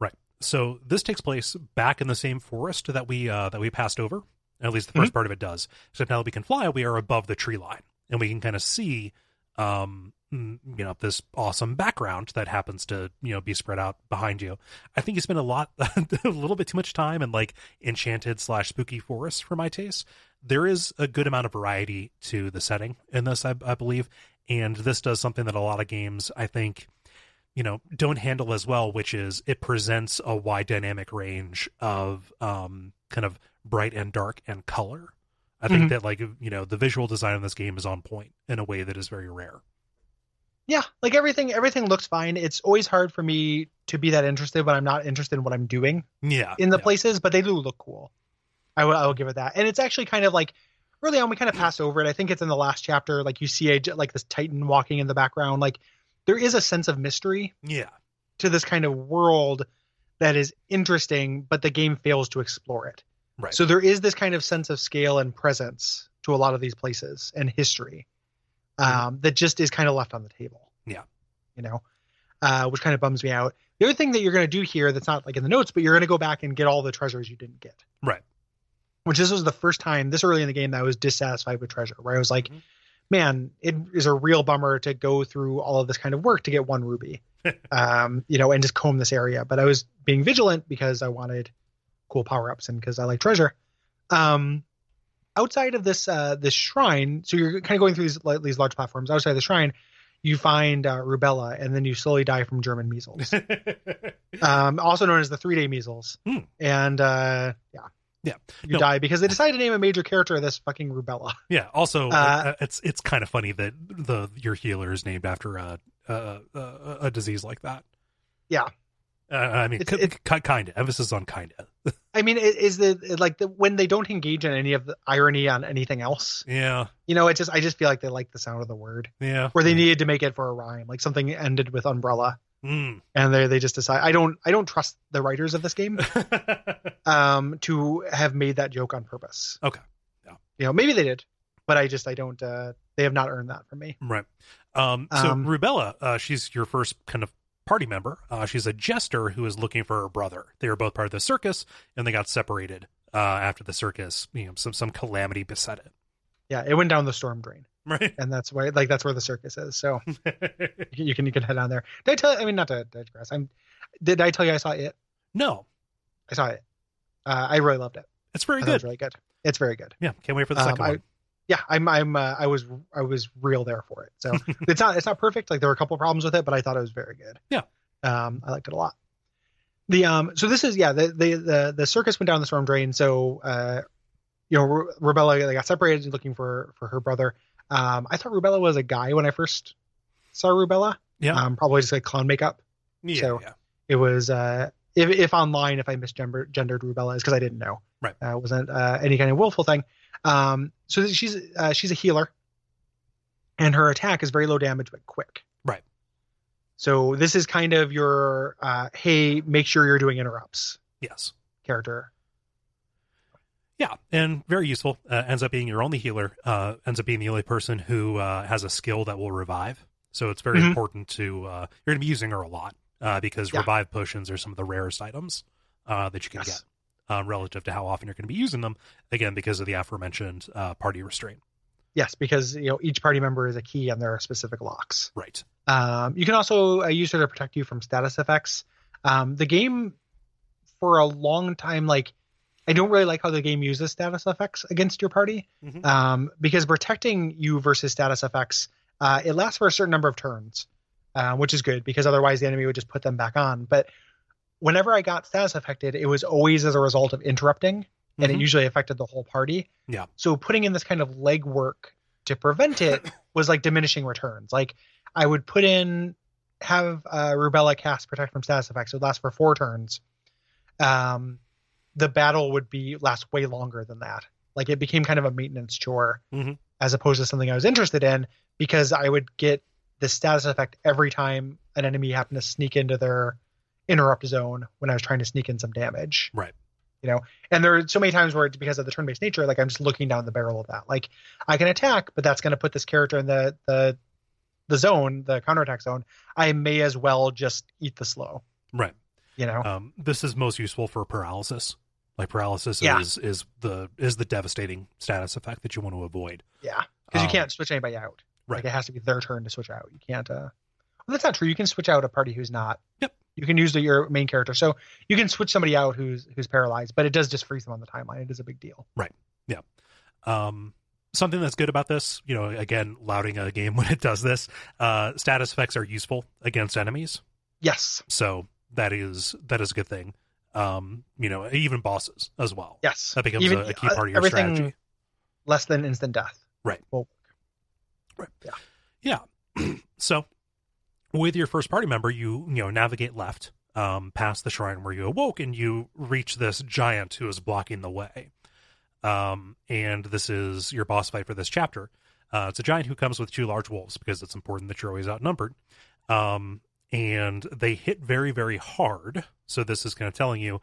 [SPEAKER 1] Right.
[SPEAKER 2] So this takes place back in the same forest that we uh, that we passed over. At least the 1st part of it does. Except now that we can fly, we are above the tree line, and we can kind of see, um, mm, you know, this awesome background that happens to you know be spread out behind you. I think you spend a lot, *laughs* a little bit too much time in like enchanted slash spooky forests for my taste. There is a good amount of variety to the setting in this, I, I believe, and this does something that a lot of games, I think you know don't handle as well which is it presents a wide dynamic range of um kind of bright and dark and color i think
[SPEAKER 1] Mhm.
[SPEAKER 2] that like you know the visual design of this game is on point in a way that is very rare
[SPEAKER 1] Yeah, like everything everything looks fine. It's always hard for me to be that interested when I'm not interested in what I'm doing.
[SPEAKER 2] yeah
[SPEAKER 1] in the
[SPEAKER 2] yeah.
[SPEAKER 1] places, but they do look cool. I will, I will give it that. And it's actually kind of like early on we kind of pass over it. I think it's in the last chapter. Like you see a like this Titan walking in the background. Like there is a sense of mystery
[SPEAKER 2] yeah
[SPEAKER 1] to this kind of world that is interesting, but the game fails to explore it.
[SPEAKER 2] Right.
[SPEAKER 1] So there is this kind of sense of scale and presence to a lot of these places and history um, that just is kind of left on the table.
[SPEAKER 2] Yeah.
[SPEAKER 1] You know, uh, which kind of bums me out. The other thing that you're going to do here that's not like in the notes, but you're going to go back and get all the treasures you didn't get.
[SPEAKER 2] Right.
[SPEAKER 1] Which this was the first time this early in the game that I was dissatisfied with treasure, where I was like,
[SPEAKER 2] Mhm.
[SPEAKER 1] man, it is a real bummer to go through all of this kind of work to get one ruby, *laughs* um, you know, and just comb this area. But I was being vigilant because I wanted cool power ups and because I like treasure. Um, outside of this uh, this shrine, so you're kind of going through these these large platforms. Outside the shrine, you find uh, rubella, and then you slowly die from German measles, *laughs* um, also known as the three day measles.
[SPEAKER 2] Hmm.
[SPEAKER 1] And uh, yeah,
[SPEAKER 2] Yeah.
[SPEAKER 1] you
[SPEAKER 2] No.
[SPEAKER 1] die because they decided to name a major character this fucking rubella. *laughs*
[SPEAKER 2] yeah also
[SPEAKER 1] Uh,
[SPEAKER 2] uh, it's it's kind of funny that the your healer is named after a a, a, a disease like that
[SPEAKER 1] Yeah.
[SPEAKER 2] uh, i mean
[SPEAKER 1] It's-
[SPEAKER 2] k-
[SPEAKER 1] it's-
[SPEAKER 2] k- kind of emphasis on kind of *laughs*
[SPEAKER 1] I mean, is the like the when they don't engage in any of the irony on anything else?
[SPEAKER 2] yeah
[SPEAKER 1] You know, it just I just feel like they like the sound of the word,
[SPEAKER 2] yeah
[SPEAKER 1] where they needed to make it for a rhyme, like something ended with umbrella,
[SPEAKER 2] Mm.
[SPEAKER 1] and they they just decide. I don't I don't trust the writers of this game *laughs* um to have made that joke on purpose.
[SPEAKER 2] Okay. Yeah.
[SPEAKER 1] You know, maybe they did, but I just I don't. uh They have not earned that from me.
[SPEAKER 2] Right. Um, so
[SPEAKER 1] Um,
[SPEAKER 2] Rubella, uh, she's your first kind of party member. Uh, she's a jester who is looking for her brother. They were both part of the circus, and they got separated uh, after the circus. You know, some some calamity beset it.
[SPEAKER 1] Yeah, it went down the storm drain, *laughs*
[SPEAKER 2] Right.
[SPEAKER 1] and that's why like that's where the circus is. So *laughs* you can you can, head on there. Did I tell? You, I mean, not to digress. I'm. Did I tell you I saw it?
[SPEAKER 2] no,
[SPEAKER 1] I saw it. Uh, I really loved it.
[SPEAKER 2] it's very
[SPEAKER 1] I thought it
[SPEAKER 2] good.
[SPEAKER 1] really good. It's very good.
[SPEAKER 2] Yeah, can't wait for the
[SPEAKER 1] Um,
[SPEAKER 2] second
[SPEAKER 1] I-
[SPEAKER 2] one.
[SPEAKER 1] Yeah, I'm. I'm. Uh, I was. I was real there for it. So *laughs* it's not. It's not perfect. Like there were a couple problems with it, but I thought it was very good.
[SPEAKER 2] Yeah.
[SPEAKER 1] Um, I liked it a lot. The um, so this is yeah, the the the, the circus went down the storm drain. So uh, you know, Ru- Rubella they got separated, looking for for her brother. Um, I thought Rubella was a guy when I first saw Rubella.
[SPEAKER 2] Yeah.
[SPEAKER 1] Um, probably just like clown makeup.
[SPEAKER 2] Yeah,
[SPEAKER 1] So-
[SPEAKER 2] yeah.
[SPEAKER 1] It was uh, if if online, if I misgendered gendered Rubella, is because I didn't know.
[SPEAKER 2] Right.
[SPEAKER 1] Uh, it wasn't uh, any kind of willful thing. Um, so she's uh, she's a healer, and her attack is very low damage but quick.
[SPEAKER 2] Right.
[SPEAKER 1] So this is kind of your uh, hey, make sure you're doing interrupts
[SPEAKER 2] Yes.
[SPEAKER 1] character.
[SPEAKER 2] Yeah, and very useful. Uh, ends up being your only healer. Uh, ends up being the only person who uh, has a skill that will revive. So it's very
[SPEAKER 1] Mhm.
[SPEAKER 2] important to uh, you're going to be using her a lot uh, because
[SPEAKER 1] Yeah.
[SPEAKER 2] revive potions are some of the rarest items uh, that you can
[SPEAKER 1] Yes.
[SPEAKER 2] get uh, relative to how often you're going to be using them. Again, because of the aforementioned uh, party restraint.
[SPEAKER 1] Yes, because you know each party member is a key and there are specific locks.
[SPEAKER 2] Right.
[SPEAKER 1] Um, you can also uh, use her to protect you from status effects. Um, the game, for a long time, like I don't really like how the game uses status effects against your party
[SPEAKER 2] Mhm.
[SPEAKER 1] um, because protecting you versus status effects, uh, it lasts for a certain number of turns, uh, which is good because otherwise the enemy would just put them back on. But whenever I got status affected, it was always as a result of interrupting, and it
[SPEAKER 2] Mhm.
[SPEAKER 1] usually affected the whole party.
[SPEAKER 2] Yeah.
[SPEAKER 1] So putting in this kind of legwork to prevent it *coughs* was like diminishing returns. Like I would put in have uh, Rubella cast protect from status effects. It would last for four turns. Um, the battle would be last way longer than that. Like it became kind of a maintenance chore
[SPEAKER 2] Mhm.
[SPEAKER 1] as opposed to something I was interested in because I would get the status effect every time an enemy happened to sneak into their interrupt zone when I was trying to sneak in some damage.
[SPEAKER 2] Right.
[SPEAKER 1] You know, and there are so many times where it's because of the turn-based nature, like I'm just looking down the barrel of that. Like I can attack, but that's going to put this character in the the the zone, the counterattack zone. I may as well just eat the slow.
[SPEAKER 2] Right.
[SPEAKER 1] You know.
[SPEAKER 2] Um, this is most useful for paralysis. Like paralysis
[SPEAKER 1] Yeah.
[SPEAKER 2] is is the is the devastating status effect that you want to avoid.
[SPEAKER 1] Yeah, because you
[SPEAKER 2] Um,
[SPEAKER 1] can't switch anybody out.
[SPEAKER 2] right.
[SPEAKER 1] Like it has to be their turn to switch out. You can't. uh Well, that's not true. You can switch out a party who's not.
[SPEAKER 2] Yep.
[SPEAKER 1] You can use the, your main character, so you can switch somebody out who's who's paralyzed, but it does just freeze them on the timeline. It is a big deal. Right. Yeah.
[SPEAKER 2] Um, something that's good about this, you know, again, louding a game *laughs* when it does this, uh, status effects are useful against enemies.
[SPEAKER 1] Yes.
[SPEAKER 2] So that is that is a good thing. Um, you know, even bosses as well.
[SPEAKER 1] Yes.
[SPEAKER 2] That becomes
[SPEAKER 1] Even,
[SPEAKER 2] a, a key
[SPEAKER 1] uh,
[SPEAKER 2] part of your
[SPEAKER 1] everything
[SPEAKER 2] strategy.
[SPEAKER 1] less than instant death.
[SPEAKER 2] Right.
[SPEAKER 1] Will work. Right.
[SPEAKER 2] Yeah. Yeah. *clears throat* so with your first party member, you you know navigate left um, past the shrine where you awoke, and you reach this giant who is blocking the way. Um, and this is your boss fight for this chapter. Uh, it's a giant who comes with two large wolves because it's important that you're always outnumbered. Um, and they hit very very hard. So this is kind of telling you,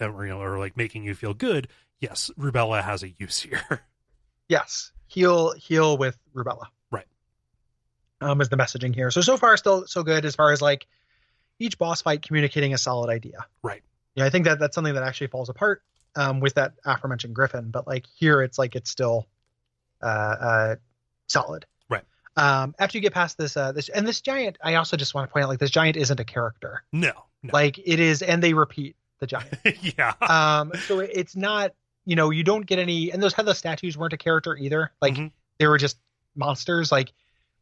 [SPEAKER 2] or, you know, or like making you feel good. Yes, Rubella has a use here. *laughs*
[SPEAKER 1] Yes. Heal heal with Rubella.
[SPEAKER 2] Right.
[SPEAKER 1] Um, is the messaging here. So so far still so good as far as like each boss fight communicating a solid idea.
[SPEAKER 2] Right.
[SPEAKER 1] Yeah, I think that that's something that actually falls apart um, with that aforementioned Griffin, but like here it's like it's still uh, uh, solid. Um, after you get past this, uh, this and this giant, I also just want to point out like this giant isn't a character.
[SPEAKER 2] no, no.
[SPEAKER 1] Like it is, and they repeat the giant. *laughs*
[SPEAKER 2] yeah,
[SPEAKER 1] um, so it- it's not, you know, you don't get any, and those headless statues weren't a character either. Like
[SPEAKER 2] Mhm.
[SPEAKER 1] they were just monsters. Like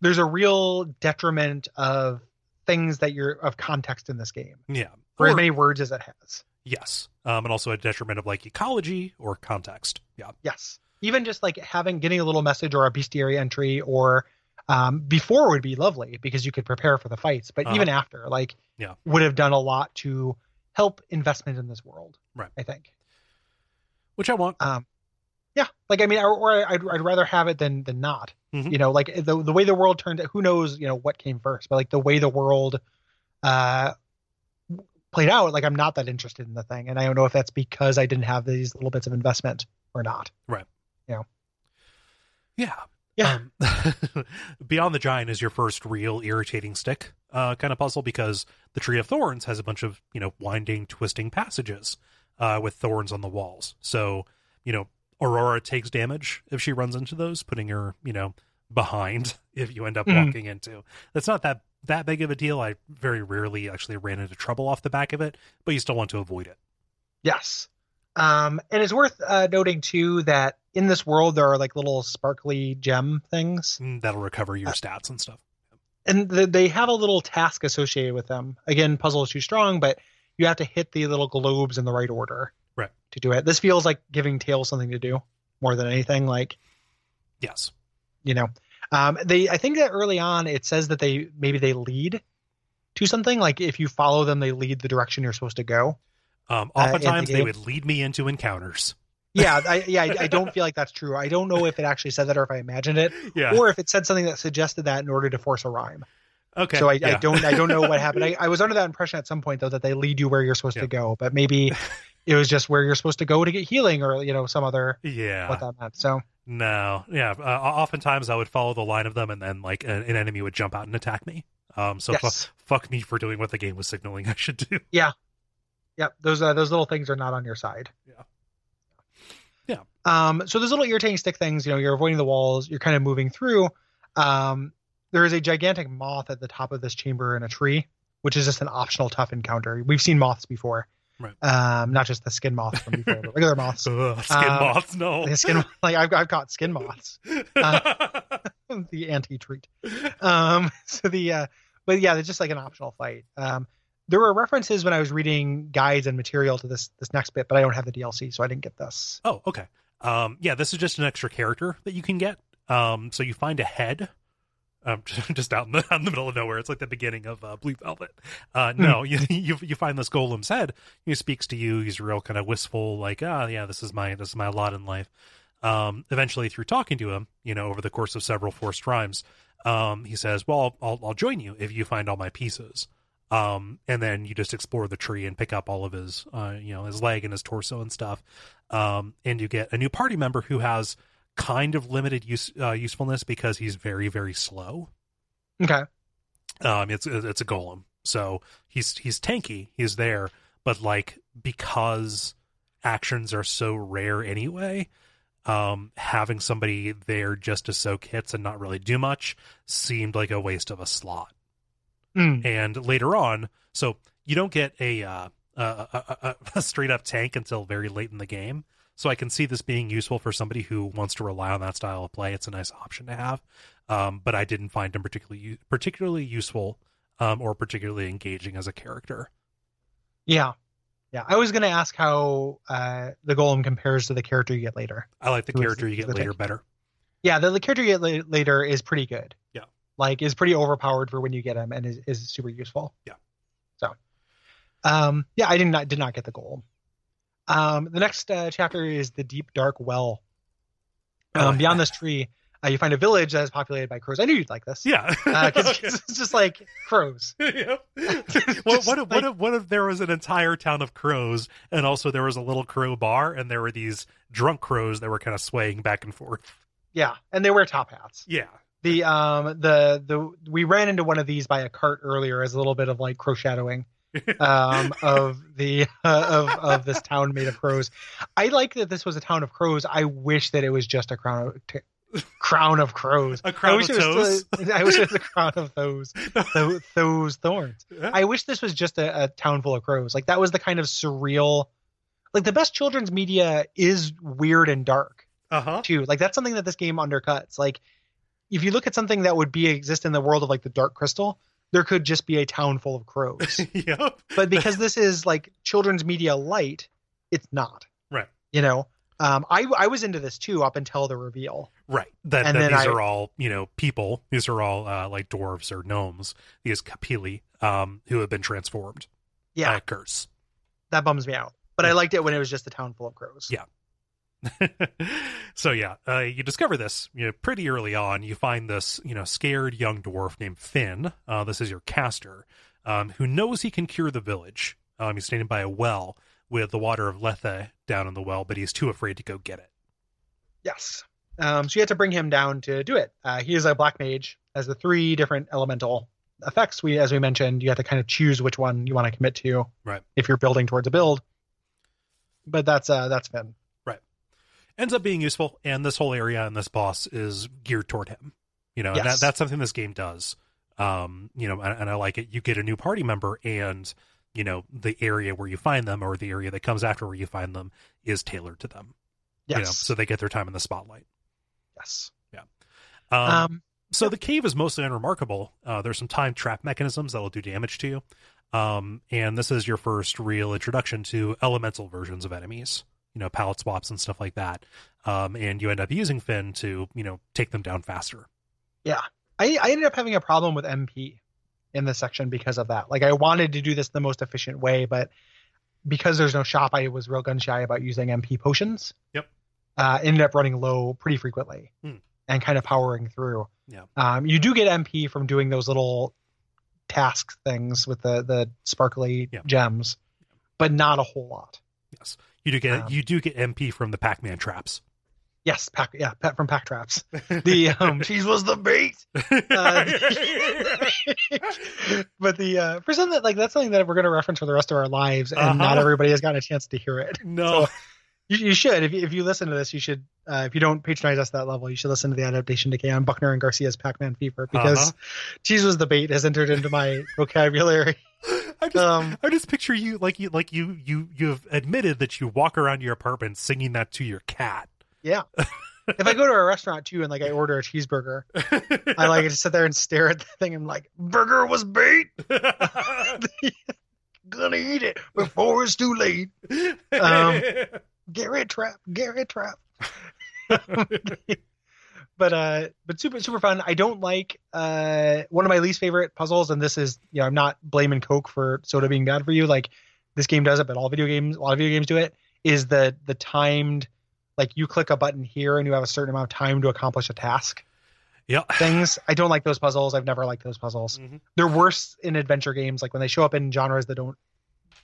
[SPEAKER 1] there's a real detriment of things that you're of context in this game
[SPEAKER 2] yeah.
[SPEAKER 1] for as many words as it has.
[SPEAKER 2] Yes, um, and also a detriment of like ecology or context. Yeah,
[SPEAKER 1] Yes. Even just like having getting a little message or a bestiary entry or um, before would be lovely because you could prepare for the fights, but
[SPEAKER 2] Uh-huh.
[SPEAKER 1] even after, like,
[SPEAKER 2] Yeah.
[SPEAKER 1] would have done a lot to help investment in this world.
[SPEAKER 2] Right.
[SPEAKER 1] I think.
[SPEAKER 2] which I want.
[SPEAKER 1] Um, yeah, like I mean, or, or I'd, I'd rather have it than than not.
[SPEAKER 2] Mhm.
[SPEAKER 1] You know, like the the way the world turned. Out, who knows? You know what came first, but like the way the world uh played out, like I'm not that interested in the thing, and I don't know if that's because I didn't have these little bits of investment or not. Right.
[SPEAKER 2] Yeah.
[SPEAKER 1] Yeah, Yeah.
[SPEAKER 2] Um, *laughs* Beyond the Giant is your first real irritating stick uh, kind of puzzle because the Tree of Thorns has a bunch of you know winding, twisting passages uh, with thorns on the walls. So you know Aurora takes damage if she runs into those, putting her you know behind *laughs* if you end up
[SPEAKER 1] Mhm.
[SPEAKER 2] walking into. That's not that that big of a deal. I very rarely actually ran into trouble off the back of it, but you still want to avoid it.
[SPEAKER 1] Yes. Um, and it's worth uh, noting too that in this world there are like little sparkly gem things,
[SPEAKER 2] Mm, That'll recover your stats and stuff.
[SPEAKER 1] and th- they have a little task associated with them. Again, puzzle is too strong, but you have to hit the little globes in the right order,
[SPEAKER 2] Right.
[SPEAKER 1] to do it. This feels like giving Tails something to do more than anything. Like
[SPEAKER 2] Yes.
[SPEAKER 1] you know, um, they I think that early on it says that they maybe they lead to something. Like if you follow them, they lead the direction you're supposed to go.
[SPEAKER 2] Um,
[SPEAKER 1] Uh, the
[SPEAKER 2] oftentimes they would lead me into encounters.
[SPEAKER 1] Yeah, I, yeah, I, I don't feel like that's true. I don't know if it actually said that or if I imagined it,
[SPEAKER 2] Yeah.
[SPEAKER 1] or if it said something that suggested that in order to force a rhyme.
[SPEAKER 2] okay.
[SPEAKER 1] So I,
[SPEAKER 2] yeah.
[SPEAKER 1] I don't I don't know what happened. I, *laughs* I was under that impression at some point though that they lead you where you're supposed
[SPEAKER 2] Yeah.
[SPEAKER 1] to go, but maybe *laughs* it was just where you're supposed to go to get healing or you know some other
[SPEAKER 2] Yeah.
[SPEAKER 1] what that meant. So
[SPEAKER 2] No. Yeah. Uh, oftentimes I would follow the line of them, and then like an, an enemy would jump out and attack me. Um. So fu- fuck me for doing what the game was signaling I should do.
[SPEAKER 1] Yeah. Yeah, those uh, those little things are not on your side.
[SPEAKER 2] Yeah. Yeah.
[SPEAKER 1] Um. So there's little irritating stick things, you know, you're avoiding the walls, you're kind of moving through. Um. There is a gigantic moth at the top of this chamber in a tree, which is just an optional tough encounter. We've seen moths before.
[SPEAKER 2] Right.
[SPEAKER 1] Um, not just the skin moths from before, but regular moths. *laughs*
[SPEAKER 2] Ugh, skin
[SPEAKER 1] Uh,
[SPEAKER 2] moths. No.
[SPEAKER 1] Skin, like I've, I've caught skin moths. *laughs* uh, *laughs* the anti-treat. Um, so the, uh, but yeah, it's just like an optional fight. Um, there were references when I was reading guides and material to this this next bit, but I don't have the DLC, so I didn't get this.
[SPEAKER 2] Oh, okay. Um, yeah, this is just an extra character that you can get. Um, so you find a head, um, *laughs* just out in the, out in the middle of nowhere. It's like the beginning of uh, Blue Velvet. Uh, no, you, *laughs* you you find this golem's head. He speaks to you. He's real kind of wistful, like, ah, yeah, this is my this is my lot in life. Um, eventually, through talking to him, you know, over the course of several forced rhymes, um, he says, "Well, I'll I'll join you if you find all my pieces." Um, and then you just explore the tree and pick up all of his, uh, you know, his leg and his torso and stuff. Um, and you get a new party member who has kind of limited use uh, usefulness because he's very very slow.
[SPEAKER 1] Okay.
[SPEAKER 2] Um, it's it's a golem, so he's he's tanky. He's there, but like because actions are so rare anyway, um, having somebody there just to soak hits and not really do much seemed like a waste of a slot.
[SPEAKER 1] Mm.
[SPEAKER 2] And later on, so you don't get a uh, a, a, *laughs* a, straight up tank until very late in the game. So I can see this being useful for somebody who wants to rely on that style of play. It's a nice option to have, um, but I didn't find him particularly particularly useful um, or particularly engaging as a character.
[SPEAKER 1] Yeah. Yeah. I was gonna ask how uh, the golem compares to the character you get later.
[SPEAKER 2] I like the
[SPEAKER 1] Who
[SPEAKER 2] character you get
[SPEAKER 1] the
[SPEAKER 2] later better.
[SPEAKER 1] Yeah, the, the character you get la- later is pretty good.
[SPEAKER 2] Yeah.
[SPEAKER 1] Like is pretty overpowered for when you get him and is, is super useful.
[SPEAKER 2] Yeah.
[SPEAKER 1] So, um, yeah, I did not did not get the golem. Um, the next uh, chapter is the deep dark well. Um,
[SPEAKER 2] Oh,
[SPEAKER 1] beyond this tree, uh, you find a village that is populated by crows. I knew you'd like this.
[SPEAKER 2] Yeah,
[SPEAKER 1] because it's just like crows. *laughs* *laughs* Just
[SPEAKER 2] what, what, if,
[SPEAKER 1] like-
[SPEAKER 2] what, if, what if there was an entire town of crows and also there was a little crow bar and there were these drunk crows that were kind of swaying back and forth?
[SPEAKER 1] Yeah, and they wear top hats.
[SPEAKER 2] Yeah.
[SPEAKER 1] The um the the we ran into one of these by a cart earlier as a little bit of like crow shadowing *laughs* um of the uh, *laughs* of of this town made of crows. I like that this was a town of crows. I wish that it was just a crown of t- crown of crows.
[SPEAKER 2] A crown
[SPEAKER 1] I wish
[SPEAKER 2] of toes?
[SPEAKER 1] still- I wish it was a crown of those *laughs* those, those thorns. I wish this was just a, a town full of crows. Like that was the kind of surreal like the best children's media is weird and dark
[SPEAKER 2] Uh huh.
[SPEAKER 1] too. Like that's something that this game undercuts. Like if you look at something that would be exist in the world of like the Dark Crystal, there could just be a town full of crows. *laughs*
[SPEAKER 2] yep.
[SPEAKER 1] but because this is like children's media light, it's not.
[SPEAKER 2] Right.
[SPEAKER 1] You know, um, I I was into this too up until the reveal.
[SPEAKER 2] Right. That,
[SPEAKER 1] And
[SPEAKER 2] that these
[SPEAKER 1] I-
[SPEAKER 2] are all, you know, people. These are all uh, like dwarves or gnomes. These Capilli, um, who have been transformed
[SPEAKER 1] Yeah,
[SPEAKER 2] curse.
[SPEAKER 1] that bums me out. But I liked it when it was just a town full of crows.
[SPEAKER 2] Yeah. *laughs* so yeah, uh, you discover this you know, pretty early on. You find this you know scared young dwarf named Finn. Uh, this is your caster, um, who knows he can cure the village. Um, he's standing by a well with the water of Lethe down in the well, but he's too afraid to go get it.
[SPEAKER 1] Yes. Um, so you had to bring him down to do it. Uh, he is a black mage, has the three different elemental effects. We, as we mentioned, you have to kind of choose which one you want to commit to.
[SPEAKER 2] Right.
[SPEAKER 1] If you're building towards a build. But that's uh, that's Finn.
[SPEAKER 2] Ends up being useful, and this whole area and this boss is geared toward him. You know, and that, that's something this game does. Um, you know, and, and I like it. You get a new party member, and you know the area where you find them, or the area that comes after where you find them, is tailored to them.
[SPEAKER 1] Yes.
[SPEAKER 2] You know, so they get their time in the spotlight.
[SPEAKER 1] yes.
[SPEAKER 2] Um,
[SPEAKER 1] Um,
[SPEAKER 2] so the cave is mostly unremarkable. Uh, there's some time trap mechanisms that'll do damage to you. Um, and this is your first real introduction to elemental versions of enemies, you know, palette swaps and stuff like that. Um, and you end up using Finn to, you know, take them down faster.
[SPEAKER 1] Yeah I, I ended up having a problem with MP in this section because of that. Like I wanted to do this the most efficient way, but because there's no shop, I was real gun shy about using MP potions.
[SPEAKER 2] Yep.
[SPEAKER 1] Uh, ended up running low pretty frequently
[SPEAKER 2] Hmm.
[SPEAKER 1] and kind of powering through.
[SPEAKER 2] Yeah.
[SPEAKER 1] Um, you do get MP from doing those little task things with the the sparkly
[SPEAKER 2] Yeah.
[SPEAKER 1] gems, but not a whole lot.
[SPEAKER 2] Yes. You do get
[SPEAKER 1] Um,
[SPEAKER 2] you do get MP from the Pac-Man traps.
[SPEAKER 1] Yes, pack yeah, from pack traps. *laughs* The um, cheese was the bait. Uh, *laughs* but the uh, for something that like that's something that we're going to reference for the rest of our lives, and not
[SPEAKER 2] Uh-huh.
[SPEAKER 1] everybody has gotten a chance to hear it.
[SPEAKER 2] no.
[SPEAKER 1] You, you should if you, if you listen to this, you should. Uh, if you don't patronize us that level, you should listen to the adaptation decay on Buckner and Garcia's Pac-Man Fever because
[SPEAKER 2] Uh-huh.
[SPEAKER 1] cheese was the bait has entered into my vocabulary. *laughs*
[SPEAKER 2] I just
[SPEAKER 1] Um,
[SPEAKER 2] I just picture you like you like you you you've admitted that you walk around your apartment singing that to your cat.
[SPEAKER 1] yeah. *laughs* if I go to a restaurant too and like I order a cheeseburger, I like to sit there and stare at the thing and like burger was bait. *laughs* Gonna eat it before it's too late. Um, Garrett trap, Garrett trap. But uh but super super fun. I don't like uh one of my least favorite puzzles, and this is you know, I'm not blaming Coke for soda being bad for you. Like this game does it, but all video games a lot of video games do it, is the the timed like you click a button here and you have a certain amount of time to accomplish a task
[SPEAKER 2] yeah.
[SPEAKER 1] things. I don't like those puzzles. I've never liked those puzzles.
[SPEAKER 2] Mhm.
[SPEAKER 1] They're worse in adventure games, like when they show up in genres that don't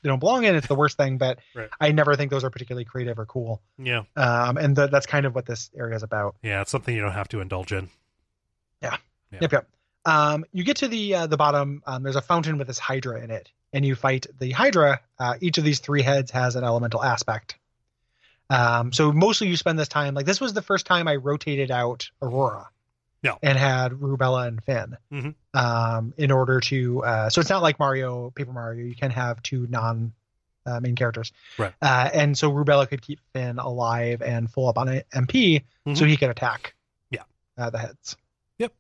[SPEAKER 1] they don't belong in. It's the worst thing. But
[SPEAKER 2] Right.
[SPEAKER 1] I never think those are particularly creative or cool.
[SPEAKER 2] Yeah.
[SPEAKER 1] Um, and th- that's kind of what this area is about.
[SPEAKER 2] Yeah, it's something you don't have to indulge in. Yeah.
[SPEAKER 1] Yep, yep. Um, you get to the uh, the bottom. Um, there's a fountain with this Hydra in it, and you fight the Hydra. Uh, each of these three heads has an elemental aspect. Um, so mostly you spend this time like this was the first time I rotated out Aurora.
[SPEAKER 2] Yeah.
[SPEAKER 1] And had Rubella and Finn.
[SPEAKER 2] Mhm.
[SPEAKER 1] Um, in order to uh, so it's not like Mario, Paper Mario. You can have two non uh, main characters.
[SPEAKER 2] Right.
[SPEAKER 1] Uh, and so Rubella could keep Finn alive and full up on MP, so
[SPEAKER 2] Mhm.
[SPEAKER 1] he could attack.
[SPEAKER 2] Yeah.
[SPEAKER 1] Uh, the heads. Yep.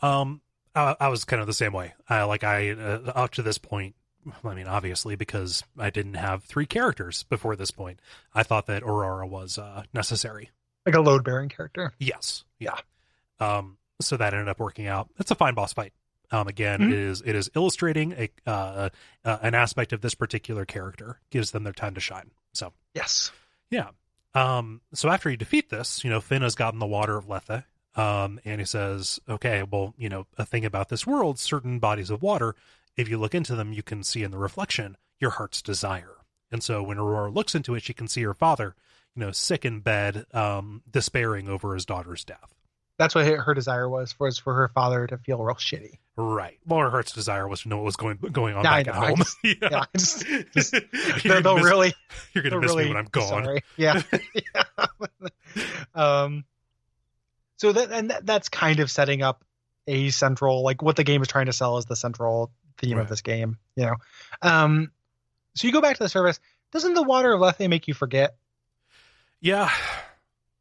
[SPEAKER 2] Um, I, I was kind of the same way. I like I uh, up to this point. I mean, obviously, because I didn't have three characters before this point, I thought that Aurora was uh, necessary.
[SPEAKER 1] Like a load bearing character.
[SPEAKER 2] Yes, yeah. Um, so that ended up working out. It's a fine boss fight. Um, again, it is it is illustrating a uh, uh, an aspect of this particular character, gives them their time to shine. So
[SPEAKER 1] Yes.
[SPEAKER 2] yeah. Um, so after you defeat this, you know, Finn has gotten the water of Lethe. Um, and he says, okay, well, you know, a thing about this world, certain bodies of water, if you look into them, you can see in the reflection your heart's desire. And so when Aurora looks into it, she can see her father, you know, sick in bed, um, despairing over his daughter's death.
[SPEAKER 1] That's what her desire was was for her father to feel real shitty.
[SPEAKER 2] Right. Her heart's desire was to know what was going going on
[SPEAKER 1] Yeah,
[SPEAKER 2] back at.
[SPEAKER 1] I
[SPEAKER 2] home.
[SPEAKER 1] just- *laughs*
[SPEAKER 2] yeah.
[SPEAKER 1] Yeah, I just, *laughs* just they'll, they'll
[SPEAKER 2] miss,
[SPEAKER 1] really, *laughs*
[SPEAKER 2] you're gonna miss
[SPEAKER 1] really
[SPEAKER 2] me when I'm gone.
[SPEAKER 1] Sorry. Yeah. yeah. um. So that and that, that's kind of setting up a central like what the game is trying to sell is the central theme
[SPEAKER 2] Right.
[SPEAKER 1] of this game. You know. Um. So you go back to the service. Doesn't the water of Lethe make you forget?
[SPEAKER 2] Yeah.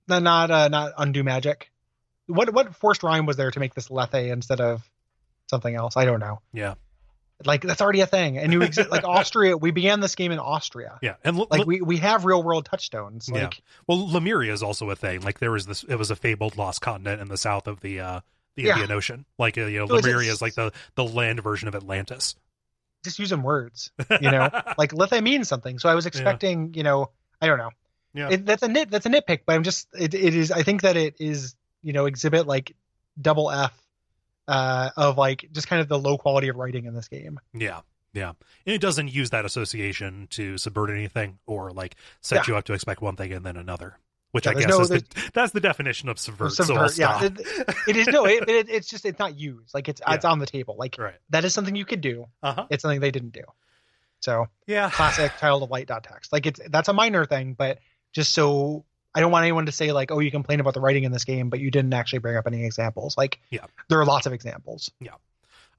[SPEAKER 1] Not not uh, not undo magic. What what forced rhyme was there to make this Lethe instead of something else? I don't know.
[SPEAKER 2] Yeah.
[SPEAKER 1] Like that's already a thing, and you *laughs* exist like Austria. We began this game in Austria.
[SPEAKER 2] Yeah. And l-
[SPEAKER 1] Like we, we have real world touchstones.
[SPEAKER 2] Yeah.
[SPEAKER 1] Like
[SPEAKER 2] Well, Lemuria is also a thing. Like there was this, it was a fabled lost continent in the south of the uh, the
[SPEAKER 1] Yeah.
[SPEAKER 2] Indian Ocean. Like uh, you know,
[SPEAKER 1] So
[SPEAKER 2] Lemuria is like the the land version of Atlantis.
[SPEAKER 1] just using words, you know. *laughs* like Lethe means something. So I was expecting, you know, I don't know.
[SPEAKER 2] Yeah.
[SPEAKER 1] It, that's a nit. That's a nitpick, but I'm just. It, it is. I think that it is. You know, exhibit like double F uh, of like just kind of the low quality of writing in this game.
[SPEAKER 2] yeah, yeah. And it doesn't use that association to subvert anything or like set
[SPEAKER 1] Yeah.
[SPEAKER 2] you up to expect one thing and then another. Which
[SPEAKER 1] Yeah,
[SPEAKER 2] I guess
[SPEAKER 1] no-
[SPEAKER 2] is the, *laughs* that's the definition of subvert. so
[SPEAKER 1] Subvert,
[SPEAKER 2] I'll
[SPEAKER 1] yeah, it, it is no. It, it, it's just it's not used. Like it's it's on the table. Like
[SPEAKER 2] right.
[SPEAKER 1] that is something you could do.
[SPEAKER 2] Uh huh.
[SPEAKER 1] It's something they didn't do. So
[SPEAKER 2] Yeah.
[SPEAKER 1] classic child of light dot text. Like it's that's a minor thing, but just so I don't want anyone to say like, oh, you complain about the writing in this game, but you didn't actually bring up any examples. Like,
[SPEAKER 2] Yeah.
[SPEAKER 1] there are lots of examples.
[SPEAKER 2] Yeah,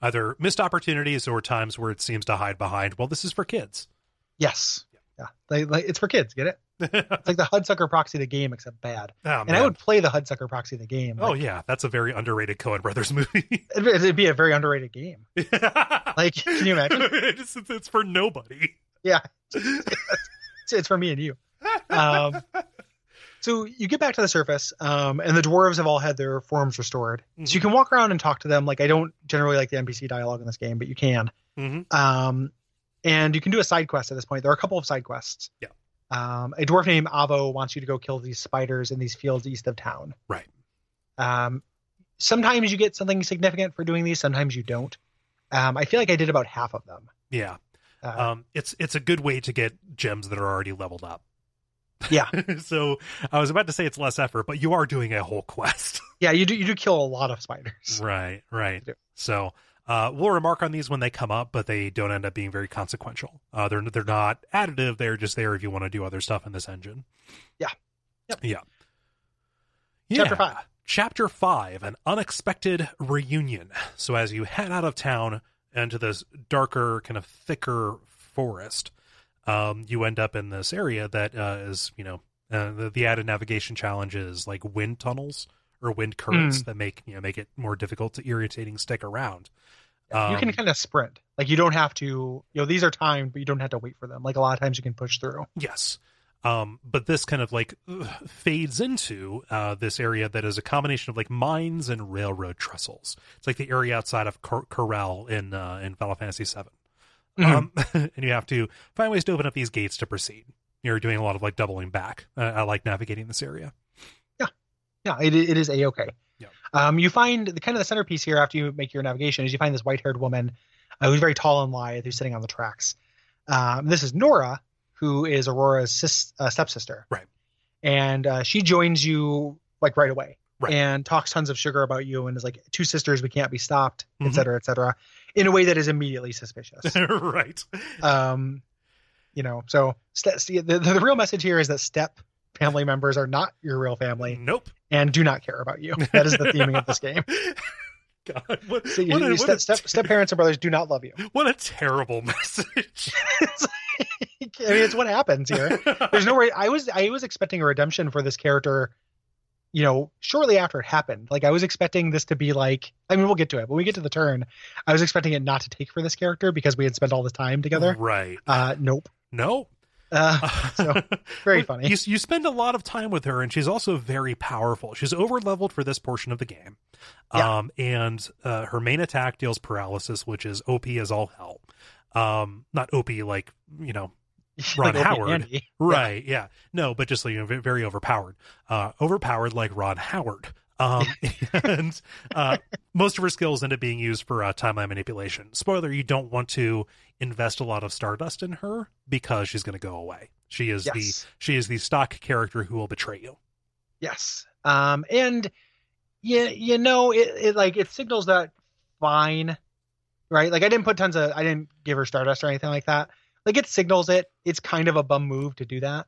[SPEAKER 2] either missed opportunities or times where it seems to hide behind. Well, this is for kids.
[SPEAKER 1] Yes. Yeah, like, like it's for kids. Get it? *laughs* It's like the Hudsucker Proxy the game, except bad.
[SPEAKER 2] Oh,
[SPEAKER 1] And I would play the Hudsucker Proxy the game.
[SPEAKER 2] oh yeah, that's a very underrated Coen Brothers movie. *laughs*
[SPEAKER 1] it'd, it'd be a very underrated game. *laughs* Like, can you imagine?
[SPEAKER 2] it's, it's- it's for nobody.
[SPEAKER 1] Yeah, it's, it's for me and you. Um, so you get back to the surface, um, and the dwarves have all had their forms restored. So you can walk around and talk to them. Like I don't generally like the NPC dialogue in this game, but you can.
[SPEAKER 2] hmm
[SPEAKER 1] Um, and you can do a side quest at this point. There are a couple of side quests.
[SPEAKER 2] Yeah.
[SPEAKER 1] Um, a dwarf named Avo wants you to go kill these spiders in these fields east of town.
[SPEAKER 2] Right.
[SPEAKER 1] Um, sometimes you get something significant for doing these. Sometimes you don't. Um, I feel like I did about half of them.
[SPEAKER 2] Yeah.
[SPEAKER 1] Uh,
[SPEAKER 2] Um, it's it's a good way to get gems that are already leveled up.
[SPEAKER 1] Yeah. *laughs*
[SPEAKER 2] so I was about to say it's less effort, but you are doing a whole quest. *laughs*
[SPEAKER 1] yeah, you do. You do kill a lot of spiders.
[SPEAKER 2] right. Right. So uh, we'll remark on these when they come up, but they don't end up being very consequential. Uh, they're they're not additive. They're just there if you want to do other stuff in this engine.
[SPEAKER 1] Yeah. Yep.
[SPEAKER 2] Yeah.
[SPEAKER 1] Chapter
[SPEAKER 2] Yeah.
[SPEAKER 1] five.
[SPEAKER 2] Chapter 5 An Unexpected Reunion. So, as you head out of town into this darker, kind of thicker forest, um, you end up in this area that uh, is, you know, uh, the, the added navigation challenge is like wind tunnels or wind currents that make you know make it more difficult to irritating stick around.
[SPEAKER 1] you can
[SPEAKER 2] Um,
[SPEAKER 1] kind of sprint. Like you don't have to. You know, these are timed, but you don't have to wait for them. Like a lot of times, you can push through.
[SPEAKER 2] Yes. Um, but this kind of like ugh, fades into uh, this area that is a combination of like mines and railroad trestles. It's like the area outside of Cor- Corel in uh, in Final Fantasy VII. Um, *laughs* and you have to find ways to open up these gates to proceed. You're doing a lot of like doubling back. Uh, I like navigating this area.
[SPEAKER 1] Yeah, yeah, it, it is a okay.
[SPEAKER 2] Yeah.
[SPEAKER 1] Um, you find the kind of the centerpiece here after you make your navigation is you find this white haired woman uh, who's very tall and lithe who's sitting on the tracks. Um, this is Norah, who is Aurora's sis, uh, stepsister.
[SPEAKER 2] Right.
[SPEAKER 1] And uh, she joins you like right away
[SPEAKER 2] Right.
[SPEAKER 1] and talks tons of sugar about you and is like two sisters we can't be stopped,
[SPEAKER 2] Mhm.
[SPEAKER 1] et cetera, et cetera, in a way that is immediately suspicious. *laughs*
[SPEAKER 2] right.
[SPEAKER 1] um, you know, so ste- see, the, the real message here is that step family members are not your real family
[SPEAKER 2] Nope.
[SPEAKER 1] and do not care about you. That is the theming of this game. *laughs*
[SPEAKER 2] God, what,
[SPEAKER 1] So you,
[SPEAKER 2] what, a,
[SPEAKER 1] you step, step, step parents and brothers do not love you. *laughs*
[SPEAKER 2] what a terrible message.
[SPEAKER 1] I mean, it's what happens here. There's no way. I was I was expecting a redemption for this character. You know, shortly after it happened, like I was expecting this to be like. I mean, we'll get to it. When we get to the turn, I was expecting it not to take for this character because we had spent all the time together.
[SPEAKER 2] Right.
[SPEAKER 1] Uh, nope.
[SPEAKER 2] No.
[SPEAKER 1] Uh, *laughs* so very funny.
[SPEAKER 2] You, you spend a lot of time with her, and she's also very powerful. She's over leveled for this portion of the game.
[SPEAKER 1] Yeah.
[SPEAKER 2] Um, and uh, her main attack deals paralysis, which is OP as all hell. Um, not OP like, you know, *laughs* Ron Howard. Right. Yeah. No, but just like, you know, very overpowered. Uh, overpowered like Ron Howard. Um, *laughs* and uh, most of her skills end up being used for uh, timeline manipulation. Spoiler: you don't want to invest a lot of Stardust in her because she's going to go away. She is the she is the stock character who will betray you.
[SPEAKER 1] Yes. Um, and you, you know, it, it like it signals that fine, right? Like I didn't put tons of, I didn't give her Stardust or anything like that. Like it signals it. It's kind of a bum move to do that,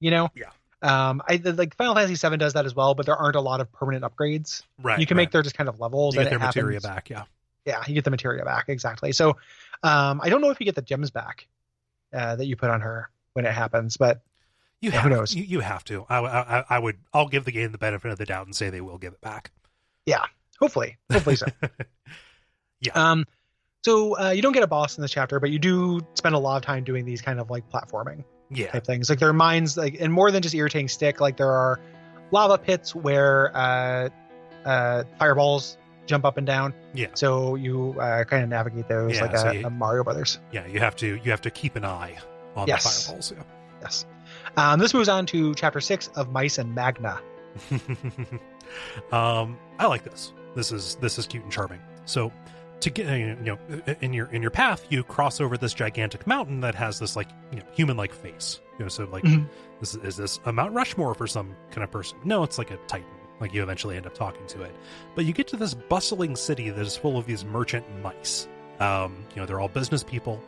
[SPEAKER 1] you know?
[SPEAKER 2] Yeah.
[SPEAKER 1] Um, I like Final Fantasy VII does that as well, but there aren't a lot of permanent upgrades.
[SPEAKER 2] Right.
[SPEAKER 1] you can
[SPEAKER 2] right.
[SPEAKER 1] make their just kind of levels.
[SPEAKER 2] you get their materia
[SPEAKER 1] happens-
[SPEAKER 2] back. Yeah.
[SPEAKER 1] Yeah, you get the materia back exactly. So, um, I don't know if you get the gems back uh, that you put on her when it happens, but
[SPEAKER 2] You
[SPEAKER 1] Yeah,
[SPEAKER 2] have,
[SPEAKER 1] who knows?
[SPEAKER 2] You, you have to. I, I, I would. I'll give the game the benefit of the doubt and say they will give it back. Yeah.
[SPEAKER 1] Hopefully, hopefully so. *laughs*
[SPEAKER 2] Yeah.
[SPEAKER 1] Um, so uh, you don't get a boss in this chapter, but you do spend a lot of time doing these kind of like platforming
[SPEAKER 2] Yeah.
[SPEAKER 1] type things. Like there are mines, like and more than just irritating stick. Like there are lava pits where uh, uh, fireballs jump up and down.
[SPEAKER 2] Yeah.
[SPEAKER 1] So you uh, kind of navigate those
[SPEAKER 2] Yeah,
[SPEAKER 1] like
[SPEAKER 2] so
[SPEAKER 1] a,
[SPEAKER 2] you-
[SPEAKER 1] a Mario Brothers.
[SPEAKER 2] Yeah. You have to. You have to keep an eye on
[SPEAKER 1] Yes.
[SPEAKER 2] the fireballs. Yeah.
[SPEAKER 1] Yes. Um, this moves on to chapter six of Mice and Magna. *laughs*
[SPEAKER 2] um, I like this. This is this is cute and charming. So, to get you know in your in your path, you cross over this gigantic mountain that has this like you know human like face. You know, so like
[SPEAKER 1] Mhm.
[SPEAKER 2] this is, is this a Mount Rushmore for some kind of person? No, it's like a Titan. Like you eventually end up talking to it, but you get to this bustling city that is full of these merchant mice. Um, you know, they're all business people.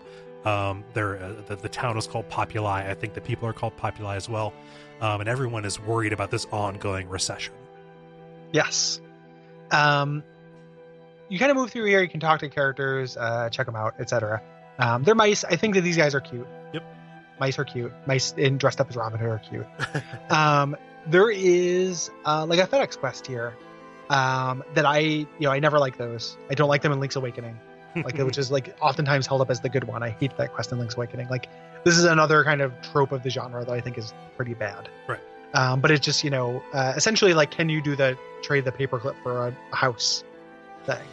[SPEAKER 2] Um, they're uh, the, the town is called Populi. I think the people are called Populi as well. Um, and everyone is worried about this ongoing recession.
[SPEAKER 1] Yes. Um, you kind of move through here. You can talk to characters, uh, check them out, etc. Um, they're mice. I think that these guys are cute.
[SPEAKER 2] Yep.
[SPEAKER 1] Mice are cute. Mice in dressed up as Robin Hood are cute. *laughs* um, there is uh, like a FedEx quest here um, that I you know I never like those. I don't like them in Link's Awakening, like which is like oftentimes held up as the good one. I hate that quest in Link's Awakening. Like this is another kind of trope of the genre that I think is pretty bad.
[SPEAKER 2] Right.
[SPEAKER 1] Um, but it's just you know uh, essentially like can you do the trade the paperclip for a, a house thing,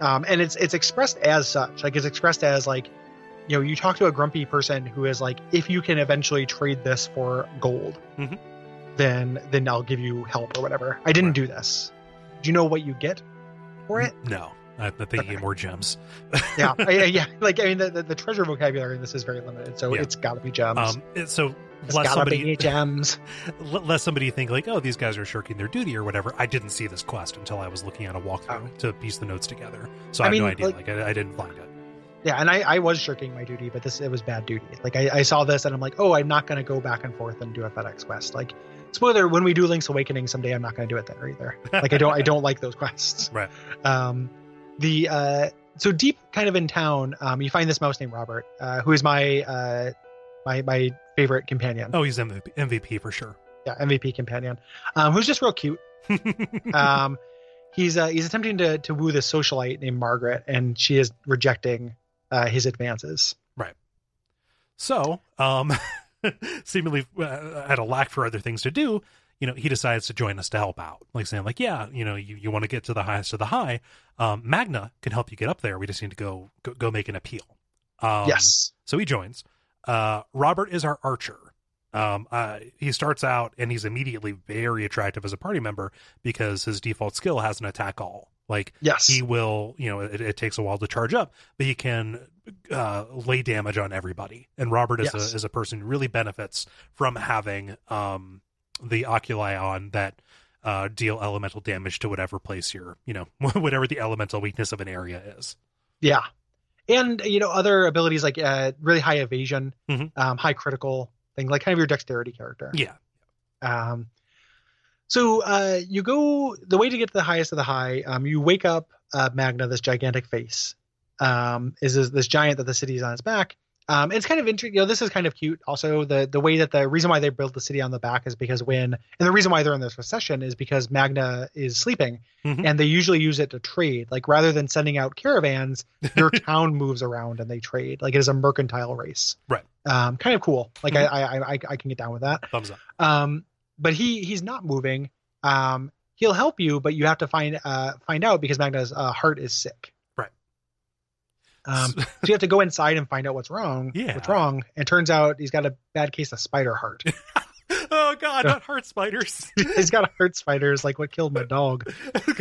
[SPEAKER 1] um, and it's it's expressed as such. Like it's expressed as like you know you talk to a grumpy person who is like if you can eventually trade this for gold,
[SPEAKER 2] Mhm.
[SPEAKER 1] then then I'll give you help or whatever. I didn't do this. Do you know what you get for it?
[SPEAKER 2] No, I, I think you get more gems.
[SPEAKER 1] yeah, *laughs* I, I- yeah. *laughs* Like I mean, the, the, the treasure vocabulary in this is very limited, so
[SPEAKER 2] Yeah.
[SPEAKER 1] it's got to be gems.
[SPEAKER 2] Um, so lest
[SPEAKER 1] got to be
[SPEAKER 2] somebody
[SPEAKER 1] gems.
[SPEAKER 2] l- *laughs* lest somebody think like, oh, these guys are shirking their duty or whatever. I didn't see this quest until I was looking at a walkthrough
[SPEAKER 1] Oh.
[SPEAKER 2] to piece the notes together, so
[SPEAKER 1] I
[SPEAKER 2] I, have no
[SPEAKER 1] mean,
[SPEAKER 2] idea.
[SPEAKER 1] like-
[SPEAKER 2] Like, I, I didn't find it.
[SPEAKER 1] Yeah, and I, I was shirking my duty, but this it was bad duty. Like I, I saw this and I'm like, oh, I'm not going to go back and forth and do a FedEx quest. Like, spoiler: when we do Link's Awakening someday, I'm not going to do it there either. *laughs* Like I don't I don't like those quests.
[SPEAKER 2] Right.
[SPEAKER 1] Um, the uh, so deep kind of in town, um, you find this mouse named Robert, uh, who is my uh, my my favorite companion.
[SPEAKER 2] Oh, he's MVP, MVP for sure.
[SPEAKER 1] Yeah, MVP companion, um, who's just real cute. *laughs* um, he's uh, he's attempting to to woo this socialite named Margaret, and she is rejecting uh, his advances. Right.
[SPEAKER 2] So, um, *laughs* seemingly uh, at a lack for other things to do, you know, he decides to join us to help out. Like saying, like, yeah, you know, you, you want to get to the highest of the high. Um, Magna can help you get up there. We just need to go go, go make an appeal. Um,
[SPEAKER 1] yes.
[SPEAKER 2] So he joins. Uh, Robert is our archer. Um, uh, he starts out and he's immediately very attractive as a party member because his default skill has an attack all. Like
[SPEAKER 1] Yes.
[SPEAKER 2] he will, you know, it, it takes a while to charge up, but he can uh, lay damage on everybody. And Robert is
[SPEAKER 1] Yes.
[SPEAKER 2] a is a person who really benefits from having um, the oculi on that uh, deal elemental damage to whatever place you're, you know, *laughs* whatever the elemental weakness of an area is.
[SPEAKER 1] Yeah. And you know other abilities like uh, really high evasion,
[SPEAKER 2] Mhm.
[SPEAKER 1] um, high critical thing, like kind of your dexterity character.
[SPEAKER 2] Yeah,
[SPEAKER 1] Um, so uh, you go the way to get to the highest of the high. Um, you wake up uh, Magna, this gigantic face, um, is this, this giant that the city is on its back. Um, it's kind of interesting. You know, this is kind of cute. Also, the the way that the reason why they built the city on the back is because when and the reason why they're in this recession is because Magna is sleeping,
[SPEAKER 2] Mhm.
[SPEAKER 1] and they usually use it to trade. Like rather than sending out caravans, their *laughs* town moves around and they trade. Like it is a mercantile race.
[SPEAKER 2] Right.
[SPEAKER 1] Um, kind of cool. Like
[SPEAKER 2] Mhm.
[SPEAKER 1] I, I I I can get down with that.
[SPEAKER 2] thumbs up.
[SPEAKER 1] Um, but he he's not moving. Um, he'll help you, but you have to find uh find out because Magna's uh, heart is sick. Um, *laughs* so you have to go inside and find out what's wrong.
[SPEAKER 2] Yeah.
[SPEAKER 1] What's wrong? And turns out he's got a bad case of spider heart. *laughs*
[SPEAKER 2] oh God, not heart spiders. *laughs*
[SPEAKER 1] he's got heart spiders, like what killed my dog.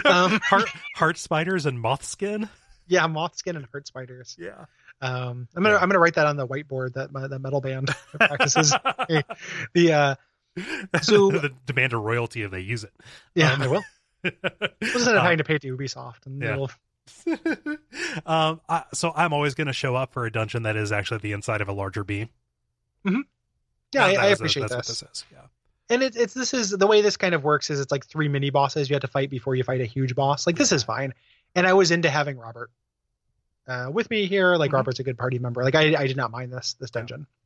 [SPEAKER 1] Um,
[SPEAKER 2] heart heart spiders and moth skin.
[SPEAKER 1] Yeah, moth skin and heart spiders.
[SPEAKER 2] Yeah.
[SPEAKER 1] Um, I'm gonna
[SPEAKER 2] Yeah.
[SPEAKER 1] I'm gonna write that on the whiteboard that my, that metal band practices. the uh, So-
[SPEAKER 2] the demand a royalty if they use it.
[SPEAKER 1] yeah,
[SPEAKER 2] Um,
[SPEAKER 1] I will. End up
[SPEAKER 2] uh,
[SPEAKER 1] having to pay to Ubisoft, and
[SPEAKER 2] yeah.
[SPEAKER 1] it'll *laughs*
[SPEAKER 2] um, I, so I'm always going to show up for a dungeon that is actually the inside of a larger bee.
[SPEAKER 1] yeah, I, I
[SPEAKER 2] a-
[SPEAKER 1] appreciate
[SPEAKER 2] that's
[SPEAKER 1] this.
[SPEAKER 2] this is. Yeah.
[SPEAKER 1] and it, it's this is the way this kind of works is it's like three mini bosses you have to fight before you fight a huge boss like this is fine and i was into having robert uh, with me here like
[SPEAKER 2] Mhm.
[SPEAKER 1] robert's a good party member like i, I did not mind this this dungeon
[SPEAKER 2] Yeah,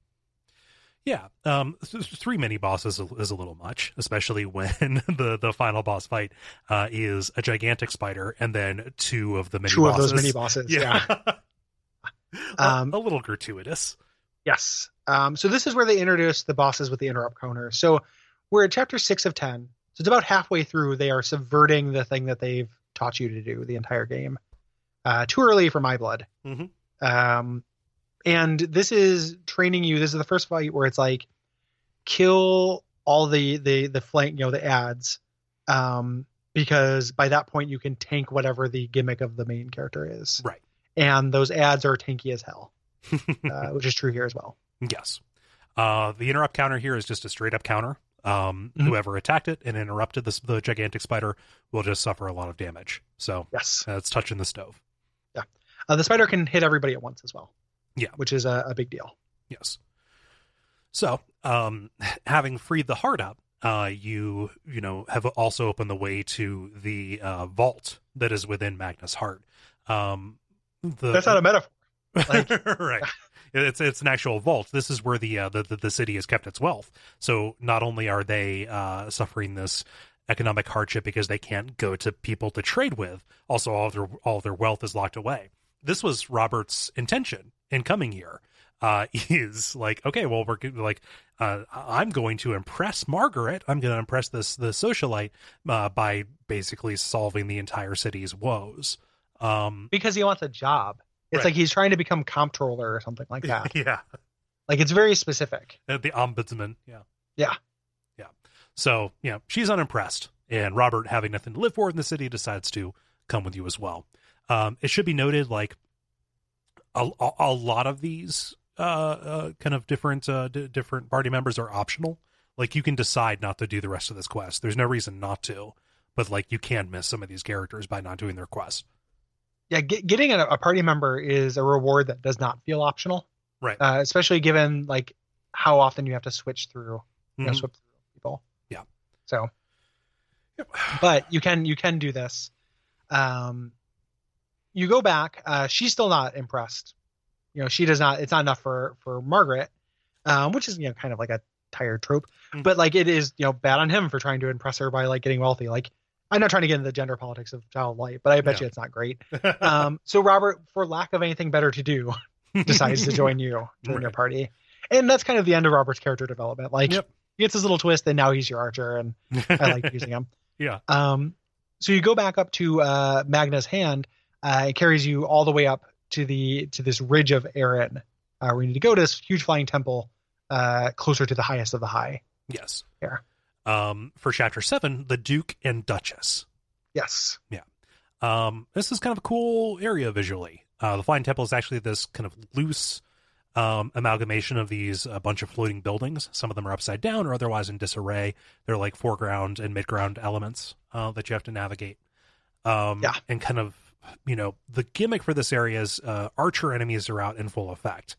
[SPEAKER 2] um, th- three mini bosses is a- little much, especially when *laughs* the the final boss fight uh, is a gigantic spider and then two of the mini
[SPEAKER 1] two
[SPEAKER 2] bosses.
[SPEAKER 1] of those mini bosses yeah, *laughs*
[SPEAKER 2] A-
[SPEAKER 1] Um,
[SPEAKER 2] a little gratuitous.
[SPEAKER 1] yes. Um, so this is where they introduce the bosses with the interrupt counter. So we're at chapter six of ten. So it's about halfway through they are subverting the thing that they've taught you to do the entire game. Uh, too early for my blood.
[SPEAKER 2] Mhm.
[SPEAKER 1] um, and this is training you this is the first fight where it's like kill all the the the flank you know the ads um because by that point you can tank whatever the gimmick of the main character is
[SPEAKER 2] Right.
[SPEAKER 1] and those ads are tanky as hell *laughs* uh, which is true here as well
[SPEAKER 2] Yes. Uh, the interrupt counter here is just a straight up counter. Um,
[SPEAKER 1] Mhm.
[SPEAKER 2] Whoever attacked it and interrupted the, the gigantic spider will just suffer a lot of damage. So
[SPEAKER 1] yes
[SPEAKER 2] uh, it's touching the stove.
[SPEAKER 1] uh, the spider can hit everybody at once as well
[SPEAKER 2] Yeah.
[SPEAKER 1] which is a, a big deal
[SPEAKER 2] Yes. So, um, having freed the heart up, uh, you you know have also opened the way to the uh, vault that is within Magnus' heart. Um, the,
[SPEAKER 1] that's not a metaphor Like, *laughs*
[SPEAKER 2] right. It's it's an actual vault. This is where the, uh, the the the city has kept its wealth. So not only are they uh, suffering this economic hardship because they can't go to people to trade with, also all of their all of their wealth is locked away. This was Robert's intention in coming here. Uh, *laughs* is like okay, well we're like uh, I'm going to impress Margaret. I'm going to impress this the socialite uh, by basically solving the entire city's woes. Um,
[SPEAKER 1] because he wants a job. It's
[SPEAKER 2] Right.
[SPEAKER 1] like he's trying to become comptroller or something like *laughs* that.
[SPEAKER 2] yeah.
[SPEAKER 1] like it's very specific.
[SPEAKER 2] Uh, the ombudsman yeah
[SPEAKER 1] Yeah.
[SPEAKER 2] yeah so yeah she's unimpressed and robert having nothing to live for in the city decides to come with you as well um it should be noted like a, a, lot of these uh, uh kind of different uh d- different party members are optional like you can decide not to do the rest of this quest there's no reason not to but like you can miss some of these characters by not doing their quest
[SPEAKER 1] Yeah, get, getting a, a party member is a reward that does not feel optional.
[SPEAKER 2] Right.
[SPEAKER 1] Uh, especially given like how often you have to switch through, you know, swip through people.
[SPEAKER 2] Yeah.
[SPEAKER 1] So,
[SPEAKER 2] Yep. *sighs*
[SPEAKER 1] but you can you can do this. Um, you go back. Uh, she's still not impressed. You know, she does not. It's not enough for for Margaret, um, which is you know kind of like a tired trope.
[SPEAKER 2] Mhm.
[SPEAKER 1] But like it is you know bad on him for trying to impress her by like getting wealthy. Like I'm not trying to get into the gender politics of child life, but I bet
[SPEAKER 2] Yeah.
[SPEAKER 1] you it's not great. *laughs* Um, so Robert, for lack of anything better to do, *laughs* decides to join you, join your party, and that's kind of the end of Robert's character development. Like
[SPEAKER 2] Yep.
[SPEAKER 1] he gets his little twist, and now he's your archer, and *laughs* I like using him.
[SPEAKER 2] Yeah.
[SPEAKER 1] Um, so you go back up to uh, Magna's hand. Uh, it carries you all the way up to the to this ridge of Erin, uh, where you need to go to this huge flying temple, uh, closer to the highest of the high.
[SPEAKER 2] yes
[SPEAKER 1] Here.
[SPEAKER 2] um for chapter 7 the duke and duchess
[SPEAKER 1] Yes. Yeah.
[SPEAKER 2] Um, this is kind of a cool area visually. Uh, the Flying Temple is actually this kind of loose um, amalgamation of these a bunch of floating buildings. Some of them are upside down or otherwise in disarray. They're like foreground and midground elements uh, that you have to navigate. Um,
[SPEAKER 1] Yeah.
[SPEAKER 2] And kind of, you know, the gimmick for this area is uh, archer enemies are out in full effect.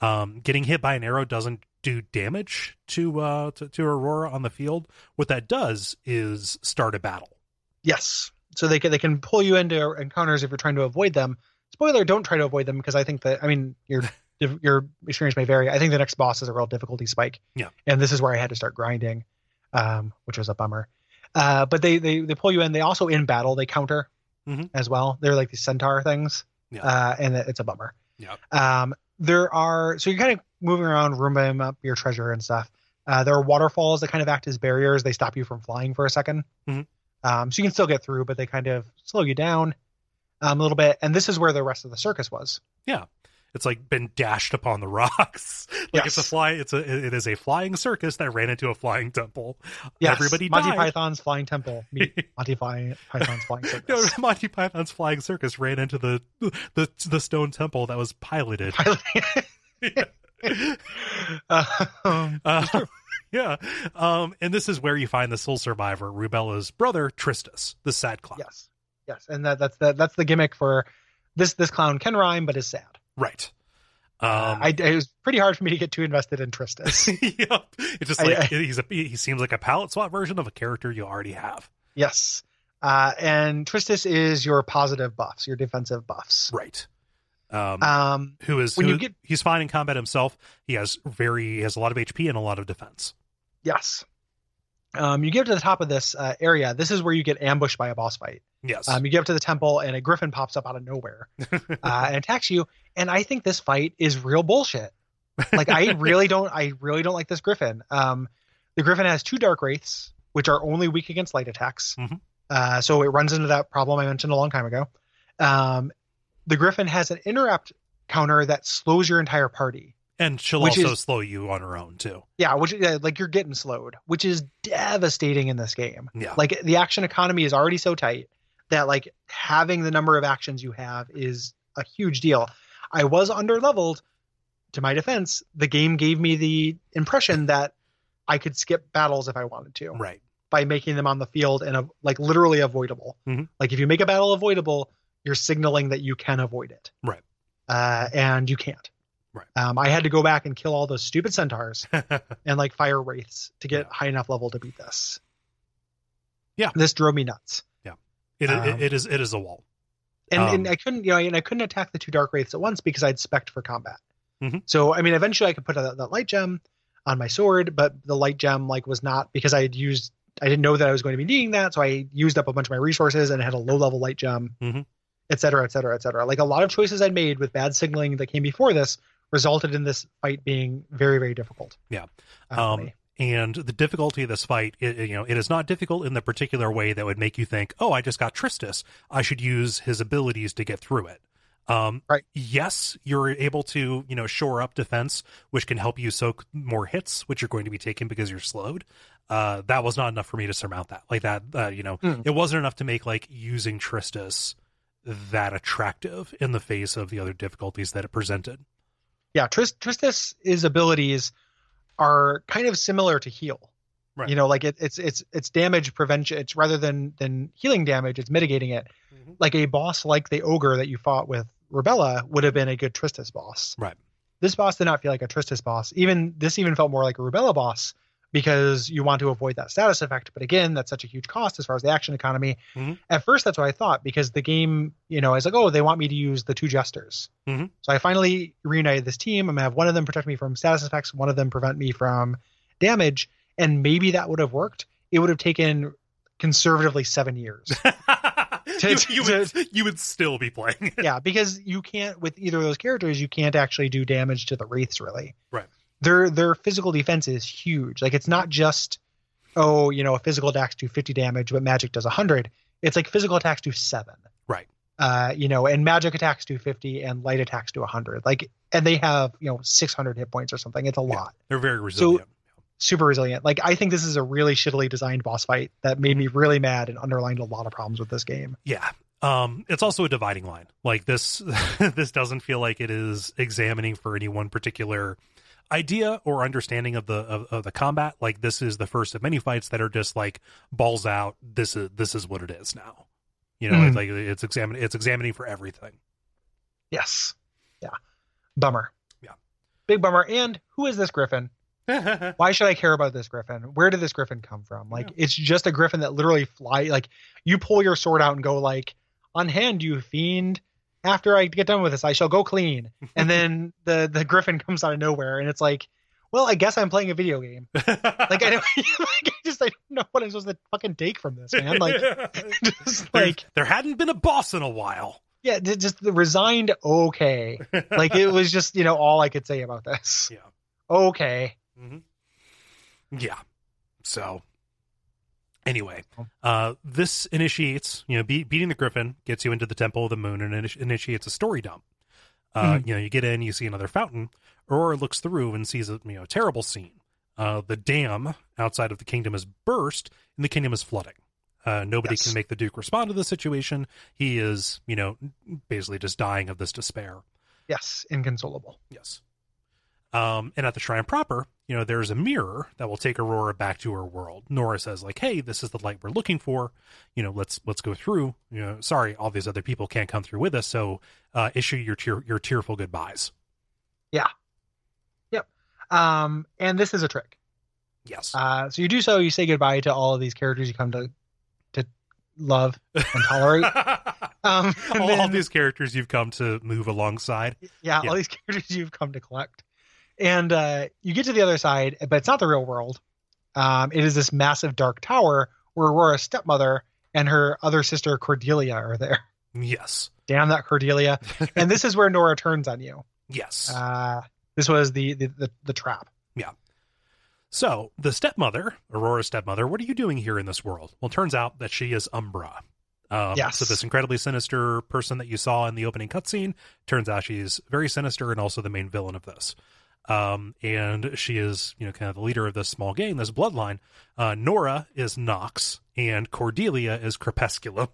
[SPEAKER 2] Um, getting hit by an arrow doesn't do damage to, uh, to to Aurora on the field. What that does is start a battle.
[SPEAKER 1] Yes. So they can they can pull you into encounters if you're trying to avoid them. Spoiler: Don't try to avoid them because I think that I mean your *laughs* your experience may vary. I think the next boss is a real difficulty spike.
[SPEAKER 2] Yeah.
[SPEAKER 1] And this is where I had to start grinding, um, which was a bummer. Uh, but they, they they pull you in. They also in battle they counter
[SPEAKER 2] Mhm.
[SPEAKER 1] as well. They're like these centaur things,
[SPEAKER 2] Yeah.
[SPEAKER 1] uh, and it's a bummer.
[SPEAKER 2] Yeah.
[SPEAKER 1] Um, there are so you're kind of moving around, rooming up your treasure and stuff. Uh, there are waterfalls that kind of act as barriers. They stop you from flying for a 2nd
[SPEAKER 2] Mhm.
[SPEAKER 1] Um, so you can still get through, but they kind of slow you down um, a little bit. And this is where the rest of the circus was.
[SPEAKER 2] It's like been dashed upon the rocks. *laughs* like it's a fly. It's a it is a flying circus that ran into a flying temple.
[SPEAKER 1] Yes,
[SPEAKER 2] Everybody
[SPEAKER 1] Monty
[SPEAKER 2] died.
[SPEAKER 1] Python's Flying Temple. *laughs* Monty Py- Python's Flying *laughs*
[SPEAKER 2] No,
[SPEAKER 1] Circus.
[SPEAKER 2] Monty Python's flying circus ran into the the the stone temple that was piloted.
[SPEAKER 1] um,
[SPEAKER 2] Uh, yeah, um, and this is where you find the sole survivor, Rubella's brother, Tristis, the sad clown.
[SPEAKER 1] yes, yes, and that, that's the that's the gimmick for this this clown can rhyme but is sad.
[SPEAKER 2] Right. Um,
[SPEAKER 1] Uh, I, it was pretty hard for me to get too invested in Tristis. *laughs*
[SPEAKER 2] yep. It's just like
[SPEAKER 1] I-
[SPEAKER 2] he's a he seems like a palette swap version of a character you already have.
[SPEAKER 1] yes, uh, and Tristis is your positive buffs, your defensive buffs.
[SPEAKER 2] Right. Um,
[SPEAKER 1] Um,
[SPEAKER 2] who is
[SPEAKER 1] when
[SPEAKER 2] who,
[SPEAKER 1] you get-
[SPEAKER 2] he's fine in combat himself. He has very he has a lot of HP and a lot of defense.
[SPEAKER 1] yes. Um, you get to the top of this uh, area. This is where you get ambushed by a boss fight.
[SPEAKER 2] Yes.
[SPEAKER 1] Um, you get up to the temple, and a griffin pops up out of nowhere *laughs* uh, and attacks you. And I think this fight is real bullshit. Like I *laughs* really don't, I really don't like this griffin. Um, the griffin has two dark wraiths, which are only weak against light attacks.
[SPEAKER 2] Mhm.
[SPEAKER 1] Uh, so it runs into that problem I mentioned a long time ago. Um, the griffin has an interrupt counter that slows your entire party.
[SPEAKER 2] And she'll
[SPEAKER 1] which
[SPEAKER 2] also
[SPEAKER 1] is-
[SPEAKER 2] slow you on her own too.
[SPEAKER 1] Yeah, which yeah, like you're getting slowed, which is devastating in this game.
[SPEAKER 2] Yeah.
[SPEAKER 1] Like the action economy is already so tight that like having the number of actions you have is a huge deal. I was under leveled. To my defense, the game gave me the impression *laughs* that I could skip battles if I wanted to
[SPEAKER 2] right.
[SPEAKER 1] by making them on the field and like literally avoidable.
[SPEAKER 2] Mhm.
[SPEAKER 1] Like if you make a battle avoidable, you're signaling that you can avoid it.
[SPEAKER 2] Right.
[SPEAKER 1] Uh, and you can't.
[SPEAKER 2] Right.
[SPEAKER 1] Um, I had to go back and kill all those stupid centaurs *laughs*
[SPEAKER 2] Mm-hmm.
[SPEAKER 1] and like fire wraiths to get
[SPEAKER 2] Yeah.
[SPEAKER 1] high enough level to beat this.
[SPEAKER 2] Yeah.
[SPEAKER 1] This drove me nuts.
[SPEAKER 2] It,
[SPEAKER 1] Um,
[SPEAKER 2] it, it is it is a wall.
[SPEAKER 1] And,
[SPEAKER 2] Um,
[SPEAKER 1] and I couldn't, you know, and I couldn't attack the two dark wraiths at once because I'd spec for combat.
[SPEAKER 2] Mhm.
[SPEAKER 1] So I mean, eventually I could put that, that light gem on my sword, but the light gem like was not because I had used. I didn't know that I was going to be needing that, so I used up a bunch of my resources and had a low level light gem,
[SPEAKER 2] Mhm.
[SPEAKER 1] et cetera, et cetera, et cetera. Like a lot of choices I'd made with bad signaling that came before this resulted in this fight being very, very difficult.
[SPEAKER 2] Yeah.
[SPEAKER 1] uh,
[SPEAKER 2] Um, and the difficulty of this fight, it, you know, it is not difficult in the particular way that would make you think, "Oh, I just got Tristis. I should use his abilities to get through it." Um,
[SPEAKER 1] Right.
[SPEAKER 2] Yes, you're able to, you know, shore up defense, which can help you soak more hits, which you're going to be taking because you're slowed. Uh, that was not enough for me to surmount that. Like that, uh, you know,
[SPEAKER 1] Hmm.
[SPEAKER 2] it wasn't enough to make like using Tristis that attractive in the face of the other difficulties that it presented.
[SPEAKER 1] Yeah, Trist- Tristis's abilities are kind of similar to heal.
[SPEAKER 2] Right.
[SPEAKER 1] You know, like it, it's it's it's damage prevention. It's rather than than healing damage, it's mitigating it.
[SPEAKER 2] Mhm.
[SPEAKER 1] Like a boss like the ogre that you fought with Rubella would have been a good Tristis boss.
[SPEAKER 2] Right.
[SPEAKER 1] This boss did not feel like a Tristis boss. Even this even felt more like a Rubella boss because you want to avoid that status effect. But again, that's such a huge cost as far as the action economy.
[SPEAKER 2] Mhm.
[SPEAKER 1] At first, that's what I thought because the game, you know, is like, oh, they want me to use the two jesters.
[SPEAKER 2] Mhm.
[SPEAKER 1] So I finally reunited this team. I'm gonna have one of them protect me from status effects, one of them prevent me from damage, and maybe that would have worked. It would have taken conservatively seven years. *laughs*
[SPEAKER 2] you, you would, you would still be playing. *laughs*
[SPEAKER 1] yeah, because you can't with either of those characters, you can't actually do damage to the wraiths really.
[SPEAKER 2] Right.
[SPEAKER 1] Their their physical defense is huge. Like it's not just oh, you know, a physical attacks do 50 damage, but magic does 100. It's like physical attacks do 7.
[SPEAKER 2] Right.
[SPEAKER 1] Uh, you know, and magic attacks do 50 and light attacks do 100. Like and they have, you know, 600 hit points or something. It's a
[SPEAKER 2] Yeah.
[SPEAKER 1] lot.
[SPEAKER 2] They're very resilient.
[SPEAKER 1] So, Super resilient. Like I think this is a really shittily designed boss fight that made me really mad and underlined a lot of problems with this game.
[SPEAKER 2] yeah. Um, it's also a dividing line. Like this, *laughs* this doesn't feel like it is examining for any one particular idea or understanding of the of, of the combat. Like this is the first of many fights that are just like balls out. This is this is what it is now. You know,
[SPEAKER 1] Mhm.
[SPEAKER 2] it's like it's examining it's examining for everything.
[SPEAKER 1] Yes. Yeah. Bummer.
[SPEAKER 2] Yeah.
[SPEAKER 1] Big bummer. And who is this Griffin? *laughs* Why should I care about this Griffin? Where did this Griffin come from? Like
[SPEAKER 2] Yeah.
[SPEAKER 1] it's just a Griffin that literally fly like you pull your sword out and go like, on hand, you fiend. After I get done with this, I shall go clean. And then *laughs* the the Griffin comes out of nowhere and it's like, well, I guess I'm playing a video game. Like I don't *laughs* like I just I don't know what I'm supposed to fucking take from this, man. Like *laughs* just
[SPEAKER 2] There-
[SPEAKER 1] like
[SPEAKER 2] there hadn't been a boss in a while.
[SPEAKER 1] yeah, just the resigned okay. Like it was just, you know, all I could say about this.
[SPEAKER 2] Yeah.
[SPEAKER 1] Okay. Mm-hmm.
[SPEAKER 2] Yeah. So anyway, uh, this initiates, you know, be- beating the Griffin gets you into the Temple of the Moon and initi- initiates a story dump. Uh,
[SPEAKER 1] Mhm.
[SPEAKER 2] You know, you get in, you see another fountain. Aurora looks through and sees a you know terrible scene. Uh, the dam outside of the kingdom is burst, and the kingdom is flooding. Uh, nobody
[SPEAKER 1] Yes.
[SPEAKER 2] can make the Duke respond to the situation. He is, you know, basically just dying of this despair.
[SPEAKER 1] Yes, inconsolable.
[SPEAKER 2] Yes. Um, and at the shrine proper, you know, there's a mirror that will take Aurora back to her world. Norah says, like, "Hey, this is the light we're looking for. You know, let's let's go through. You know, sorry, all these other people can't come through with us. So, uh, issue your tear, your tearful goodbyes." Yeah. Yep.
[SPEAKER 1] Um, and this is a trick.
[SPEAKER 2] Yes.
[SPEAKER 1] Uh, so you do so, you say goodbye to all of these characters you come to to love and tolerate. *laughs* Um, and
[SPEAKER 2] all, all these characters you've come to move alongside.
[SPEAKER 1] yeah,
[SPEAKER 2] yeah.
[SPEAKER 1] all these *laughs* characters you've come to collect, and uh, you get to the other side, but it's not the real world. Um, it is this massive dark tower where Aurora's stepmother and her other sister Cordelia are there.
[SPEAKER 2] Yes.
[SPEAKER 1] Damn that Cordelia! *laughs* and this is where Norah turns on you.
[SPEAKER 2] Yes.
[SPEAKER 1] Uh, this was the the, the, the trap. Yeah.
[SPEAKER 2] So, the stepmother, Aurora's stepmother, what are you doing here in this world? Well, it turns out that she is Umbra. Um,
[SPEAKER 1] Yes.
[SPEAKER 2] So, this incredibly sinister person that you saw in the opening cutscene, turns out she's very sinister and also the main villain of this. Um, and she is, you know, kind of the leader of this small gang, this bloodline. Uh, Norah is Nox, and Cordelia is Crepuscular.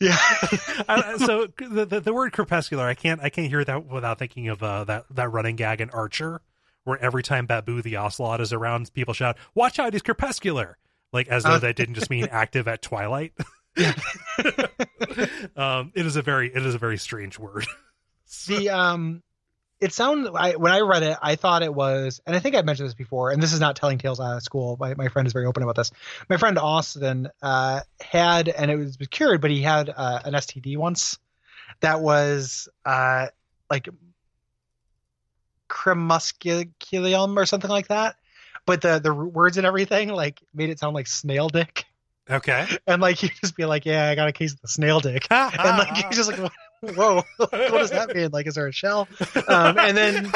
[SPEAKER 1] Yeah. *laughs*
[SPEAKER 2] I- so the, the the word crepuscular, I can't I can't hear that without thinking of uh, that that running gag in Archer, where every time Babou the ocelot is around, people shout, "Watch out, he's crepuscular!" Like as though
[SPEAKER 1] Uh.
[SPEAKER 2] that didn't just mean *laughs* active at twilight. *laughs* um, it is a very it is a very strange word.
[SPEAKER 1] the um it sounded I, when i read it i thought it was and i think i mentioned this before and this is not telling tales out of school. My, my friend is very open about this. My friend austin uh had and it was cured but he had uh, an std once that was uh like cremusculum or something like that. But the the words and everything like made it sound like snail dick,
[SPEAKER 2] Okay. *laughs*
[SPEAKER 1] and like you just be like, "Yeah, I got a case of the snail dick," *laughs* and like you're just like, "Whoa, *laughs* what does that mean? Like, is there a shell?" Um, and then *laughs*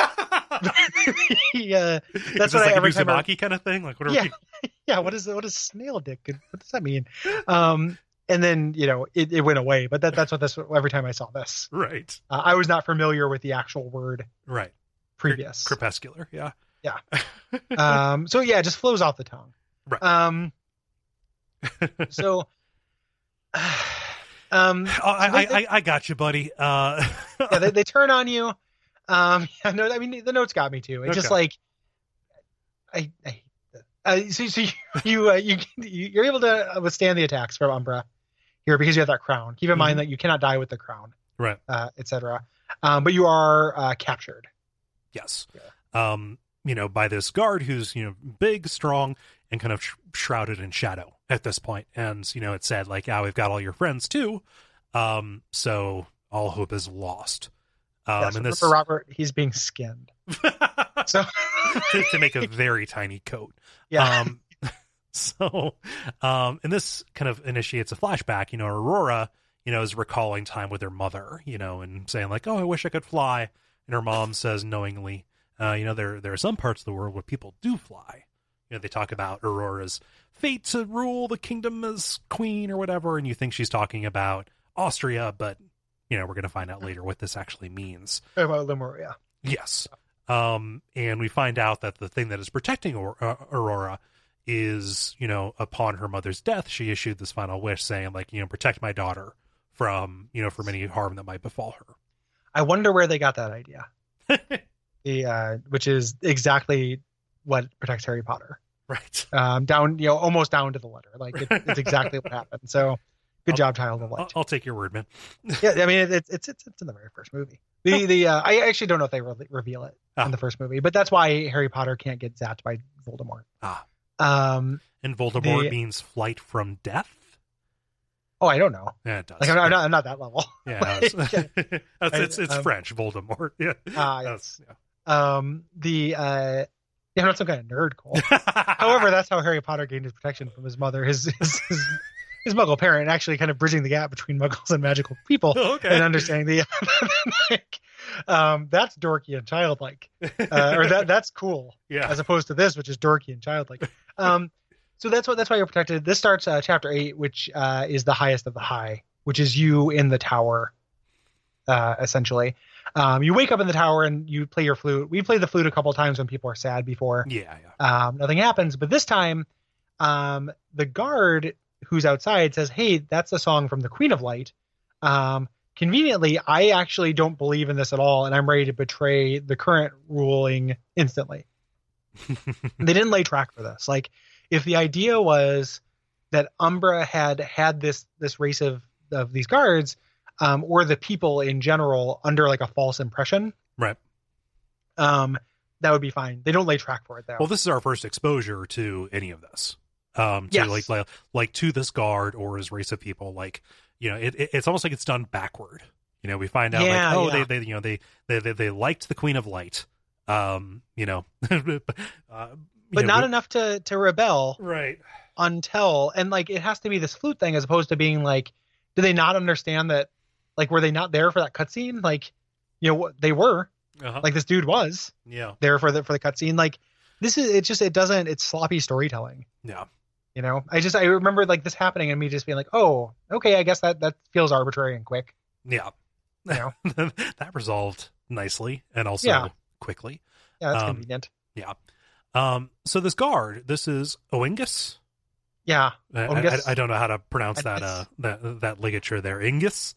[SPEAKER 1] *laughs* yeah, that's
[SPEAKER 2] Is
[SPEAKER 1] what
[SPEAKER 2] this
[SPEAKER 1] I
[SPEAKER 2] like
[SPEAKER 1] every
[SPEAKER 2] a
[SPEAKER 1] time. I,
[SPEAKER 2] kind of thing. Like what are
[SPEAKER 1] Yeah.
[SPEAKER 2] we?
[SPEAKER 1] yeah, what is what is snail dick? What does that mean? Um, and then you know it, it went away, but that that's what this every time I saw this,
[SPEAKER 2] Right.
[SPEAKER 1] uh, I was not familiar with the actual word
[SPEAKER 2] Right.
[SPEAKER 1] previous.
[SPEAKER 2] Crepuscular. Yeah. Yeah.
[SPEAKER 1] um, so yeah, it just flows off the tongue.
[SPEAKER 2] Right.
[SPEAKER 1] Um, so, um,
[SPEAKER 2] I, I, I, I got you, buddy. Uh, *laughs*
[SPEAKER 1] yeah, they, they turn on you. Um, *laughs* yeah, no, I mean the notes got me too. It's just like, I, I hate. Uh, so, so you you, uh, you you're able to withstand the attacks from Umbra here because you have that crown. Keep in mind that you cannot die with the crown,
[SPEAKER 2] right.
[SPEAKER 1] uh, etc. Um, but you are uh, captured.
[SPEAKER 2] Yes. Um, you know, by this guard who's, you know, big, strong, and kind of sh- shrouded in shadow at this point. And, you know, it said, like, ah, we've got all your friends too. Um, so all hope is lost. Um,
[SPEAKER 1] yes,
[SPEAKER 2] and this
[SPEAKER 1] for Robert, he's being skinned. *laughs* So *laughs*
[SPEAKER 2] to, to make a very tiny coat.
[SPEAKER 1] yeah,
[SPEAKER 2] Um, *laughs* so, um, and this kind of initiates a flashback. You know, Aurora, you know, is recalling time with her mother, you know, and saying like, "Oh, I wish I could fly." And her mom says knowingly, uh, "You know, there there are some parts of the world where people do fly." You know, they talk about Aurora's fate to rule the kingdom as queen or whatever, and you think she's talking about Austria, but you know, we're going to find out later what this actually means.
[SPEAKER 1] about Lemuria.
[SPEAKER 2] Yes. Um, and we find out that the thing that is protecting Aur- uh, Aurora is, you know, upon her mother's death, she issued this final wish saying, like, you know, protect my daughter from, you know, from any harm that might befall her.
[SPEAKER 1] I wonder where they got that idea. *laughs* the uh, which is exactly what protects Harry Potter.
[SPEAKER 2] Right.
[SPEAKER 1] Um, down, you know, almost down to the letter. Like it, it's *laughs* exactly what happened. So, good
[SPEAKER 2] I'll-
[SPEAKER 1] job, Child of
[SPEAKER 2] I'll, I'll take your word, man. *laughs*
[SPEAKER 1] yeah, I mean, it's it's it's it's in the very first movie. The the uh, I actually don't know if they re- reveal it
[SPEAKER 2] Ah.
[SPEAKER 1] in the first movie, but that's why Harry Potter can't get zapped by Voldemort.
[SPEAKER 2] Ah.
[SPEAKER 1] Um.
[SPEAKER 2] And Voldemort
[SPEAKER 1] The-
[SPEAKER 2] means flight from death.
[SPEAKER 1] Oh, I don't know.
[SPEAKER 2] Yeah, it does.
[SPEAKER 1] Like I'm, I'm not I'm not that level.
[SPEAKER 2] yeah, *laughs*
[SPEAKER 1] like,
[SPEAKER 2] it's, it's, it's, it's
[SPEAKER 1] um,
[SPEAKER 2] French, Voldemort. Yeah.
[SPEAKER 1] Ah,
[SPEAKER 2] That's-
[SPEAKER 1] Um. The uh. Yeah, I'm not some kind of nerd, Cole. However, that's how Harry Potter gained his protection from his mother, his his, his, his Muggle parent, actually kind of bridging the gap between Muggles and magical people *laughs*
[SPEAKER 2] okay.
[SPEAKER 1] and understanding the. *laughs* like, um, that's dorky and childlike, uh, or that that's cool
[SPEAKER 2] yeah.
[SPEAKER 1] as opposed to this, which is dorky and childlike. Um, so that's what that's why you're protected. This starts uh, chapter eight, which uh, is the highest of the high, which is you in the tower, uh, essentially. Um, you wake up in the tower and you play your flute. We played the flute a couple times when people are sad before
[SPEAKER 2] yeah, yeah.
[SPEAKER 1] um, nothing happens. But this time, um, the guard who's outside says, "Hey, that's a song from the Queen of Light." Um, conveniently, I actually don't believe in this at all, and I'm ready to betray the current ruling instantly. *laughs* they didn't lay track for this. Like, if the idea was that Umbra had had this this race of of these guards, um, or the people in general under like a false impression,
[SPEAKER 2] Right.
[SPEAKER 1] um, that would be fine. They don't lay track for it though.
[SPEAKER 2] Well, this is our first exposure to any of this. Um, to
[SPEAKER 1] Yes.
[SPEAKER 2] like, like like to this guard or his race of people. Like, you know, it, it- it's almost like it's done backward. You know, we find out
[SPEAKER 1] Yeah,
[SPEAKER 2] like, oh,
[SPEAKER 1] yeah.
[SPEAKER 2] they, they, you know, they, they, they, they liked the Queen of Light. Um, you know, *laughs* uh, you
[SPEAKER 1] but
[SPEAKER 2] know,
[SPEAKER 1] not
[SPEAKER 2] we-
[SPEAKER 1] enough to to rebel
[SPEAKER 2] right.
[SPEAKER 1] until and like it has to be this flute thing as opposed to being like do they not understand that like were they not there for that cutscene like you know what they were
[SPEAKER 2] Uh-huh.
[SPEAKER 1] like this dude was
[SPEAKER 2] yeah,
[SPEAKER 1] there for the for the cutscene like this is it just it doesn't it's sloppy storytelling
[SPEAKER 2] yeah,
[SPEAKER 1] you know i just i remember like this happening and me just being like oh okay i guess that that feels arbitrary and quick
[SPEAKER 2] yeah.
[SPEAKER 1] You know? *laughs*
[SPEAKER 2] that resolved nicely and also
[SPEAKER 1] Yeah.
[SPEAKER 2] quickly.
[SPEAKER 1] yeah that's
[SPEAKER 2] Um,
[SPEAKER 1] convenient Yeah.
[SPEAKER 2] Um, so this guard, this is Oingus.
[SPEAKER 1] yeah
[SPEAKER 2] I, I? I don't know how to pronounce that uh that that ligature there. Ingus,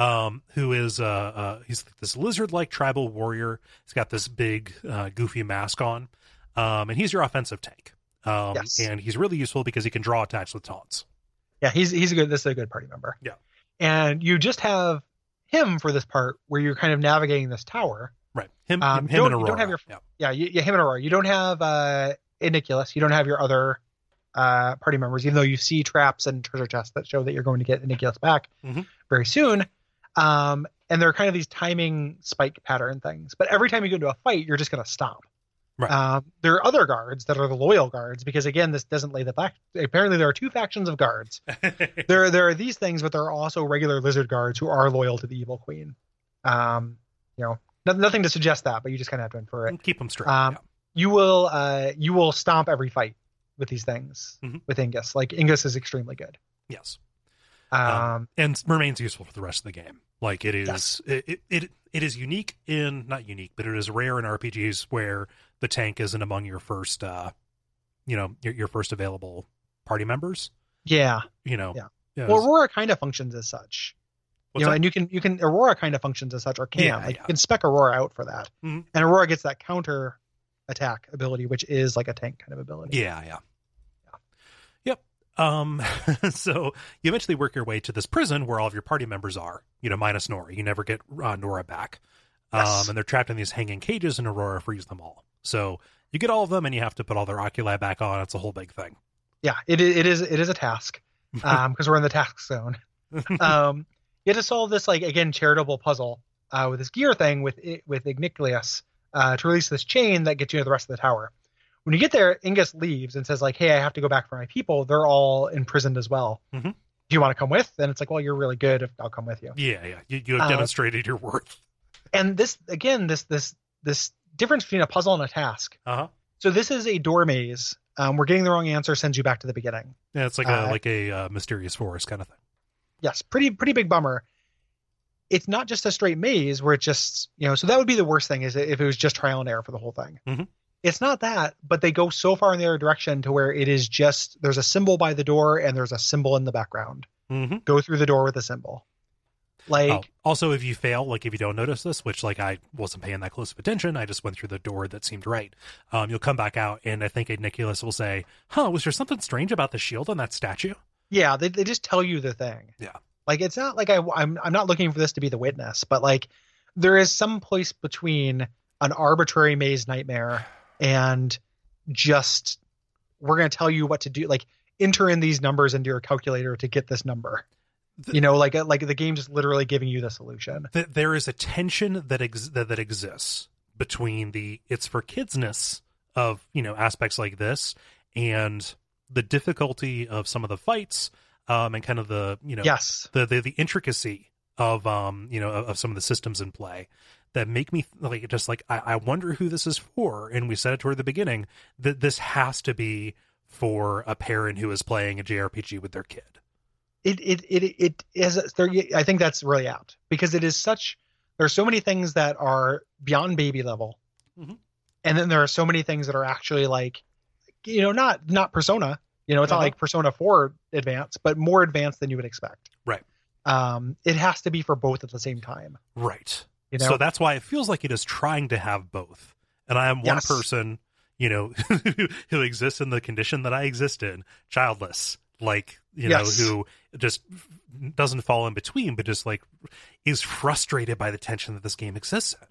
[SPEAKER 2] um, who is uh, uh he's this lizard-like tribal warrior. He's got this big uh, goofy mask on, um, and he's your offensive tank. Um,
[SPEAKER 1] Yes.
[SPEAKER 2] and he's really useful because he can draw attacks with taunts.
[SPEAKER 1] yeah he's he's a good this is a good party member
[SPEAKER 2] Yeah.
[SPEAKER 1] and you just have him for this part where you're kind of navigating this tower
[SPEAKER 2] Right. Him,
[SPEAKER 1] Um,
[SPEAKER 2] him, and
[SPEAKER 1] don't- you don't have your-
[SPEAKER 2] yeah.
[SPEAKER 1] yeah, you, yeah, him and Aurora. You don't have uh Igniculus. You don't have your other uh party members, even though you see traps and treasure chests that show that you're going to get Igniculus back
[SPEAKER 2] Mhm.
[SPEAKER 1] very soon. Um, and there are kind of these timing spike pattern things. But every time you go into a fight, you're just going to stop.
[SPEAKER 2] Right.
[SPEAKER 1] Um, there are other guards that are the loyal guards because again, this doesn't lay the back. Apparently, there are two factions of guards. *laughs* there, there are these things, but there are also regular lizard guards who are loyal to the evil queen. Um, you know, no, nothing to suggest that, but you just kind of have to infer it.
[SPEAKER 2] Keep them straight.
[SPEAKER 1] Um,
[SPEAKER 2] yeah.
[SPEAKER 1] You will, uh, you will stomp every fight with these things
[SPEAKER 2] Mhm.
[SPEAKER 1] with Ingus. Like Ingus is extremely good.
[SPEAKER 2] Yes.
[SPEAKER 1] Um,
[SPEAKER 2] Um, and remains useful for the rest of the game. Like it is,
[SPEAKER 1] Yes.
[SPEAKER 2] it, it, it it is unique in not unique, but it is rare in RPGs where the tank isn't among your first, uh, you know, your, your first available party members.
[SPEAKER 1] yeah.
[SPEAKER 2] You know,
[SPEAKER 1] Yeah.
[SPEAKER 2] Yeah,
[SPEAKER 1] Well, Aurora kind of functions as such.
[SPEAKER 2] what's
[SPEAKER 1] you know,
[SPEAKER 2] that?
[SPEAKER 1] and you can you can Aurora kind of functions as such, or can
[SPEAKER 2] Yeah,
[SPEAKER 1] like
[SPEAKER 2] yeah.
[SPEAKER 1] you can spec Aurora out for that,
[SPEAKER 2] Mhm.
[SPEAKER 1] and Aurora gets that counter attack ability, which is like a tank kind of ability.
[SPEAKER 2] Yeah, yeah. Um, *laughs* so you eventually work your way to this prison where all of your party members are, you know, minus Nora. You never get uh, Nora back.
[SPEAKER 1] Yes.
[SPEAKER 2] Um, and they're trapped in these hanging cages, and Aurora frees them all. So you get all of them, and you have to put all their oculi back on. It's a whole big thing.
[SPEAKER 1] yeah, it it is it is a task *laughs* um because we're in the task zone. *laughs* um, you have to solve this like again charitable puzzle uh, with this gear thing with with Igniculus uh, to release this chain that gets you to the rest of the tower. When you get there, Ingus leaves and says like, "Hey, I have to go back for my people. They're all imprisoned as well.
[SPEAKER 2] Mhm.
[SPEAKER 1] Do you want to come with?" And it's like, "Well, you're really good. If I'll come with you."
[SPEAKER 2] yeah, yeah. You, you have
[SPEAKER 1] Uh,
[SPEAKER 2] demonstrated your worth.
[SPEAKER 1] And this again, this this this difference between a puzzle and a task.
[SPEAKER 2] Uh huh.
[SPEAKER 1] So this is a door maze. Um, we're getting the wrong answer sends you back to the beginning.
[SPEAKER 2] Yeah, it's like a
[SPEAKER 1] Uh,
[SPEAKER 2] like a uh, mysterious forest kind of thing.
[SPEAKER 1] yes, pretty pretty big bummer. It's not just a straight maze where it just you know. So that would be the worst thing is if it was just trial and error for the whole thing.
[SPEAKER 2] Mhm.
[SPEAKER 1] It's not that, but they go so far in the other direction to where it is just there's a symbol by the door and there's a symbol in the background.
[SPEAKER 2] Mm-hmm.
[SPEAKER 1] Go through the door with the symbol. Like
[SPEAKER 2] Oh, also, if you fail, like if you don't notice this, which like I wasn't paying that close of attention, I just went through the door that seemed right. Um, you'll come back out, and I think Igniculus will say, "Huh, was there something strange about the shield on that statue?"
[SPEAKER 1] yeah, they they just tell you the thing.
[SPEAKER 2] Yeah.
[SPEAKER 1] Like it's not like I I'm I'm not looking for this to be the witness, but like there is some place between an arbitrary maze nightmare and just we're going to tell you what to do like enter in these numbers into your calculator to get this number.
[SPEAKER 2] The-
[SPEAKER 1] You know, like like the game's just literally giving you the solution.
[SPEAKER 2] Th- there is a tension that, ex- that that exists between the it's for kidsness of you know aspects like this and the difficulty of some of the fights um, and kind of the you know
[SPEAKER 1] Yes.
[SPEAKER 2] the, the the intricacy of um you know of, of some of the systems in play that make me like just like I, I wonder who this is for and we said it toward the beginning that this has to be for a parent who is playing a jrpg with their kid
[SPEAKER 1] it it it it is there i think that's really apt because it is such There are so many things that are beyond baby level
[SPEAKER 2] Mhm.
[SPEAKER 1] and then there are so many things that are actually like you know not not persona you know it's
[SPEAKER 2] Uh-huh.
[SPEAKER 1] not like persona 4 advanced but more advanced than you would expect
[SPEAKER 2] Right.
[SPEAKER 1] um it has to be for both at the same time
[SPEAKER 2] right
[SPEAKER 1] you know?
[SPEAKER 2] so that's why it feels like it is trying to have both. And i am one person you know *laughs* who exists in the condition that i exist in childless like you
[SPEAKER 1] Yes.
[SPEAKER 2] know who just doesn't fall in between but just like is frustrated by the tension that this game exists in.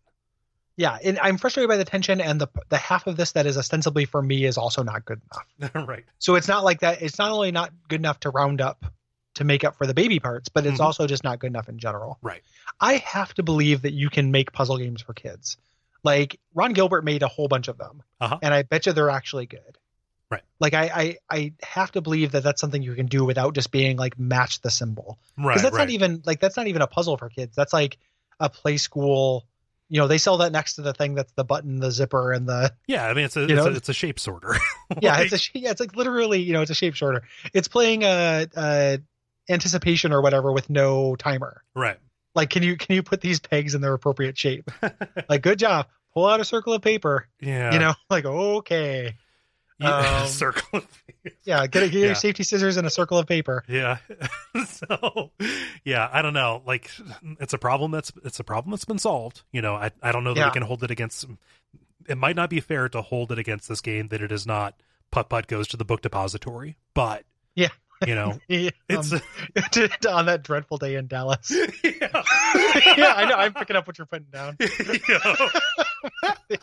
[SPEAKER 1] yeah and i'm frustrated by the tension and the the half of this that is ostensibly for me is also not good enough. *laughs*
[SPEAKER 2] Right.
[SPEAKER 1] So it's not like that it's not only not good enough to round up to make up for the baby parts but it's
[SPEAKER 2] Mhm.
[SPEAKER 1] also just not good enough in general
[SPEAKER 2] Right.
[SPEAKER 1] i have to believe that you can make puzzle games for kids like ron gilbert made a whole bunch of them
[SPEAKER 2] Uh-huh.
[SPEAKER 1] and i bet you they're actually good
[SPEAKER 2] Right.
[SPEAKER 1] like I, I i have to believe that that's something you can do without just being like match the symbol
[SPEAKER 2] right
[SPEAKER 1] because that's
[SPEAKER 2] right.
[SPEAKER 1] not even like that's not even a puzzle for kids that's like a play school you know they sell that next to the thing that's the button the zipper and the
[SPEAKER 2] Yeah, I mean it's a it's,
[SPEAKER 1] know?
[SPEAKER 2] a it's a shape sorter. *laughs*
[SPEAKER 1] yeah it's a yeah it's like literally you know it's a shape sorter. it's playing a, a anticipation or whatever with no timer
[SPEAKER 2] right.
[SPEAKER 1] like can you can you put these pegs in their appropriate shape *laughs* like good job pull out a circle of paper
[SPEAKER 2] Yeah,
[SPEAKER 1] you know *laughs* like okay
[SPEAKER 2] Yeah, *laughs*
[SPEAKER 1] um,
[SPEAKER 2] circle.
[SPEAKER 1] yeah get, a, get
[SPEAKER 2] Yeah.
[SPEAKER 1] your safety scissors and a circle of paper
[SPEAKER 2] yeah, so yeah, I don't know. Like it's a problem that's it's a problem that's been solved. You know, I I don't know that
[SPEAKER 1] Yeah.
[SPEAKER 2] we can hold it against. It might not be fair to hold it against this game that it is not putt putt goes to the book depository, but
[SPEAKER 1] Yeah.
[SPEAKER 2] You know, *laughs*
[SPEAKER 1] Yeah,
[SPEAKER 2] it's
[SPEAKER 1] um, *laughs* on that dreadful day in dallas *laughs*
[SPEAKER 2] yeah.
[SPEAKER 1] yeah i know i'm picking up what you're putting down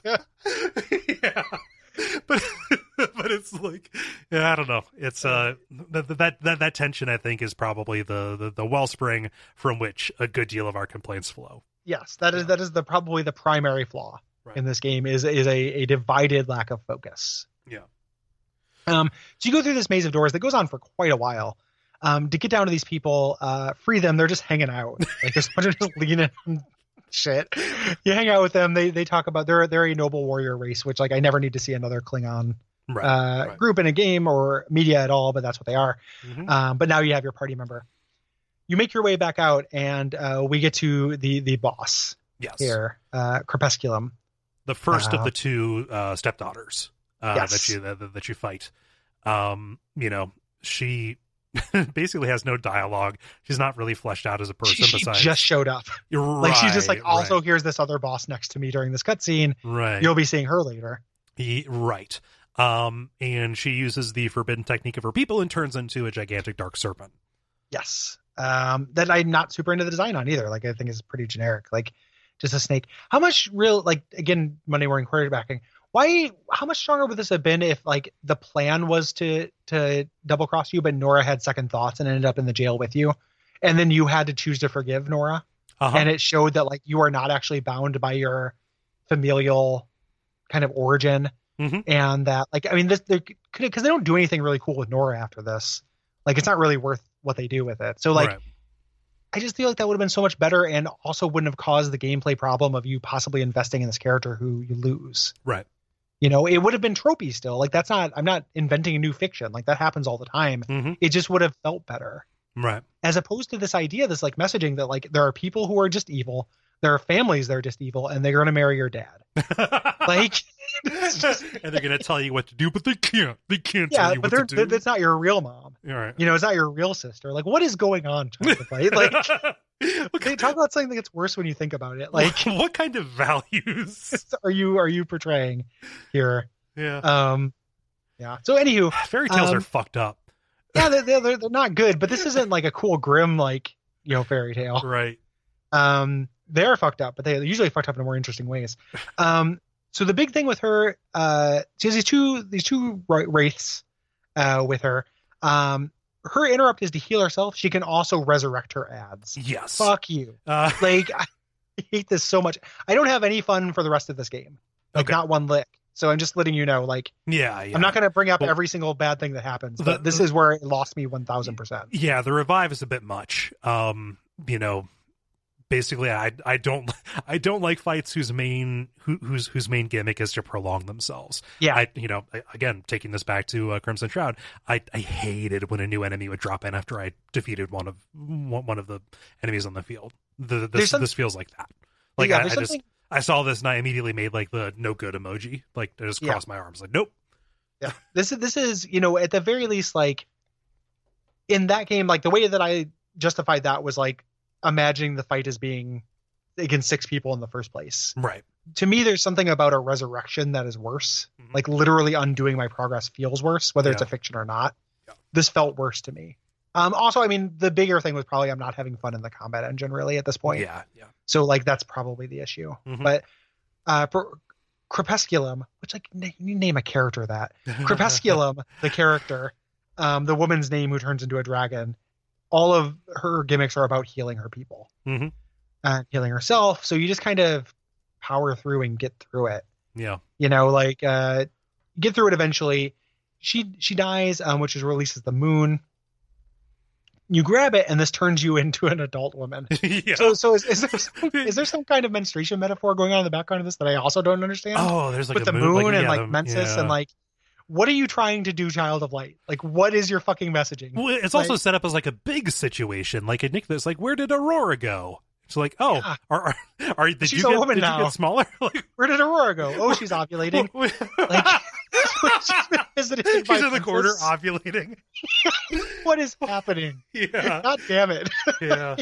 [SPEAKER 1] yeah.
[SPEAKER 2] yeah. but but it's like yeah, I don't know. It's uh that that that, that tension I think is probably the, the the wellspring from which a good deal of our complaints flow.
[SPEAKER 1] Yes, that is
[SPEAKER 2] Yeah.
[SPEAKER 1] that is the probably the primary flaw
[SPEAKER 2] Right.
[SPEAKER 1] in this game is is a, a divided lack of focus.
[SPEAKER 2] Yeah.
[SPEAKER 1] Um. So you go through this maze of doors that goes on for quite a while. Um. To get down to these people, uh, free them. They're just hanging out. Like there's a bunch of just *laughs* leaning on shit. You hang out with them. They they talk about they're they're a noble warrior race, which like I never need to see another Klingon
[SPEAKER 2] Right.
[SPEAKER 1] uh,
[SPEAKER 2] right.
[SPEAKER 1] group in a game or media at all, but that's what they are.
[SPEAKER 2] Mhm.
[SPEAKER 1] Um, but now you have your party member. You make your way back out, and uh, we get to the the boss
[SPEAKER 2] yes.
[SPEAKER 1] here, uh, Crepusculum.
[SPEAKER 2] the first
[SPEAKER 1] Uh,
[SPEAKER 2] of the two uh, stepdaughters uh,
[SPEAKER 1] Yes.
[SPEAKER 2] that you that, that you fight. Um, you know, she *laughs* basically has no dialogue. She's not really fleshed out as a person.
[SPEAKER 1] She
[SPEAKER 2] besides,
[SPEAKER 1] just showed up.
[SPEAKER 2] You're
[SPEAKER 1] Like she's just like,
[SPEAKER 2] right,
[SPEAKER 1] also here's this other boss next to me during this cutscene.
[SPEAKER 2] right,
[SPEAKER 1] You'll be seeing her later.
[SPEAKER 2] Ye- right. Um, and she uses the forbidden technique of her people and turns into a gigantic dark serpent.
[SPEAKER 1] Yes. Um, that I'm not super into the design on either. Like I think is pretty generic. Like just a snake. How much real like again Monday morning quarterbacking? Why? How much stronger would this have been if like the plan was to to double cross you, but Nora had second thoughts and ended up in the jail with you, and then you had to choose to forgive Nora,
[SPEAKER 2] Uh-huh.
[SPEAKER 1] and it showed that like you are not actually bound by your familial kind of origin,
[SPEAKER 2] Mhm.
[SPEAKER 1] and that like I mean this because they don't do anything really cool with Nora after this. Like it's not really worth what they do with it. So like
[SPEAKER 2] Right.
[SPEAKER 1] I just feel like that would have been so much better and also wouldn't have caused the gameplay problem of you possibly investing in this character who you lose.
[SPEAKER 2] Right.
[SPEAKER 1] You know, it would have been tropey still. Like that's not I'm not inventing a new fiction. Like that happens all the time.
[SPEAKER 2] Mhm.
[SPEAKER 1] It just would have felt better.
[SPEAKER 2] Right.
[SPEAKER 1] As opposed to this idea, this like messaging that like there are people who are just evil, there are families that are just evil, and they're gonna marry your dad. *laughs* Like *laughs*
[SPEAKER 2] and they're gonna tell you what to do, but they can't. They can't
[SPEAKER 1] yeah,
[SPEAKER 2] tell you
[SPEAKER 1] but
[SPEAKER 2] what
[SPEAKER 1] they're,
[SPEAKER 2] to do.
[SPEAKER 1] that's not your real mom.
[SPEAKER 2] All right.
[SPEAKER 1] You know, it's not your real sister. Like what is going on, Child of Like *laughs* they talk about something that gets worse when you think about it. Like *laughs*
[SPEAKER 2] what kind of values?
[SPEAKER 1] are you are you portraying here?
[SPEAKER 2] Yeah.
[SPEAKER 1] Um, yeah. So anywho, *sighs*
[SPEAKER 2] Fairy tales
[SPEAKER 1] um,
[SPEAKER 2] are fucked up.
[SPEAKER 1] yeah, they're, they're they're not good, but this isn't like a cool grim like you know fairy tale.
[SPEAKER 2] Right.
[SPEAKER 1] Um, they're fucked up, but they're usually fucked up in more interesting ways. Um, so the big thing with her, uh, she has these two these two ra- wraiths, uh, with her. Um, her interrupt is to heal herself. She can also resurrect her ads.
[SPEAKER 2] Yes.
[SPEAKER 1] Fuck you.
[SPEAKER 2] Uh, *laughs*
[SPEAKER 1] Like I hate this so much. I don't have any fun for the rest of this game. Like
[SPEAKER 2] Okay.
[SPEAKER 1] not one lick. So I'm just letting you know, like
[SPEAKER 2] yeah, yeah.
[SPEAKER 1] I'm not going to bring up
[SPEAKER 2] Well-
[SPEAKER 1] every single bad thing that happens,
[SPEAKER 2] The-
[SPEAKER 1] but this is where it lost me 1000%.
[SPEAKER 2] Yeah, the revive is a bit much. Um, you know, basically, I I don't *laughs* I don't like fights whose main who, whose whose main gimmick is to prolong themselves.
[SPEAKER 1] Yeah.
[SPEAKER 2] I you know I- again taking this back to uh, Crimson Shroud, I I hated when a new enemy would drop in after I defeated one of one of the enemies on the field. The, this
[SPEAKER 1] some-
[SPEAKER 2] this feels like that. Like
[SPEAKER 1] yeah,
[SPEAKER 2] I, I just. I saw this and I immediately made like the no good emoji. Like I just
[SPEAKER 1] Yeah.
[SPEAKER 2] crossed my arms like nope.
[SPEAKER 1] Yeah, this is this is you know at the very least like in that game, like the way that I justified that was like imagining the fight as being against six people in the first place.
[SPEAKER 2] Right.
[SPEAKER 1] To me, there's something about a resurrection that is worse.
[SPEAKER 2] Mhm.
[SPEAKER 1] Like literally undoing my progress feels worse, whether it's a fiction or not.
[SPEAKER 2] Yeah.
[SPEAKER 1] This felt worse to me. Um, also, I mean, the bigger thing was probably I'm not having fun in the combat engine really at this point.
[SPEAKER 2] Yeah. Yeah.
[SPEAKER 1] So like that's probably the issue.
[SPEAKER 2] Mhm.
[SPEAKER 1] But uh, for Crepusculum, which like na- you name a character that *laughs* Crepusculum, the character, um, the woman's name who turns into a dragon, all of her gimmicks are about healing her people,
[SPEAKER 2] Mhm.
[SPEAKER 1] uh, healing herself. So you just kind of power through and get through it.
[SPEAKER 2] yeah.
[SPEAKER 1] You know, like uh, get through it eventually. She she dies, um, which is releases the moon. You grab it, and this turns you *laughs* into an adult woman. *laughs*
[SPEAKER 2] yeah.
[SPEAKER 1] So, so is, is there some, *laughs* is there some kind of menstruation metaphor going on in the background of this that I also don't understand?
[SPEAKER 2] oh, there's like
[SPEAKER 1] with
[SPEAKER 2] a
[SPEAKER 1] the moon, and
[SPEAKER 2] yeah,
[SPEAKER 1] like
[SPEAKER 2] the-
[SPEAKER 1] menses
[SPEAKER 2] yeah.
[SPEAKER 1] and like what are you trying to do child of light like what is your fucking messaging
[SPEAKER 2] Well, it's also
[SPEAKER 1] Like-
[SPEAKER 2] set up as like a big situation. Like a Nick, it's like, where did Aurora go? It's like, oh,
[SPEAKER 1] Yeah.
[SPEAKER 2] are, are are did
[SPEAKER 1] She's
[SPEAKER 2] you
[SPEAKER 1] a
[SPEAKER 2] get
[SPEAKER 1] woman
[SPEAKER 2] did you
[SPEAKER 1] now.
[SPEAKER 2] get smaller? *laughs* like, *laughs*
[SPEAKER 1] where did aurora go oh she's ovulating *laughs* like she's been visited
[SPEAKER 2] she's in the corner ovulating.
[SPEAKER 1] what is happening
[SPEAKER 2] Yeah,
[SPEAKER 1] god damn it
[SPEAKER 2] yeah.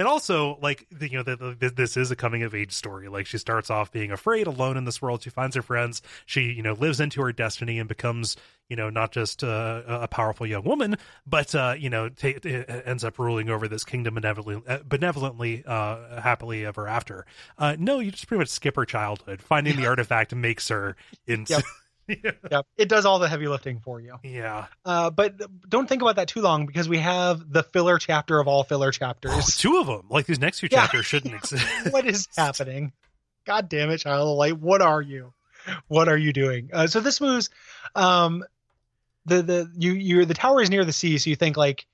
[SPEAKER 2] And also, like the, you know, the, the, this is a coming of age story. Like she starts off being afraid, alone in this world. She finds her friends. She, you know, lives into her destiny and becomes, you know, not just uh, a powerful young woman, but uh, you know, ta ends up ruling over this kingdom benevolently, uh, benevolently, uh, happily ever after. Uh, no, you just pretty much skip her childhood. Finding the artifact makes her into
[SPEAKER 1] Yep. *laughs*
[SPEAKER 2] yeah.
[SPEAKER 1] It does all the heavy lifting for you.
[SPEAKER 2] yeah.
[SPEAKER 1] Uh, but don't think about that too long because we have the filler chapter of all filler chapters.
[SPEAKER 2] Two of them. Like these next two
[SPEAKER 1] Yeah.
[SPEAKER 2] chapters shouldn't *laughs* exist.
[SPEAKER 1] what is happening? God damn it, Child of Light. What are you? What are you doing? Uh, so this moves um the the you you're the tower is near the sea, so you think like,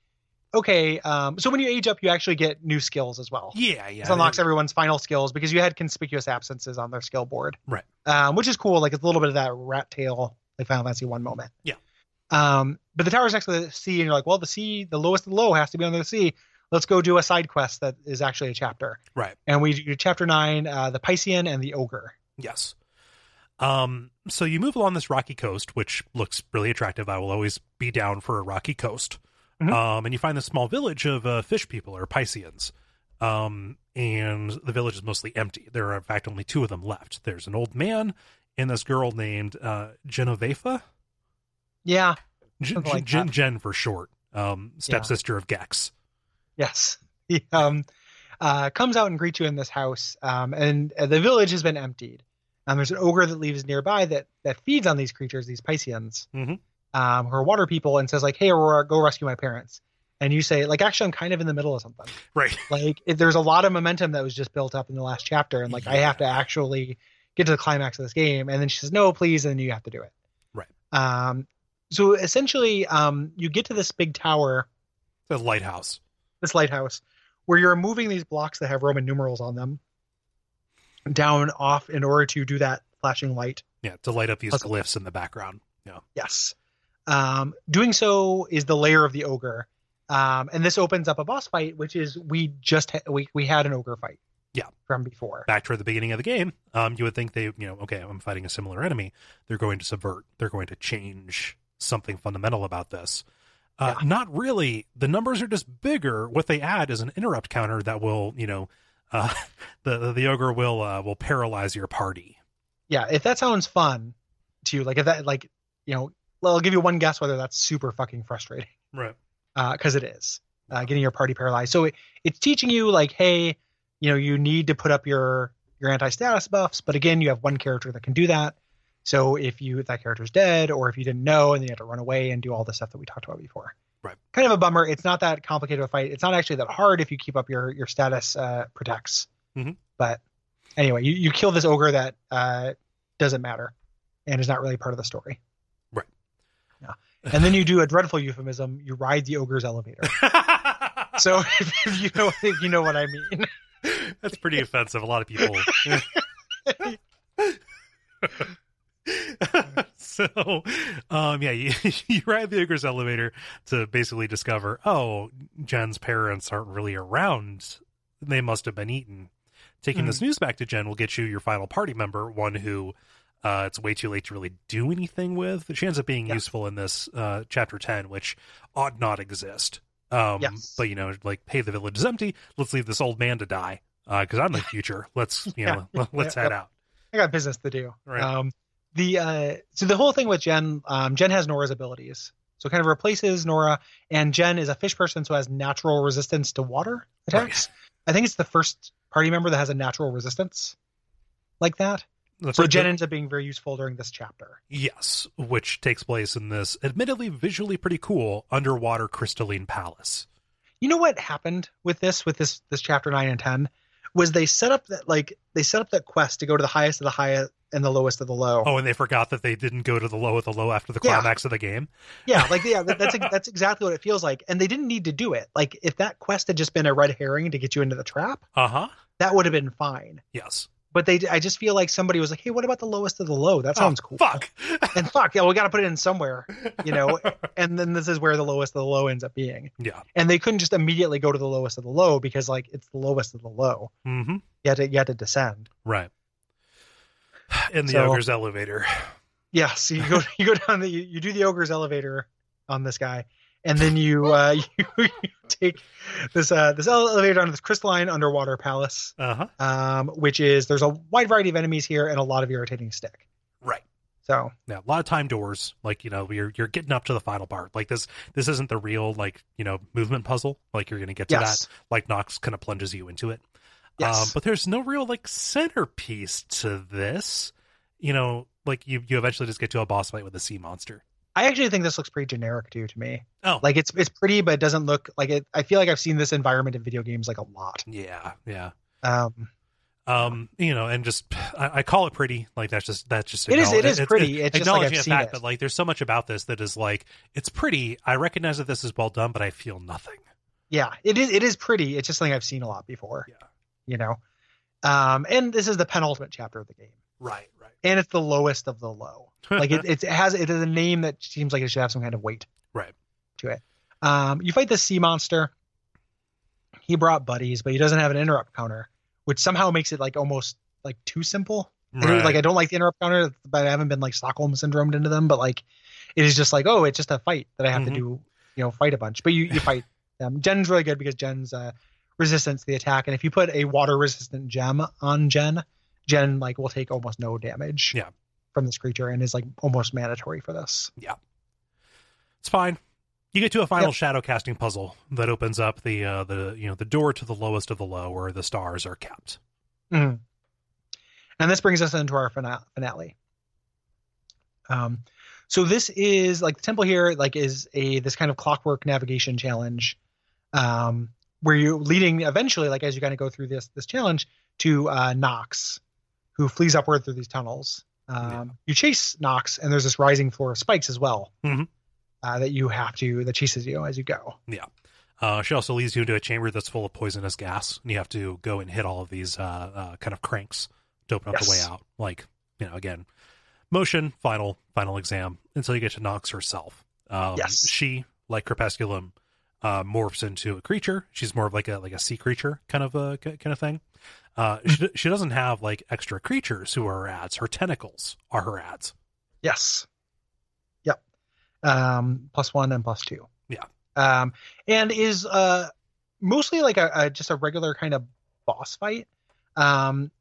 [SPEAKER 1] okay, um so when you age up you actually get new skills as well.
[SPEAKER 2] yeah, yeah.
[SPEAKER 1] This unlocks everyone's final skills because you had conspicuous absences on their skill board.
[SPEAKER 2] Right.
[SPEAKER 1] Um, which is cool. Like it's a little bit of that rat tail like Final Fantasy one moment.
[SPEAKER 2] Yeah.
[SPEAKER 1] Um, but the tower's next to the sea, and you're like, well, the sea, the lowest of the low has to be under the sea. Let's go do a side quest that is actually a chapter.
[SPEAKER 2] Right.
[SPEAKER 1] And we do chapter nine, uh, the Piscean and the Ogre.
[SPEAKER 2] Yes. Um, so you move along this rocky coast, which looks really attractive. I will always be down for a rocky coast.
[SPEAKER 1] Mhm.
[SPEAKER 2] Um, and you find this small village of uh, fish people or Pisceans. Um, and the village is mostly empty. There are, in fact, only two of them left. There's an old man and this girl named uh, Genovefa.
[SPEAKER 1] Yeah. Something like that.
[SPEAKER 2] Jen for short. Um, stepsister of Gex.
[SPEAKER 1] Yes. *laughs* He um, uh, comes out and greets you in this house, um, and uh, the village has been emptied. Um, there's an ogre that lives nearby that that feeds on these creatures, these Pisceans,
[SPEAKER 2] Mhm.
[SPEAKER 1] Um, who are water people, and says like, "Hey, Aurora, go rescue my parents." And you say like, "Actually, I'm kind of in the middle of something.
[SPEAKER 2] Right. *laughs*
[SPEAKER 1] Like, it, there's a lot of momentum that was just built up in the last chapter, and like, I have to actually get to the climax of this game." And then she says, "No, please," and then you have to do it.
[SPEAKER 2] Right.
[SPEAKER 1] Um, so essentially, um, you get to this big tower
[SPEAKER 2] The lighthouse.
[SPEAKER 1] this lighthouse where you're moving these blocks that have Roman numerals on them down off in order to do that flashing light.
[SPEAKER 2] Yeah, to light up these
[SPEAKER 1] Puzzle.
[SPEAKER 2] glyphs in the background. Yeah.
[SPEAKER 1] Yes. Um, doing so is the lair of the ogre. Um, and this opens up a boss fight, which is we just ha- we we had an ogre fight.
[SPEAKER 2] Yeah.
[SPEAKER 1] From before.
[SPEAKER 2] back toward the beginning of the game, um, you would think they, you know, okay, I'm fighting a similar enemy. They're going to subvert. They're going to change something fundamental about this. Uh,
[SPEAKER 1] Yeah.
[SPEAKER 2] Not really. The numbers are just bigger. What they add is an interrupt counter that will, you know, uh, *laughs* the the ogre will uh, will paralyze your party.
[SPEAKER 1] Yeah. If that sounds fun to you, like if that like you know, I'll give you one guess whether that's super fucking frustrating.
[SPEAKER 2] Right.
[SPEAKER 1] because it is uh, getting your party paralyzed. So it, it's teaching you like, hey, you know, you need to put up your your anti-status buffs, but again, you have one character that can do that. So if you if that character's dead, or if you didn't know, and then you have to run away and do all the stuff that we talked about before.
[SPEAKER 2] Right.
[SPEAKER 1] Kind of a bummer. It's not that complicated of a fight. It's not actually that hard if you keep up your your status uh, protects.
[SPEAKER 2] Mhm.
[SPEAKER 1] But anyway, you, you kill this ogre that uh, doesn't matter and is not really part of the story. And then you do a dreadful euphemism. You ride the ogre's elevator. *laughs* So *laughs* if, if you know if you know what I mean.
[SPEAKER 2] That's pretty offensive. A lot of people. *laughs* so, um, yeah, you, you ride the ogre's elevator to basically discover, oh, Jen's parents aren't really around. They must have been eaten. Taking this news back to Jen will get you your final party member, one who uh, it's way too late to really do anything with. She ends up being
[SPEAKER 1] Yeah.
[SPEAKER 2] useful in this uh, chapter 10, which ought not exist. Um,
[SPEAKER 1] Yes.
[SPEAKER 2] But, you know, like, hey, the village is empty. Let's leave this old man to die because I'm the future. Let's, *laughs* you know,
[SPEAKER 1] Yeah. *laughs*
[SPEAKER 2] let's
[SPEAKER 1] Yeah.
[SPEAKER 2] head out.
[SPEAKER 1] I got business to do.
[SPEAKER 2] Right.
[SPEAKER 1] Um, the uh, so the whole thing with Jen, um, Jen has Nora's abilities, so it kind of replaces Nora, and Jen is a fish person, so has natural resistance to water attacks. I think it's the first party member that has a natural resistance like that.
[SPEAKER 2] The
[SPEAKER 1] So Jen ends up being very useful during this chapter.
[SPEAKER 2] Yes, which takes place in this admittedly visually pretty cool underwater crystalline palace.
[SPEAKER 1] You know what happened with this with this this chapter nine and ten was they set up that like they set up that quest to go to the highest of the high and the lowest of the low.
[SPEAKER 2] Oh, and they forgot that they didn't go to the low of the low after the
[SPEAKER 1] Yeah.
[SPEAKER 2] climax of the game.
[SPEAKER 1] Yeah, like yeah, that's *laughs* that's exactly what it feels like, and they didn't need to do it. Like if that quest had just been a red herring to get you into the trap,
[SPEAKER 2] Uh huh.
[SPEAKER 1] that would have been fine.
[SPEAKER 2] Yes.
[SPEAKER 1] But they, I just feel like somebody was like, "Hey, what about the lowest of the low? That sounds
[SPEAKER 2] Oh,
[SPEAKER 1] cool."
[SPEAKER 2] Fuck.
[SPEAKER 1] And fuck, yeah, we got to put it in somewhere, you know. *laughs* and then this is where the lowest of the low ends up being.
[SPEAKER 2] Yeah.
[SPEAKER 1] And they couldn't just immediately go to the lowest of the low because like it's the lowest of the low.
[SPEAKER 2] Mm-hmm.
[SPEAKER 1] You had to you had to descend.
[SPEAKER 2] Right. In the
[SPEAKER 1] So-
[SPEAKER 2] ogre's elevator.
[SPEAKER 1] Yeah, so you go *laughs* you go down the you, you do the ogre's elevator on this guy, and then you uh *laughs* you, you take this uh this elevator down to this crystalline underwater palace,
[SPEAKER 2] Uh huh.
[SPEAKER 1] um, which is there's a wide variety of enemies here and a lot of irritating stick.
[SPEAKER 2] Right.
[SPEAKER 1] So
[SPEAKER 2] Yeah, a lot of time doors. Like you know, you're you're getting up to the final part. Like this, this isn't the real like you know movement puzzle. Like you're gonna get to
[SPEAKER 1] yes,
[SPEAKER 2] that. Like Nox kind of plunges you into it.
[SPEAKER 1] yes,
[SPEAKER 2] Um, but there's no real like centerpiece to this. You know, like you you eventually just get to a boss fight with a sea monster.
[SPEAKER 1] I actually think this looks pretty generic too to me.
[SPEAKER 2] Oh.
[SPEAKER 1] like it's it's pretty, but it doesn't look like it. I feel like I've seen this environment in video games like a lot.
[SPEAKER 2] Yeah, yeah.
[SPEAKER 1] Um,
[SPEAKER 2] Um, you know, and just I, I call it pretty. Like that's just that's just
[SPEAKER 1] It is- it is
[SPEAKER 2] it's-
[SPEAKER 1] pretty. It's just like
[SPEAKER 2] acknowledging
[SPEAKER 1] seen
[SPEAKER 2] fact
[SPEAKER 1] it.
[SPEAKER 2] that like there's so much about this that is like it's pretty. I recognize that this is well done, but I feel nothing.
[SPEAKER 1] yeah, it is. It is pretty. It's just something I've seen a lot before.
[SPEAKER 2] Yeah.
[SPEAKER 1] you know. Um, and this is the penultimate chapter of the game,
[SPEAKER 2] Right, right.
[SPEAKER 1] and it's the lowest of the low. Like it, *laughs* it has it is a name that seems like it should have some kind of weight.
[SPEAKER 2] Right.
[SPEAKER 1] To it. Um, you fight the sea monster. He brought buddies, but he doesn't have an interrupt counter, which somehow makes it like almost like too simple. I don't- Like I don't like the interrupt counter, but I haven't been like Stockholm syndromed into them. But like, it is just like, oh, it's just a fight that I have
[SPEAKER 2] Mhm.
[SPEAKER 1] to do, you know, fight a bunch. But you you fight *laughs* them. Jen's really good because Jen's uh, resistance to the attack, and if you put a water resistant gem on Jen, Jen like will take almost no damage.
[SPEAKER 2] Yeah.
[SPEAKER 1] From this creature and is like almost mandatory for this. Yeah.
[SPEAKER 2] It's fine. You get to a final
[SPEAKER 1] Yep.
[SPEAKER 2] shadow casting puzzle that opens up the uh, the you know the door to the lowest of the low, where the stars are kept.
[SPEAKER 1] Mhm. And this brings us into our finale. Um, so this is like the temple here, like is a this kind of clockwork navigation challenge, um, where you're leading eventually, like as you kind of go through this this challenge, to uh, Nox, who flees upward through these tunnels. Um,
[SPEAKER 2] Yeah.
[SPEAKER 1] You chase Nox, and there's this rising floor of spikes as well
[SPEAKER 2] Mhm.
[SPEAKER 1] uh, that you have to that chases you as you go. Yeah.
[SPEAKER 2] Uh, she also leads you into a chamber that's full of poisonous gas, and you have to go and hit all of these uh, uh, kind of cranks to open up the way out. Like you know, again, motion, final, final exam until you get to Nox herself. Um,
[SPEAKER 1] Yes.
[SPEAKER 2] she like Crepusculum uh, morphs into a creature. She's more of like a like a sea creature kind of a kind of thing. Uh, she, she doesn't have like extra creatures who are her ads. Her tentacles are her ads.
[SPEAKER 1] Yes. Yep. Um, plus one and plus two.
[SPEAKER 2] Yeah.
[SPEAKER 1] Um, and is uh mostly like a, a just a regular kind of boss fight. Um,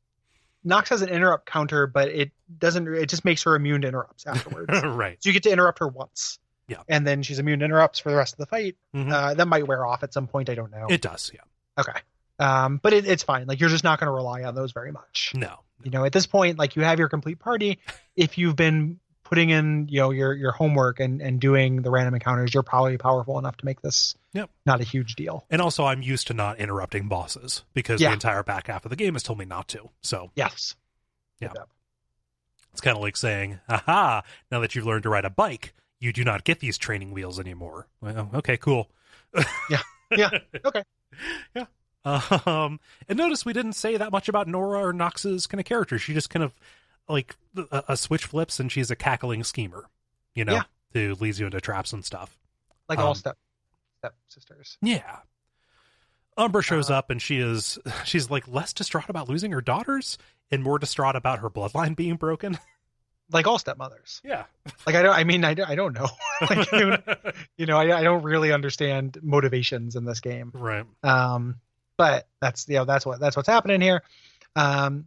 [SPEAKER 1] Nox has an interrupt counter, but it doesn't. It just makes her immune to interrupts afterwards. *laughs*
[SPEAKER 2] right.
[SPEAKER 1] so you get to interrupt her once.
[SPEAKER 2] Yeah.
[SPEAKER 1] And then she's immune to interrupts for the rest of the fight.
[SPEAKER 2] Mhm.
[SPEAKER 1] Uh, that might wear off at some point. I don't know.
[SPEAKER 2] It does. Yeah.
[SPEAKER 1] okay. Um, but it, it's fine. Like you're just not going to rely on those very much
[SPEAKER 2] No.
[SPEAKER 1] you know at this point like you have your complete party *laughs* if you've been putting in you know your your homework and and doing the random encounters you're probably powerful enough to make this
[SPEAKER 2] Yep.
[SPEAKER 1] not a huge deal
[SPEAKER 2] And also, I'm used to not interrupting bosses because
[SPEAKER 1] Yeah.
[SPEAKER 2] the entire back half of the game has told me not to. So
[SPEAKER 1] yes
[SPEAKER 2] Yeah.
[SPEAKER 1] Yep.
[SPEAKER 2] it's kind of like saying, "Aha! Now that you've learned to ride a bike, you do not get these training wheels anymore." Well, okay, cool.
[SPEAKER 1] Yeah. Yeah. *laughs* Okay.
[SPEAKER 2] yeah. Um, and notice we didn't say that much about Nora or Nox's kind of character. She just kind of like a, a switch flips, and she's a cackling schemer. You know,
[SPEAKER 1] Yeah.
[SPEAKER 2] who leads you into traps and stuff.
[SPEAKER 1] like all
[SPEAKER 2] Um,
[SPEAKER 1] step step sisters
[SPEAKER 2] Yeah. Umbra shows
[SPEAKER 1] Uh,
[SPEAKER 2] up and she is *laughs* she's like less distraught about losing her daughters and more distraught about her bloodline being broken. *laughs*
[SPEAKER 1] like all stepmothers
[SPEAKER 2] Yeah.
[SPEAKER 1] like i don't i mean i, don't- I don't know *laughs* like, you, you know I, I don't really understand motivations in this game
[SPEAKER 2] right.
[SPEAKER 1] um but that's you know that's what that's what's happening here um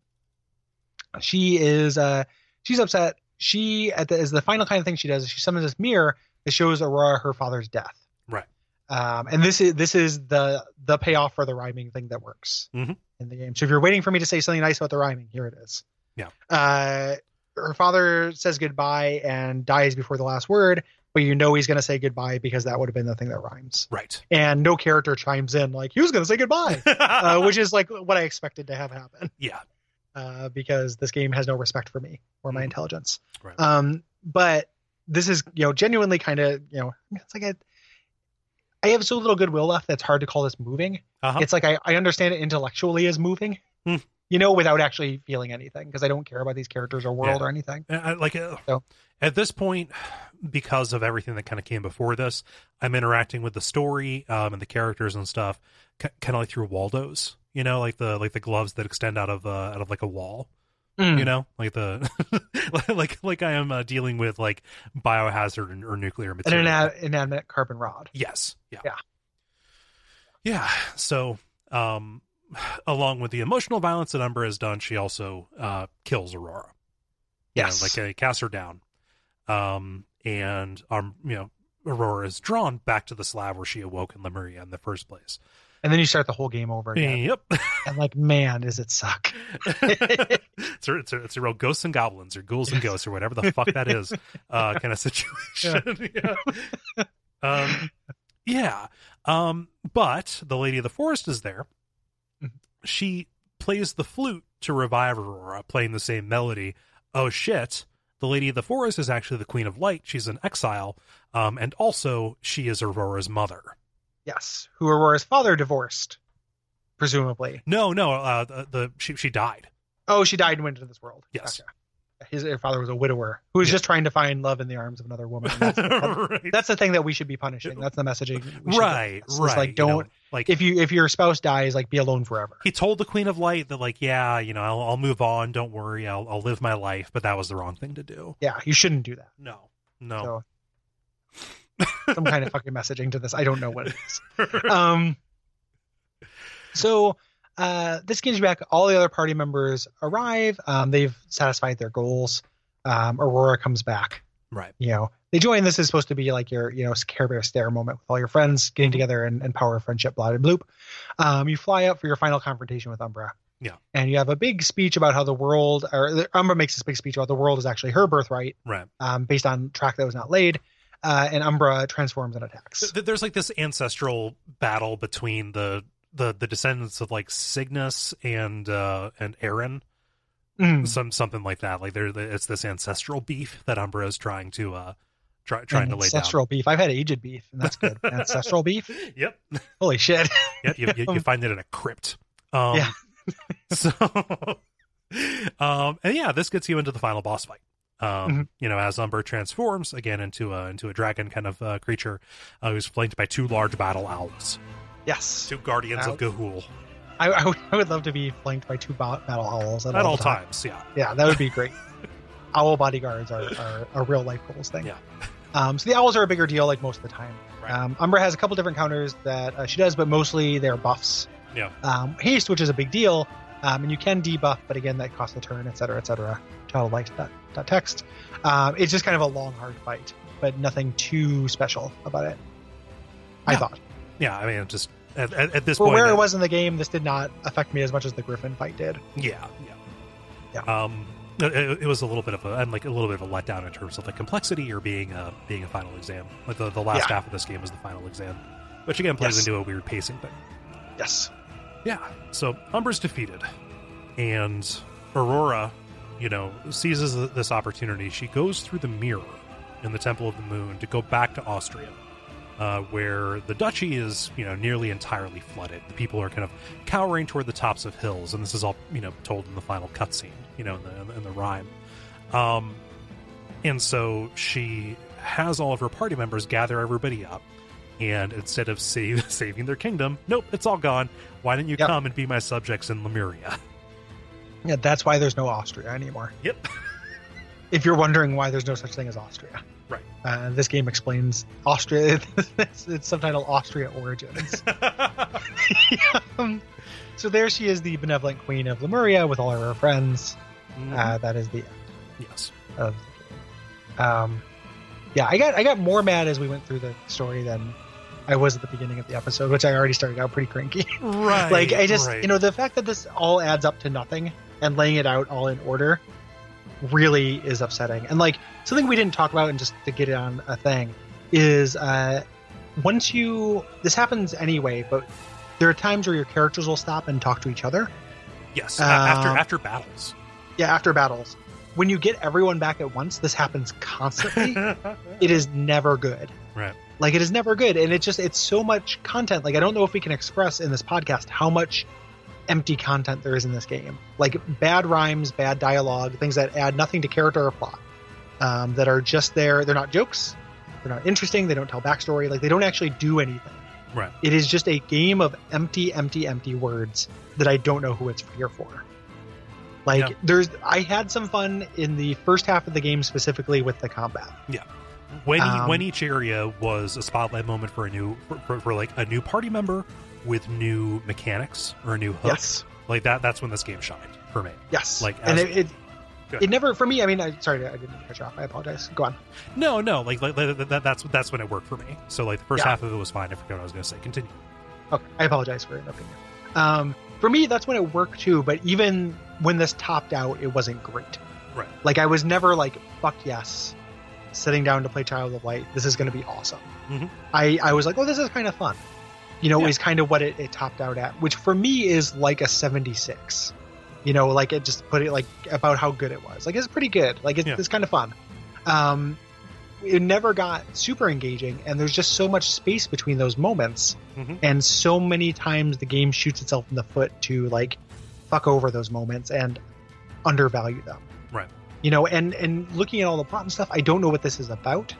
[SPEAKER 1] she is uh she's upset she at the is the final kind of thing she does is she summons this mirror that shows aurora her father's death
[SPEAKER 2] Right.
[SPEAKER 1] um and this is this is the the payoff for the rhyming thing that works
[SPEAKER 2] Mhm.
[SPEAKER 1] in the game so if you're waiting for me to say something nice about the rhyming here it is
[SPEAKER 2] Yeah.
[SPEAKER 1] uh her father says goodbye and dies before the last word but you know he's going to say goodbye because that would have been the thing that rhymes
[SPEAKER 2] Right.
[SPEAKER 1] and no character chimes in like he was going to say goodbye *laughs* uh, which is like what i expected to have happen
[SPEAKER 2] yeah.
[SPEAKER 1] uh, because this game has no respect for me or my
[SPEAKER 2] Mhm.
[SPEAKER 1] intelligence
[SPEAKER 2] Right.
[SPEAKER 1] um but this is you know genuinely kind of you know it's like a, i have so little goodwill left that's hard to call this moving
[SPEAKER 2] Uh-huh.
[SPEAKER 1] it's like I, I understand it intellectually as moving
[SPEAKER 2] Hmm.
[SPEAKER 1] You know without actually feeling anything because i don't care about these characters or world
[SPEAKER 2] Yeah.
[SPEAKER 1] or anything
[SPEAKER 2] I- like uh,
[SPEAKER 1] So-
[SPEAKER 2] at this point because of everything that kind of came before this i'm interacting with the story um, and the characters and stuff k- kind of like through waldos you know like the like the gloves that extend out of uh, out of like a wall
[SPEAKER 1] Mm.
[SPEAKER 2] you know like the *laughs* like like i am uh, dealing with like biohazard or, or nuclear material.
[SPEAKER 1] And an inanimate carbon rod
[SPEAKER 2] Yes. Yeah.
[SPEAKER 1] Yeah.
[SPEAKER 2] Yeah. So, um, along with the emotional violence that Umbra has done, she also uh, kills Aurora. You know,
[SPEAKER 1] Yes.
[SPEAKER 2] like uh, casts her down. Um, and um, you know, Aurora is drawn back to the slab where she awoke in Lemuria in the first place.
[SPEAKER 1] and then you start the whole game over again.
[SPEAKER 2] Yep.
[SPEAKER 1] And like, man, does it suck? *laughs*
[SPEAKER 2] it's, a, it's, a, it's a real ghosts and goblins or ghouls and ghosts or whatever the fuck that is *laughs* uh, kind of situation. *laughs* Yeah. Um, yeah. Um, but the Lady of the Forest is there. She plays the flute to revive Aurora, playing the same melody. Oh shit. The Lady of the Forest is actually the Queen of Light. She's in exile. Um, and also, she is Aurora's mother.
[SPEAKER 1] yes. Who Aurora's father divorced, presumably.
[SPEAKER 2] No, no, uh, the, the she she died.
[SPEAKER 1] Oh, she died and went into this world.
[SPEAKER 2] Yes.
[SPEAKER 1] Gotcha. His father was a widower who was
[SPEAKER 2] Yeah.
[SPEAKER 1] just trying to find love in the arms of another woman. *laughs* That's,
[SPEAKER 2] right,
[SPEAKER 1] that's the thing that we should be punishing. That's the messaging.
[SPEAKER 2] right. Right.
[SPEAKER 1] Like, don't
[SPEAKER 2] know, like
[SPEAKER 1] if you if your spouse dies, like be alone forever.
[SPEAKER 2] he told the Queen of Light that, like, yeah, you know, I'll, I'll move on. Don't worry, I'll, I'll live my life. But that was the wrong thing to do.
[SPEAKER 1] Yeah, you shouldn't do that.
[SPEAKER 2] No, no.
[SPEAKER 1] So some kind of *laughs* fucking messaging to this. I don't know what it is. *laughs* Um. So, uh, this gives you back. All the other party members arrive. Um, they've satisfied their goals. Um, Aurora comes back.
[SPEAKER 2] right.
[SPEAKER 1] You know, they join. This is supposed to be like your, you know, Care Bear stare moment with all your friends getting together and, and power of friendship, blah, blah, bloop. Um, you fly up for your final confrontation with Umbra.
[SPEAKER 2] Yeah.
[SPEAKER 1] And you have a big speech about how the world, or Umbra makes this big speech about the world is actually her birthright,
[SPEAKER 2] Right.
[SPEAKER 1] um, based on track that was not laid. Uh, and Umbra transforms and attacks.
[SPEAKER 2] There's like this ancestral battle between the the the descendants of like Cygnus and uh and Aaron,
[SPEAKER 1] Mm.
[SPEAKER 2] some something like that. Like there, it's this ancestral beef that Umbra is trying to uh try, trying to lay down.
[SPEAKER 1] ancestral beef. I've had aged beef, and that's good. *laughs* ancestral beef.
[SPEAKER 2] Yep.
[SPEAKER 1] Holy shit! *laughs*
[SPEAKER 2] Yep. You, you, you find it in a crypt. Um,
[SPEAKER 1] Yeah. *laughs*
[SPEAKER 2] So, um, and yeah, this gets you into the final boss fight. Um,
[SPEAKER 1] Mhm.
[SPEAKER 2] you know, as Umbra transforms again into a into a dragon kind of uh, creature, uh, who's flanked by two large battle owls,
[SPEAKER 1] Yes,
[SPEAKER 2] two guardians of
[SPEAKER 1] Owls.
[SPEAKER 2] Gahul
[SPEAKER 1] I, I, would, I would love to be flanked by two ba- battle owls at,
[SPEAKER 2] at all
[SPEAKER 1] the time.
[SPEAKER 2] times. Yeah.
[SPEAKER 1] Yeah, that would be great. *laughs* Owl bodyguards are, are a real life goals thing.
[SPEAKER 2] Yeah.
[SPEAKER 1] Um, so the owls are a bigger deal, like most of the time.
[SPEAKER 2] Right.
[SPEAKER 1] Um, Umbra has a couple different counters that uh, she does, but mostly they're buffs.
[SPEAKER 2] Yeah.
[SPEAKER 1] Um, haste, which is a big deal, um, and you can debuff, but again, that costs a turn, et cetera, et cetera. Child likes that, that text. Um, it's just kind of a long, hard fight, but nothing too special about it. I thought.
[SPEAKER 2] Yeah. I mean, just at, at, at this
[SPEAKER 1] For
[SPEAKER 2] point,
[SPEAKER 1] where it was in the game, this did not affect me as much as the Griffin fight did.
[SPEAKER 2] Yeah, yeah, Um, it, it- was a little bit of a and like a little bit of a letdown in terms of the complexity or being a being a final exam. Like the, the last
[SPEAKER 1] Yeah.
[SPEAKER 2] half of this game was the final exam, which again plays
[SPEAKER 1] Yes.
[SPEAKER 2] into a weird pacing thing.
[SPEAKER 1] Yes.
[SPEAKER 2] Yeah. So Umbra's defeated, and Aurora, you know, seizes this opportunity. She goes through the mirror in the Temple of the Moon to go back to Austria, uh, where the duchy is, you know, nearly entirely flooded. The people are kind of cowering toward the tops of hills, and this is all, you know, told in the final cutscene, you know, in the in the rhyme. Um, and so she has all of her party members gather everybody up. And instead of save, *laughs* saving their kingdom, nope, it's all gone. Why didn't you
[SPEAKER 1] Yep.
[SPEAKER 2] come and be my subjects in Lemuria?
[SPEAKER 1] Yeah, that's why there's no Austria anymore.
[SPEAKER 2] Yep. *laughs*
[SPEAKER 1] If you're wondering why there's no such thing as Austria,
[SPEAKER 2] Right.
[SPEAKER 1] uh, this game explains Austria. *laughs* it's, it's subtitled Austria Origins. *laughs* um, so there she is, the benevolent queen of Lemuria, with all of her friends. Uh, that is the end
[SPEAKER 2] yes.
[SPEAKER 1] of the game. Um, yeah, I got I got more mad as we went through the story than I was at the beginning of the episode, which I already started out pretty cranky. *laughs*
[SPEAKER 2] Right.
[SPEAKER 1] like I just
[SPEAKER 2] right.
[SPEAKER 1] you know the fact that this all adds up to nothing and laying it out all in order really is upsetting. And like something we didn't talk about and just to get it on a thing is uh once you this happens anyway, but there are times where your characters will stop and talk to each other.
[SPEAKER 2] yes. after
[SPEAKER 1] um,
[SPEAKER 2] after battles.
[SPEAKER 1] Yeah, after battles. When you get everyone back at once, this happens constantly. *laughs* it is never good.
[SPEAKER 2] Right.
[SPEAKER 1] Like it is never good, and it's just it's so much content. Like I don't know if we can express in this podcast how much empty content there is in this game. Like bad rhymes, bad dialogue, things that add nothing to character or plot. Um, that are just there. They're not jokes. They're not interesting. They don't tell backstory. Like they don't actually do anything.
[SPEAKER 2] Right.
[SPEAKER 1] It is just a game of empty, empty, empty words that I don't know who it's here for. Like
[SPEAKER 2] Yeah.
[SPEAKER 1] there's, I had some fun in the first half of the game specifically with the combat.
[SPEAKER 2] Yeah. When
[SPEAKER 1] Um,
[SPEAKER 2] when each area was a spotlight moment for a new for, for, for like a new party member with new mechanics or a new hook.
[SPEAKER 1] Yes,
[SPEAKER 2] Like that. That's when this game shined for me.
[SPEAKER 1] yes.
[SPEAKER 2] Like,
[SPEAKER 1] and it, it, it never for me. I mean, I sorry, I didn't cut you off. I apologize. Go on.
[SPEAKER 2] No, no. Like, like that, that- that's that's when it worked for me. So like the first
[SPEAKER 1] Yeah.
[SPEAKER 2] half of it was fine. I forgot what I was going to say. Continue.
[SPEAKER 1] Okay, I apologize for interrupting you. Um, for me, that's when it worked too. But even when this topped out, it wasn't great.
[SPEAKER 2] Right.
[SPEAKER 1] Like I was never like, "Fuck yes," sitting down to play Child of Light. This is going to be awesome.
[SPEAKER 2] Mhm.
[SPEAKER 1] I I was like, "Oh, this is kind of fun." You know,
[SPEAKER 2] Yeah.
[SPEAKER 1] is kind of what it, it topped out at, which for me is like a seventy six. You know, like it just put it like about how good it was. Like it's pretty good. Like it's,
[SPEAKER 2] Yeah.
[SPEAKER 1] it's kind of fun. Um, it never got super engaging, and there's just so much space between those moments,
[SPEAKER 2] Mhm.
[SPEAKER 1] and so many times the game shoots itself in the foot to like fuck over those moments and undervalue them.
[SPEAKER 2] Right.
[SPEAKER 1] You know, and and looking at all the plot and stuff, I don't know what this is about.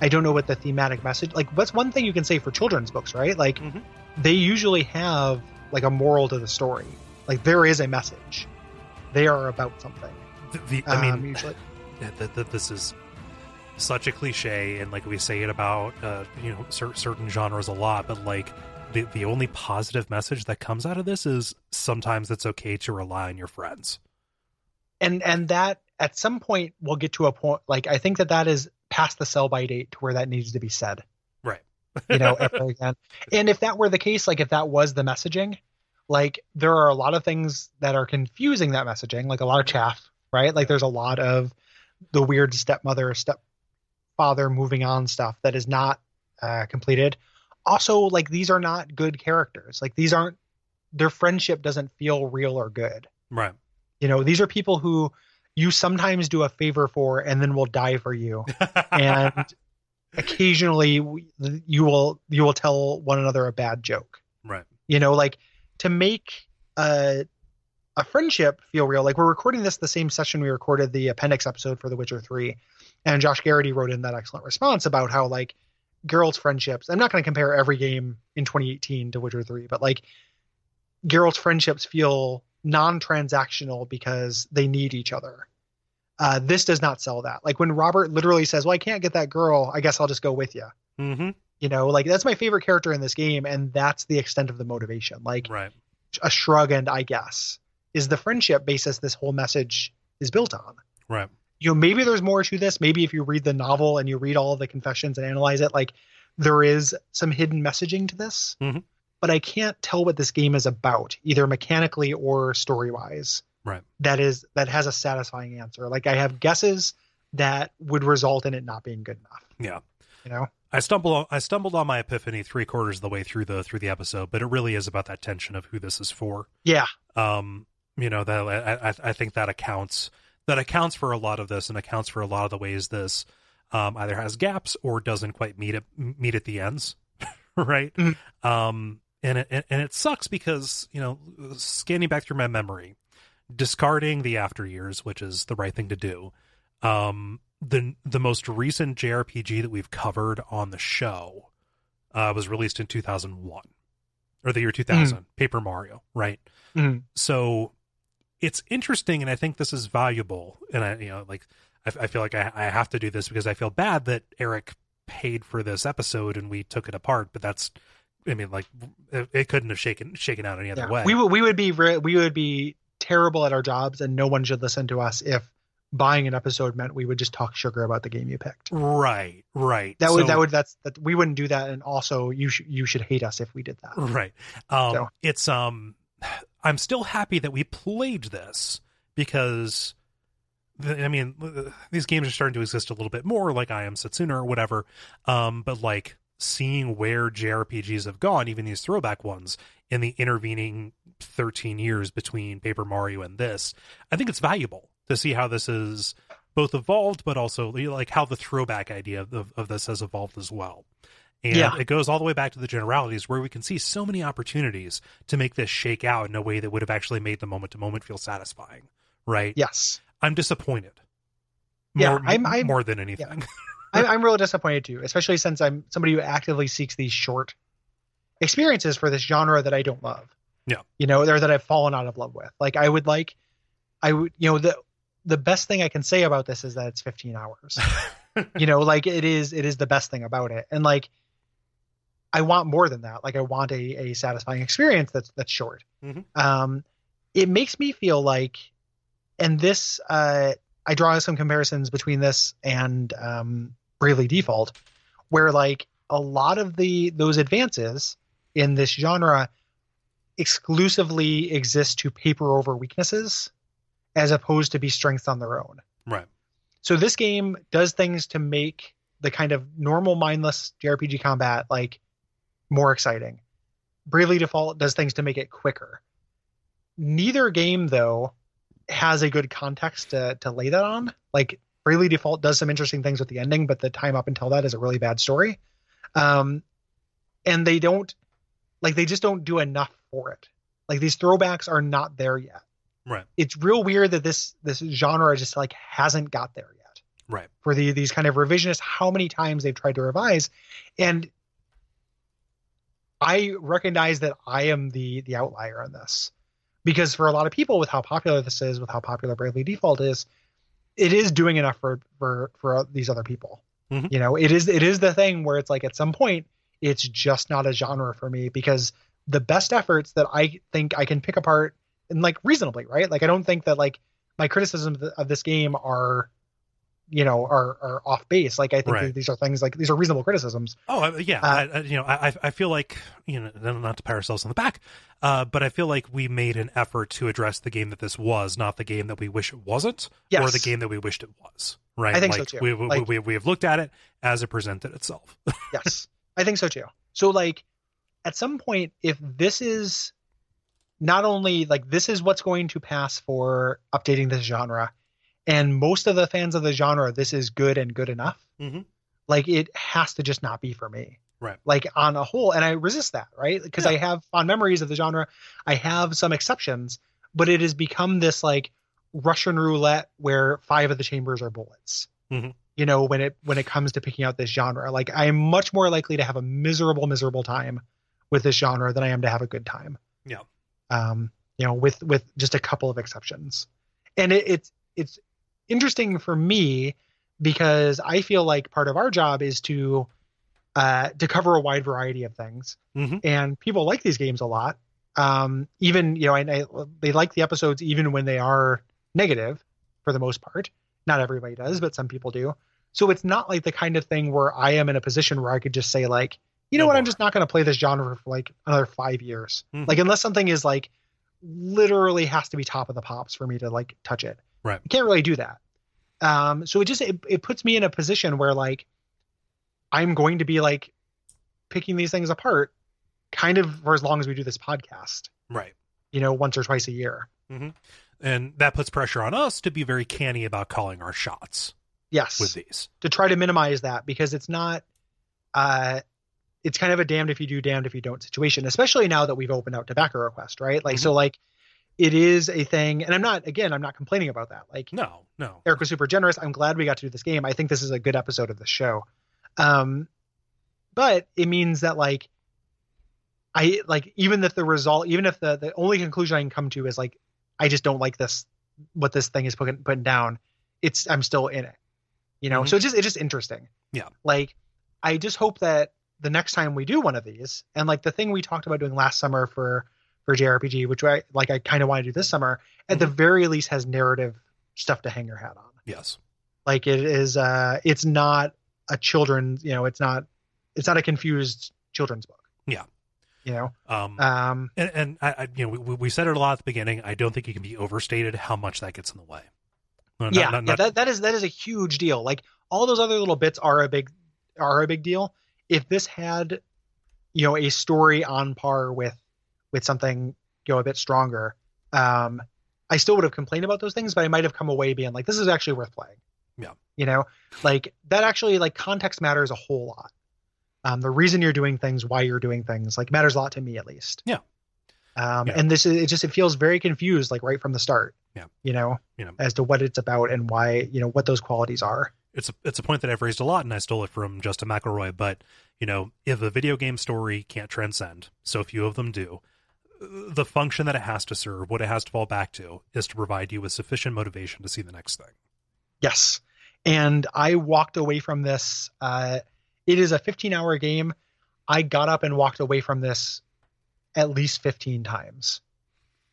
[SPEAKER 1] I don't know what the thematic message. Like, what's one thing you can say for children's books, right? Like,
[SPEAKER 2] Mhm.
[SPEAKER 1] they usually have like a moral to the story. Like, there is a message. They are about something.
[SPEAKER 2] The, the, I mean,
[SPEAKER 1] um, usually.
[SPEAKER 2] that this is such a cliche and like we say it about uh, you know cer- certain genres a lot but like the, the only positive message that comes out of this is sometimes it's okay to rely on your friends
[SPEAKER 1] and and that at some point we'll get to a point like i think that that is past the sell by date to where that needs to be said.
[SPEAKER 2] Right. *laughs*
[SPEAKER 1] you know ever *laughs* again. And if that were the case like if that was the messaging like there are a lot of things that are confusing that messaging like a lot of chaff right? Like there's a lot of the weird stepmother stepfather moving on stuff that is not uh, completed. Also like these are not good characters. Like these aren't their friendship doesn't feel real or good.
[SPEAKER 2] Right.
[SPEAKER 1] You know, these are people who you sometimes do a favor for and then will die for you. And *laughs* occasionally you will you will tell one another a bad joke.
[SPEAKER 2] right
[SPEAKER 1] You know, like to make a a friendship feel real. Like we're recording this the same session we recorded the appendix episode for The Witcher 3 and Josh Garrity wrote in that excellent response about how like Geralt's friendships. I'm not going to compare every game in 2018 to Witcher 3, but like Geralt's friendships feel non-transactional because they need each other. Uh, this does not sell that. Like when Robert literally says, "Well, I can't get that girl. I guess I'll just go with you."
[SPEAKER 2] mm-hmm.
[SPEAKER 1] You know, like that's my favorite character in this game, and that's the extent of the motivation. Like
[SPEAKER 2] right
[SPEAKER 1] a shrug and I guess is the friendship basis this whole message is built on.
[SPEAKER 2] right
[SPEAKER 1] You know, maybe there's more to this. Maybe if you read the novel and you read all of the confessions and analyze it, like there is some hidden messaging to this.
[SPEAKER 2] Mhm.
[SPEAKER 1] But I can't tell what this game is about, either mechanically or story wise.
[SPEAKER 2] Right.
[SPEAKER 1] That is that has a satisfying answer. Like I have guesses that would result in it not being good enough.
[SPEAKER 2] yeah
[SPEAKER 1] You know?
[SPEAKER 2] I stumbled I stumbled on my epiphany three quarters of the way through the through the episode, but it really is about that tension of who this is for.
[SPEAKER 1] Yeah.
[SPEAKER 2] Um, you know that I, I I think that accounts that accounts for a lot of this and accounts for a lot of the ways this um, either has gaps or doesn't quite meet it meet at the ends, *laughs* right?
[SPEAKER 1] Mhm.
[SPEAKER 2] Um, and it and it sucks because you know scanning back through my memory, discarding the after years, which is the right thing to do. Um, the the most recent JRPG that we've covered on the show uh, was released in 2001 or the year 2000, Paper Mario, right?
[SPEAKER 1] Mhm.
[SPEAKER 2] So it's interesting, and I think this is valuable. And I, you know, like I, I feel like I, I have to do this because I feel bad that Eric paid for this episode and we took it apart. But that's, I mean, like it, it couldn't have shaken shaken out any other
[SPEAKER 1] Yeah.
[SPEAKER 2] way.
[SPEAKER 1] We would we would be re- we would be terrible at our jobs, and no one should listen to us if buying an episode meant we would just talk sugar about the game you picked.
[SPEAKER 2] right, right.
[SPEAKER 1] That would
[SPEAKER 2] So-
[SPEAKER 1] that would that's that we wouldn't do that, and also you should you should hate us if we did that.
[SPEAKER 2] right. Um,
[SPEAKER 1] So-
[SPEAKER 2] it's um, I'm still happy that we played this because. the- I mean, these games are starting to exist a little bit more, like I Am Setsuna or whatever. Um, but like seeing where JRPGs have gone, even these throwback ones, in the intervening 13 years between Paper Mario and this, I think it's valuable to see how this is both evolved, but also like how the throwback idea of, of this has evolved as well. And
[SPEAKER 1] Yeah.
[SPEAKER 2] it goes all the way back to the generalities where we can see so many opportunities to make this shake out in a way that would have actually made the moment to moment feel satisfying. Right?
[SPEAKER 1] Yes,
[SPEAKER 2] I'm disappointed.
[SPEAKER 1] Yeah,
[SPEAKER 2] More,
[SPEAKER 1] I'm- I'm-
[SPEAKER 2] more than anything.
[SPEAKER 1] I, *laughs* I'm really disappointed too, especially since I'm somebody who actively seeks these short experiences for this genre that I don't love.
[SPEAKER 2] Yeah.
[SPEAKER 1] you know, or that I've fallen out of love with. Like I would like, I would, you know, the the best thing I can say about this is that it's 15 hours. *laughs* you know, like it is, it is the best thing about it, and like. I want more than that. Like I want a, a satisfying experience that's that's short.
[SPEAKER 2] Mhm.
[SPEAKER 1] Um, it makes me feel like, and this uh, I draw some comparisons between this and um, Bravely Default, where like a lot of the those advances in this genre exclusively exist to paper over weaknesses as opposed to be strengths on their own.
[SPEAKER 2] Right.
[SPEAKER 1] So this game does things to make the kind of normal mindless JRPG combat like more exciting. Bravely Default does things to make it quicker. Neither game though has a good context to to lay that on. Like Bravely Default does some interesting things with the ending, but the time up until that is a really bad story. Um, and they don't like they just don't do enough for it. Like these throwbacks are not there yet.
[SPEAKER 2] Right.
[SPEAKER 1] It's real weird that this this genre just like hasn't got there yet
[SPEAKER 2] Right.
[SPEAKER 1] for the these kind of revisionists how many times they've tried to revise and i recognize that i am the the outlier on this because for a lot of people with how popular this is with how popular bravely default is it is doing enough for for for these other people
[SPEAKER 2] Mhm.
[SPEAKER 1] you know it is it is the thing where it's like at some point it's just not a genre for me because the best efforts that i think i can pick apart and like reasonably right like i don't think that like my criticisms of this game are you know are are off base like i think
[SPEAKER 2] Right.
[SPEAKER 1] these are things like these are reasonable criticisms
[SPEAKER 2] Oh yeah,
[SPEAKER 1] Uh,
[SPEAKER 2] I, I, you know, I I feel like you know, not to pat ourselves on the back, uh, but I feel like we made an effort to address the game that this was, not the game that we wish it wasn't,
[SPEAKER 1] yes
[SPEAKER 2] or the game that we wished it was. Right?
[SPEAKER 1] I think so, too.
[SPEAKER 2] We, we,
[SPEAKER 1] Like-
[SPEAKER 2] we we have looked at it as it presented itself. *laughs*
[SPEAKER 1] yes i think so too so like at some point if this is not only like this is what's going to pass for updating this genre and most of the fans of the genre this is good and good enough
[SPEAKER 2] Mhm.
[SPEAKER 1] like it has to just not be for me
[SPEAKER 2] Right.
[SPEAKER 1] like on a whole and i resist that right because
[SPEAKER 2] Yeah.
[SPEAKER 1] i have fond memories of the genre i have some exceptions but it has become this like russian roulette where five of the chambers are bullets
[SPEAKER 2] Mhm.
[SPEAKER 1] you know when it when it comes to picking out this genre like i am much more likely to have a miserable miserable time with this genre than i am to have a good time
[SPEAKER 2] Yeah.
[SPEAKER 1] um you know with with just a couple of exceptions and it, it's it's interesting for me because i feel like part of our job is to uh to cover a wide variety of things.
[SPEAKER 2] Mhm.
[SPEAKER 1] and people like these games a lot. Um even you know and I, they like the episodes even when they are negative for the most part. Not everybody does but some people do. So it's not like the kind of thing where i am in a position where i could just say like you know
[SPEAKER 2] No
[SPEAKER 1] what? I'm just not going to play this genre for like another five years.
[SPEAKER 2] Mhm.
[SPEAKER 1] like unless something is like literally has to be top of the pops for me to like touch it
[SPEAKER 2] Right.
[SPEAKER 1] you can't really do that um so it just it, it puts me in a position where like i'm going to be like picking these things apart kind of for as long as we do this podcast
[SPEAKER 2] Right.
[SPEAKER 1] you know once or twice a year
[SPEAKER 2] And that puts pressure on us to be very canny about calling our shots
[SPEAKER 1] yes
[SPEAKER 2] with these.
[SPEAKER 1] to try to minimize that because it's not uh it's kind of a damned if you do damned if you don't situation especially now that we've opened out tobacco request right like so like it is a thing. And i'm not again i'm not complaining about that. Like
[SPEAKER 2] No, no.
[SPEAKER 1] eric was super generous. I'm glad we got to do this game. I think this is a good episode of the show. Um but it means that like i like even if the result even if the the only conclusion i can come to is like i just don't like this what this thing is putting putting down it's i'm still in it. You know?
[SPEAKER 2] Mhm.
[SPEAKER 1] so it's just it's just interesting.
[SPEAKER 2] Yeah.
[SPEAKER 1] like i just hope that the next time we do one of these and like the thing we talked about doing last summer for for jrpg which i like i kind of want to do this summer at the very least has narrative stuff to hang your hat on
[SPEAKER 2] Yes.
[SPEAKER 1] like it is uh it's not a children's you know it's not it's not a confused children's book
[SPEAKER 2] Yeah.
[SPEAKER 1] you know
[SPEAKER 2] Um,
[SPEAKER 1] um
[SPEAKER 2] and, and I, I, you know, we, we said it a lot at the beginning. I don't think it can be overstated how much that gets in the way. No,
[SPEAKER 1] yeah,
[SPEAKER 2] not-
[SPEAKER 1] yeah that, that is that is a huge deal like all those other little bits are a big are a big deal if this had you know a story on par with with something you know a bit stronger um i still would have complained about those things but i might have come away being like this is actually worth playing
[SPEAKER 2] Yeah.
[SPEAKER 1] you know like that actually like context matters a whole lot um the reason you're doing things why you're doing things like matters a lot to me at least
[SPEAKER 2] Yeah.
[SPEAKER 1] um
[SPEAKER 2] Yeah.
[SPEAKER 1] and this is it just it feels very confused like right from the start
[SPEAKER 2] Yeah.
[SPEAKER 1] you know
[SPEAKER 2] You know.
[SPEAKER 1] as to what it's about and why you know what those qualities are
[SPEAKER 2] it's a, it's a point that I've raised a lot, and I stole it from Justin McElroy. But you know, if a video game story can't transcend, so few of them do, the function that it has to serve, what it has to fall back to, is to provide you with sufficient motivation to see the next thing.
[SPEAKER 1] Yes. And I walked away from this. Uh, it is a 15 hour game. I got up and walked away from this at least 15 times.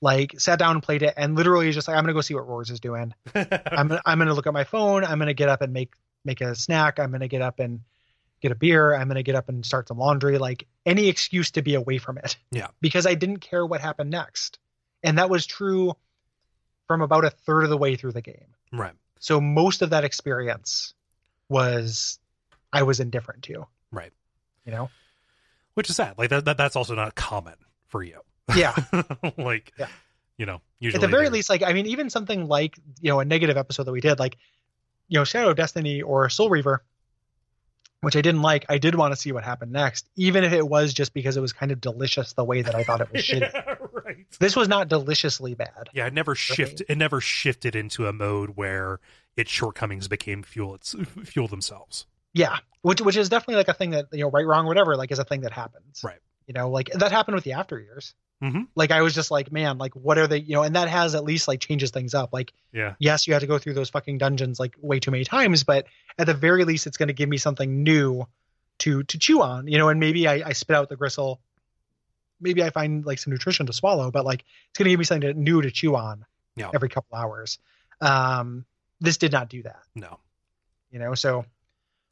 [SPEAKER 1] Like sat down and played it and literally just like I'm gonna go see what Roars is doing. *laughs* I'm I'm gonna look at my phone. I'm gonna get up and make make a snack. I'm gonna get up and get a beer. I'm going to get up and start some laundry. Like any excuse to be away from it.
[SPEAKER 2] Yeah.
[SPEAKER 1] Because I didn't care what happened next. And that was true from about a third of the way through the game.
[SPEAKER 2] Right.
[SPEAKER 1] So most of that experience was I was indifferent to.
[SPEAKER 2] Right.
[SPEAKER 1] You know?
[SPEAKER 2] Which is sad. Like that, that that's also not common for you.
[SPEAKER 1] Yeah. *laughs*
[SPEAKER 2] like
[SPEAKER 1] Yeah.
[SPEAKER 2] you know, usually
[SPEAKER 1] At the very
[SPEAKER 2] they're-
[SPEAKER 1] least, like I mean, even something like, you know, a negative episode that we did, like, you know, Shadow of Destiny or Soul Reaver, which I didn't like, I did want to see what happened next, even if it was just because it was kind of delicious the way that I thought it was shitty. *laughs*
[SPEAKER 2] yeah, right.
[SPEAKER 1] This was not deliciously bad.
[SPEAKER 2] Yeah, it never shift it never shifted into a mode where its shortcomings became fuel its *laughs* fuel themselves.
[SPEAKER 1] Yeah, which which is definitely like a thing that you know, right, wrong, whatever, like is a thing that happens.
[SPEAKER 2] Right.
[SPEAKER 1] You know, like that happened with the after years.
[SPEAKER 2] Mhm.
[SPEAKER 1] Like I was just like, man, like what are they? You know, and that has at least like changes things up. Like
[SPEAKER 2] Yeah.
[SPEAKER 1] yes, you have to go through those fucking dungeons like way too many times, but at the very least, it's going to give me something new to to chew on. You know, and maybe I, I spit out the gristle. Maybe I find like some nutrition to swallow, but like it's going to give me something to, new to chew on
[SPEAKER 2] Yeah.
[SPEAKER 1] every couple hours. Um, this did not do that.
[SPEAKER 2] No.
[SPEAKER 1] You know, so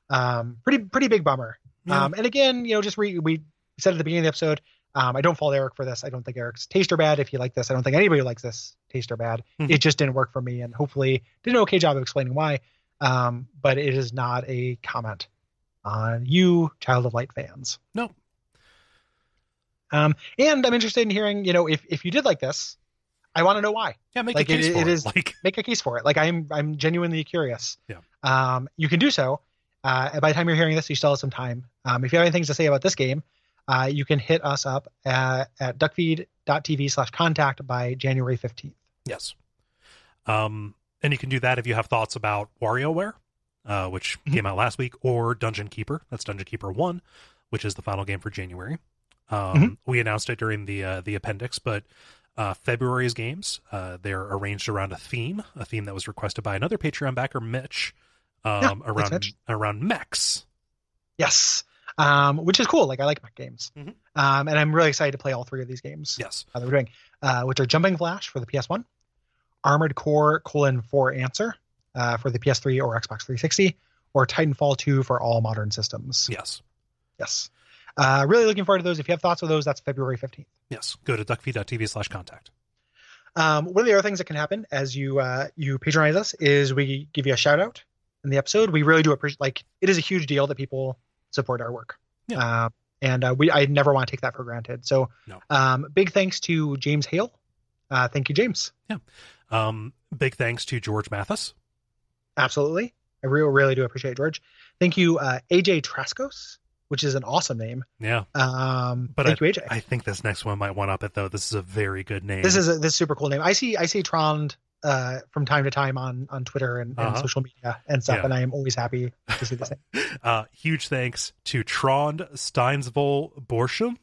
[SPEAKER 1] um, pretty pretty big bummer.
[SPEAKER 2] Yeah.
[SPEAKER 1] Um, and again, you know, just re- we said at the beginning of the episode, um, I don't fault Eric for this. I don't think Eric's taste or bad. If you like this, I don't think anybody likes this taste or bad.
[SPEAKER 2] Mhm.
[SPEAKER 1] It just didn't work for me, and hopefully did an okay job of explaining why. Um, but it is not a comment on you, Child of Light fans.
[SPEAKER 2] No.
[SPEAKER 1] Um, and I'm interested in hearing, you know, if if you did like this, I want to know why
[SPEAKER 2] Yeah, make
[SPEAKER 1] Like,
[SPEAKER 2] a case
[SPEAKER 1] it
[SPEAKER 2] for it.
[SPEAKER 1] is-
[SPEAKER 2] like *laughs*
[SPEAKER 1] make a case for it. Like I'm I'm genuinely curious.
[SPEAKER 2] Yeah.
[SPEAKER 1] Um, you can do so. Uh, by the time you're hearing this, you still have some time. Um, if you have any things to say about this game, uh, you can hit us up at, at duckfeed.tv slash contact by January 15th.
[SPEAKER 2] Yes. Um, and you can do that if you have thoughts about WarioWare, uh, which
[SPEAKER 1] Mhm.
[SPEAKER 2] came out last week, or Dungeon Keeper. That's Dungeon Keeper One, which is the final game for January. Um, We announced it during the uh, the appendix, but uh, February's games uh, they're arranged around a theme, a theme that was requested by another Patreon backer, Mitch, um,
[SPEAKER 1] thanks,
[SPEAKER 2] around
[SPEAKER 1] Mitch.
[SPEAKER 2] around mechs.
[SPEAKER 1] Yes. Um, which is cool. Like I like mech games.
[SPEAKER 2] Mhm.
[SPEAKER 1] Um, and I'm really excited to play all three of these games
[SPEAKER 2] Yes.
[SPEAKER 1] uh, that we're doing, uh, which are Jumping Flash for the PS1, Armored Core colon For Answer uh, for the PS3 or Xbox 360, or Titanfall 2 for all modern systems.
[SPEAKER 2] Yes.
[SPEAKER 1] Yes. Uh, really looking forward to those. If you have thoughts of those, that's February 15th.
[SPEAKER 2] Yes. Go to duckfeed.tv slash contact.
[SPEAKER 1] Um, one of the other things that can happen as you uh, you patronize us is we give you a shout out in the episode. We really do appreciate. Like it is a huge deal that people support our work.
[SPEAKER 2] Yeah.
[SPEAKER 1] Um, and uh, we I never want to take that for granted. So
[SPEAKER 2] No.
[SPEAKER 1] um, big thanks to James Hale. Uh, thank you, James. Yeah.
[SPEAKER 2] Um, big thanks to George Mathis.
[SPEAKER 1] Absolutely. I really really do appreciate George. Thank you, uh, AJ Traskos, which is an awesome name.
[SPEAKER 2] Yeah.
[SPEAKER 1] Um,
[SPEAKER 2] But
[SPEAKER 1] thank you, AJ.
[SPEAKER 2] I think this next one might one up it though. This is a very good name.
[SPEAKER 1] This is a this is a super cool name. I see I see Trond uh, from time to time on on Twitter and, and
[SPEAKER 2] Uh-huh.
[SPEAKER 1] social media and stuff,
[SPEAKER 2] Yeah.
[SPEAKER 1] and I am always happy to see this *laughs*
[SPEAKER 2] uh, huge thanks to Trond Steinsvoll Borsham.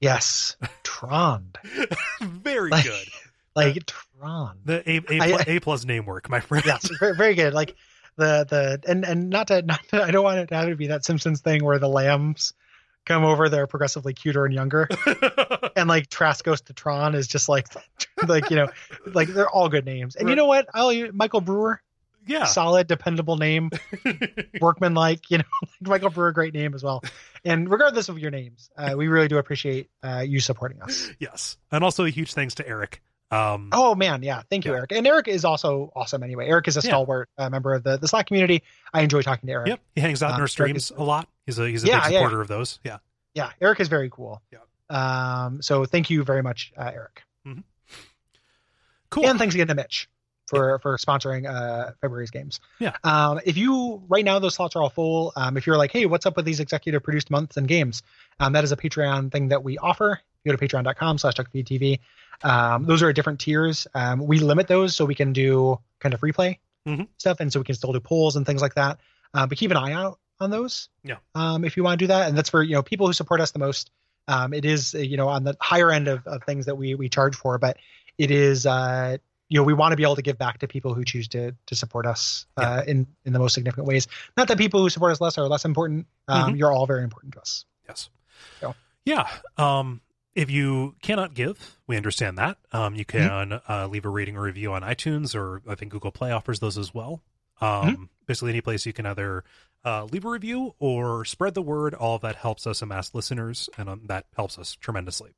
[SPEAKER 1] Yes, *laughs* Trond,
[SPEAKER 2] very
[SPEAKER 1] Like-
[SPEAKER 2] good.
[SPEAKER 1] like Trond.
[SPEAKER 2] The A, A,
[SPEAKER 1] I-
[SPEAKER 2] plus, A plus name work, my friend.
[SPEAKER 1] Yes, very, very good. Like the the and and not to not to, I don't want it to have to be that Simpsons thing where the lambs come over, they're progressively cuter and younger, *laughs* and like Traskos to Tron is just like *laughs* like you know like they're all good names. And you know what? I'll Michael Brewer,
[SPEAKER 2] yeah.
[SPEAKER 1] solid, dependable name. *laughs* workman like you know michael brewer great name as well and regardless of your names uh, we really do appreciate uh, you supporting us
[SPEAKER 2] yes. And also a huge thanks to Eric. Um,
[SPEAKER 1] oh man yeah thank you
[SPEAKER 2] Yeah.
[SPEAKER 1] eric and eric is also awesome anyway eric is a
[SPEAKER 2] Yeah.
[SPEAKER 1] stalwart uh, member of the, the slack community i enjoy talking to eric
[SPEAKER 2] Yep. He hangs out in
[SPEAKER 1] Um,
[SPEAKER 2] our streams
[SPEAKER 1] is-
[SPEAKER 2] a lot. He's a he's a
[SPEAKER 1] Yeah,
[SPEAKER 2] big supporter of those. Yeah.
[SPEAKER 1] yeah eric is very cool
[SPEAKER 2] Yeah.
[SPEAKER 1] um so thank you very much uh, eric
[SPEAKER 2] Cool.
[SPEAKER 1] and thanks again to mitch for for sponsoring uh february's games
[SPEAKER 2] Yeah.
[SPEAKER 1] um if you right now those slots are all full um if you're like hey what's up with these executive produced months and games um that is a patreon thing that we offer go to patreon.com slash um those are different tiers um we limit those so we can do kind of replay
[SPEAKER 2] Mhm.
[SPEAKER 1] stuff and so we can still do polls and things like that uh, but keep an eye out on those
[SPEAKER 2] Yeah.
[SPEAKER 1] um if you want to do that and that's for you know people who support us the most um it is you know on the higher end of, of things that we we charge for but it is uh you know we want to be able to give back to people who choose to to support us uh, in in the most significant ways not that people who support us less are less important um, you're all very important to us
[SPEAKER 2] Yes.
[SPEAKER 1] So.
[SPEAKER 2] Yeah. Um, if you cannot give, we understand that. Um, you
[SPEAKER 1] Mm-hmm.
[SPEAKER 2] can uh, leave a rating or review on iTunes, or I think Google Play offers those as well. Um,
[SPEAKER 1] Mm-hmm.
[SPEAKER 2] basically any place you can either uh, leave a review or spread the word. All of that helps us amass listeners, and um, that helps us tremendously.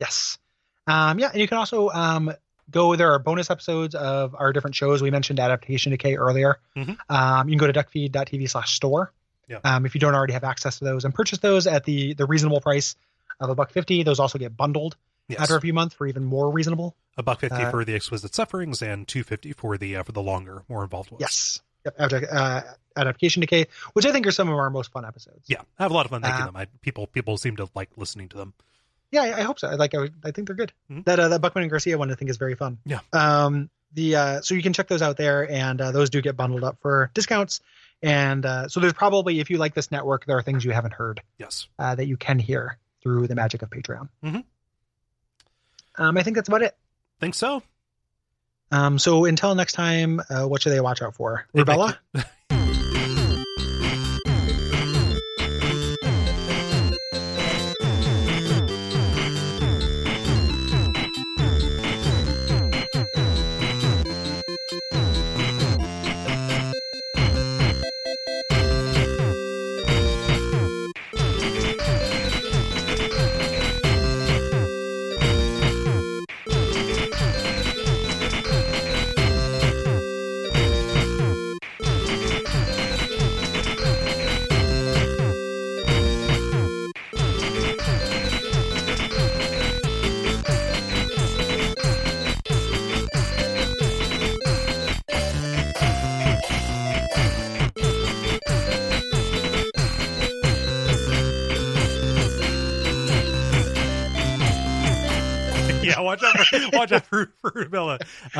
[SPEAKER 1] Yes. Um, yeah, and you can also um, go. There are bonus episodes of our different shows. We mentioned Adaptation Decay earlier.
[SPEAKER 2] Mhm.
[SPEAKER 1] Um, you can go to duckfeed.tv slash store.
[SPEAKER 2] Yeah.
[SPEAKER 1] Um, if you don't already have access to those and purchase those at the the reasonable price of a buck fifty, those also get bundled
[SPEAKER 2] Yes,
[SPEAKER 1] after a few months for even more reasonable.
[SPEAKER 2] a buck fifty
[SPEAKER 1] uh,
[SPEAKER 2] for the exquisite sufferings, and two fifty for the uh, for the longer, more involved ones.
[SPEAKER 1] Yes. Yep. After, uh, Adaptation Decay, which I think are some of our most fun episodes.
[SPEAKER 2] Yeah, I have a lot of fun making
[SPEAKER 1] Uh,
[SPEAKER 2] them. I, people people seem to like listening to them.
[SPEAKER 1] Yeah, I, I hope so. I like. I, I think they're good.
[SPEAKER 2] Mhm.
[SPEAKER 1] That uh, that Buckman and Garcia one I think is very fun.
[SPEAKER 2] Yeah.
[SPEAKER 1] Um. The uh, so you can check those out there, and uh, those do get bundled up for discounts. And uh, so there's probably if you like this network, there are things you haven't heard
[SPEAKER 2] Yes.
[SPEAKER 1] uh, that you can hear through the magic of Patreon.
[SPEAKER 2] Mhm.
[SPEAKER 1] Um, I think that's about it.
[SPEAKER 2] Think so.
[SPEAKER 1] Um, so until next time, uh, what should they watch out for? Rubella. *laughs*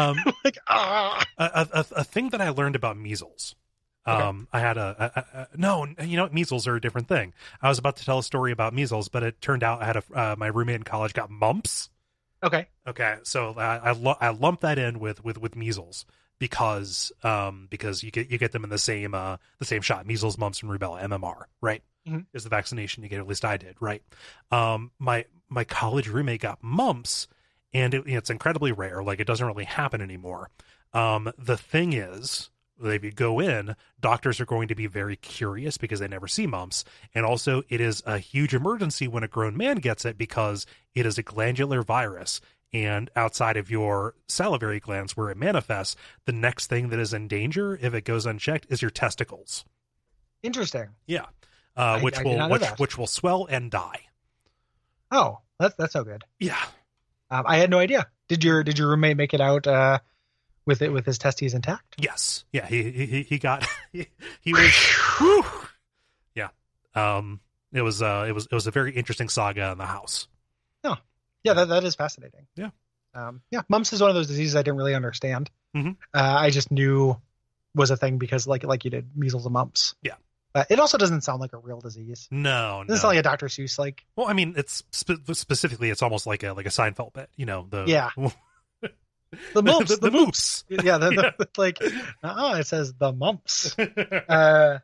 [SPEAKER 2] Um, *laughs*
[SPEAKER 1] like ah.
[SPEAKER 2] a, a, a thing that I learned about measles.
[SPEAKER 1] Okay.
[SPEAKER 2] Um, I had a, a, a no, you know, measles are a different thing. I was about to tell a story about measles, but it turned out I had a uh, my roommate in college got mumps.
[SPEAKER 1] Okay.
[SPEAKER 2] Okay, so I I, lu- I lumped that in with with with measles because um because you get you get them in the same uh the same shot measles mumps and rubella MMR right
[SPEAKER 1] Mhm.
[SPEAKER 2] is the vaccination you get at least I did right um my my college roommate got mumps and it, it's incredibly rare like it doesn't really happen anymore. Um the thing is if you go in doctors are going to be very curious because they never see mumps and also it is a huge emergency when a grown man gets it because it is a glandular virus and outside of your salivary glands where it manifests the next thing that is in danger if it goes unchecked is your testicles.
[SPEAKER 1] Interesting.
[SPEAKER 2] yeah. Uh,
[SPEAKER 1] I-
[SPEAKER 2] which
[SPEAKER 1] I
[SPEAKER 2] will which which will swell and die.
[SPEAKER 1] Oh, that's that's so good.
[SPEAKER 2] yeah
[SPEAKER 1] Um, I had no idea. Did your did your roommate make it out uh, with it with his testes intact?
[SPEAKER 2] yes yeah he he, he got *laughs* he, he was whew. yeah um it was uh it was it was a very interesting saga in the house
[SPEAKER 1] Yeah, that, that is fascinating.
[SPEAKER 2] Yeah.
[SPEAKER 1] Um, yeah, mumps is one of those diseases I didn't really understand.
[SPEAKER 2] Mhm.
[SPEAKER 1] Uh, I just knew was a thing because like like you did measles and mumps.
[SPEAKER 2] Yeah.
[SPEAKER 1] Uh, it also doesn't sound like a real disease.
[SPEAKER 2] no
[SPEAKER 1] It
[SPEAKER 2] no
[SPEAKER 1] doesn't sound like a Dr. Seuss like.
[SPEAKER 2] well i mean it's spe- specifically it's almost like a like a seinfeld bit you know the
[SPEAKER 1] Yeah. The mumps. *laughs*
[SPEAKER 2] the,
[SPEAKER 1] the, *laughs*
[SPEAKER 2] the moops
[SPEAKER 1] Yeah, the, the, *laughs* like uh it says the mumps. Uh,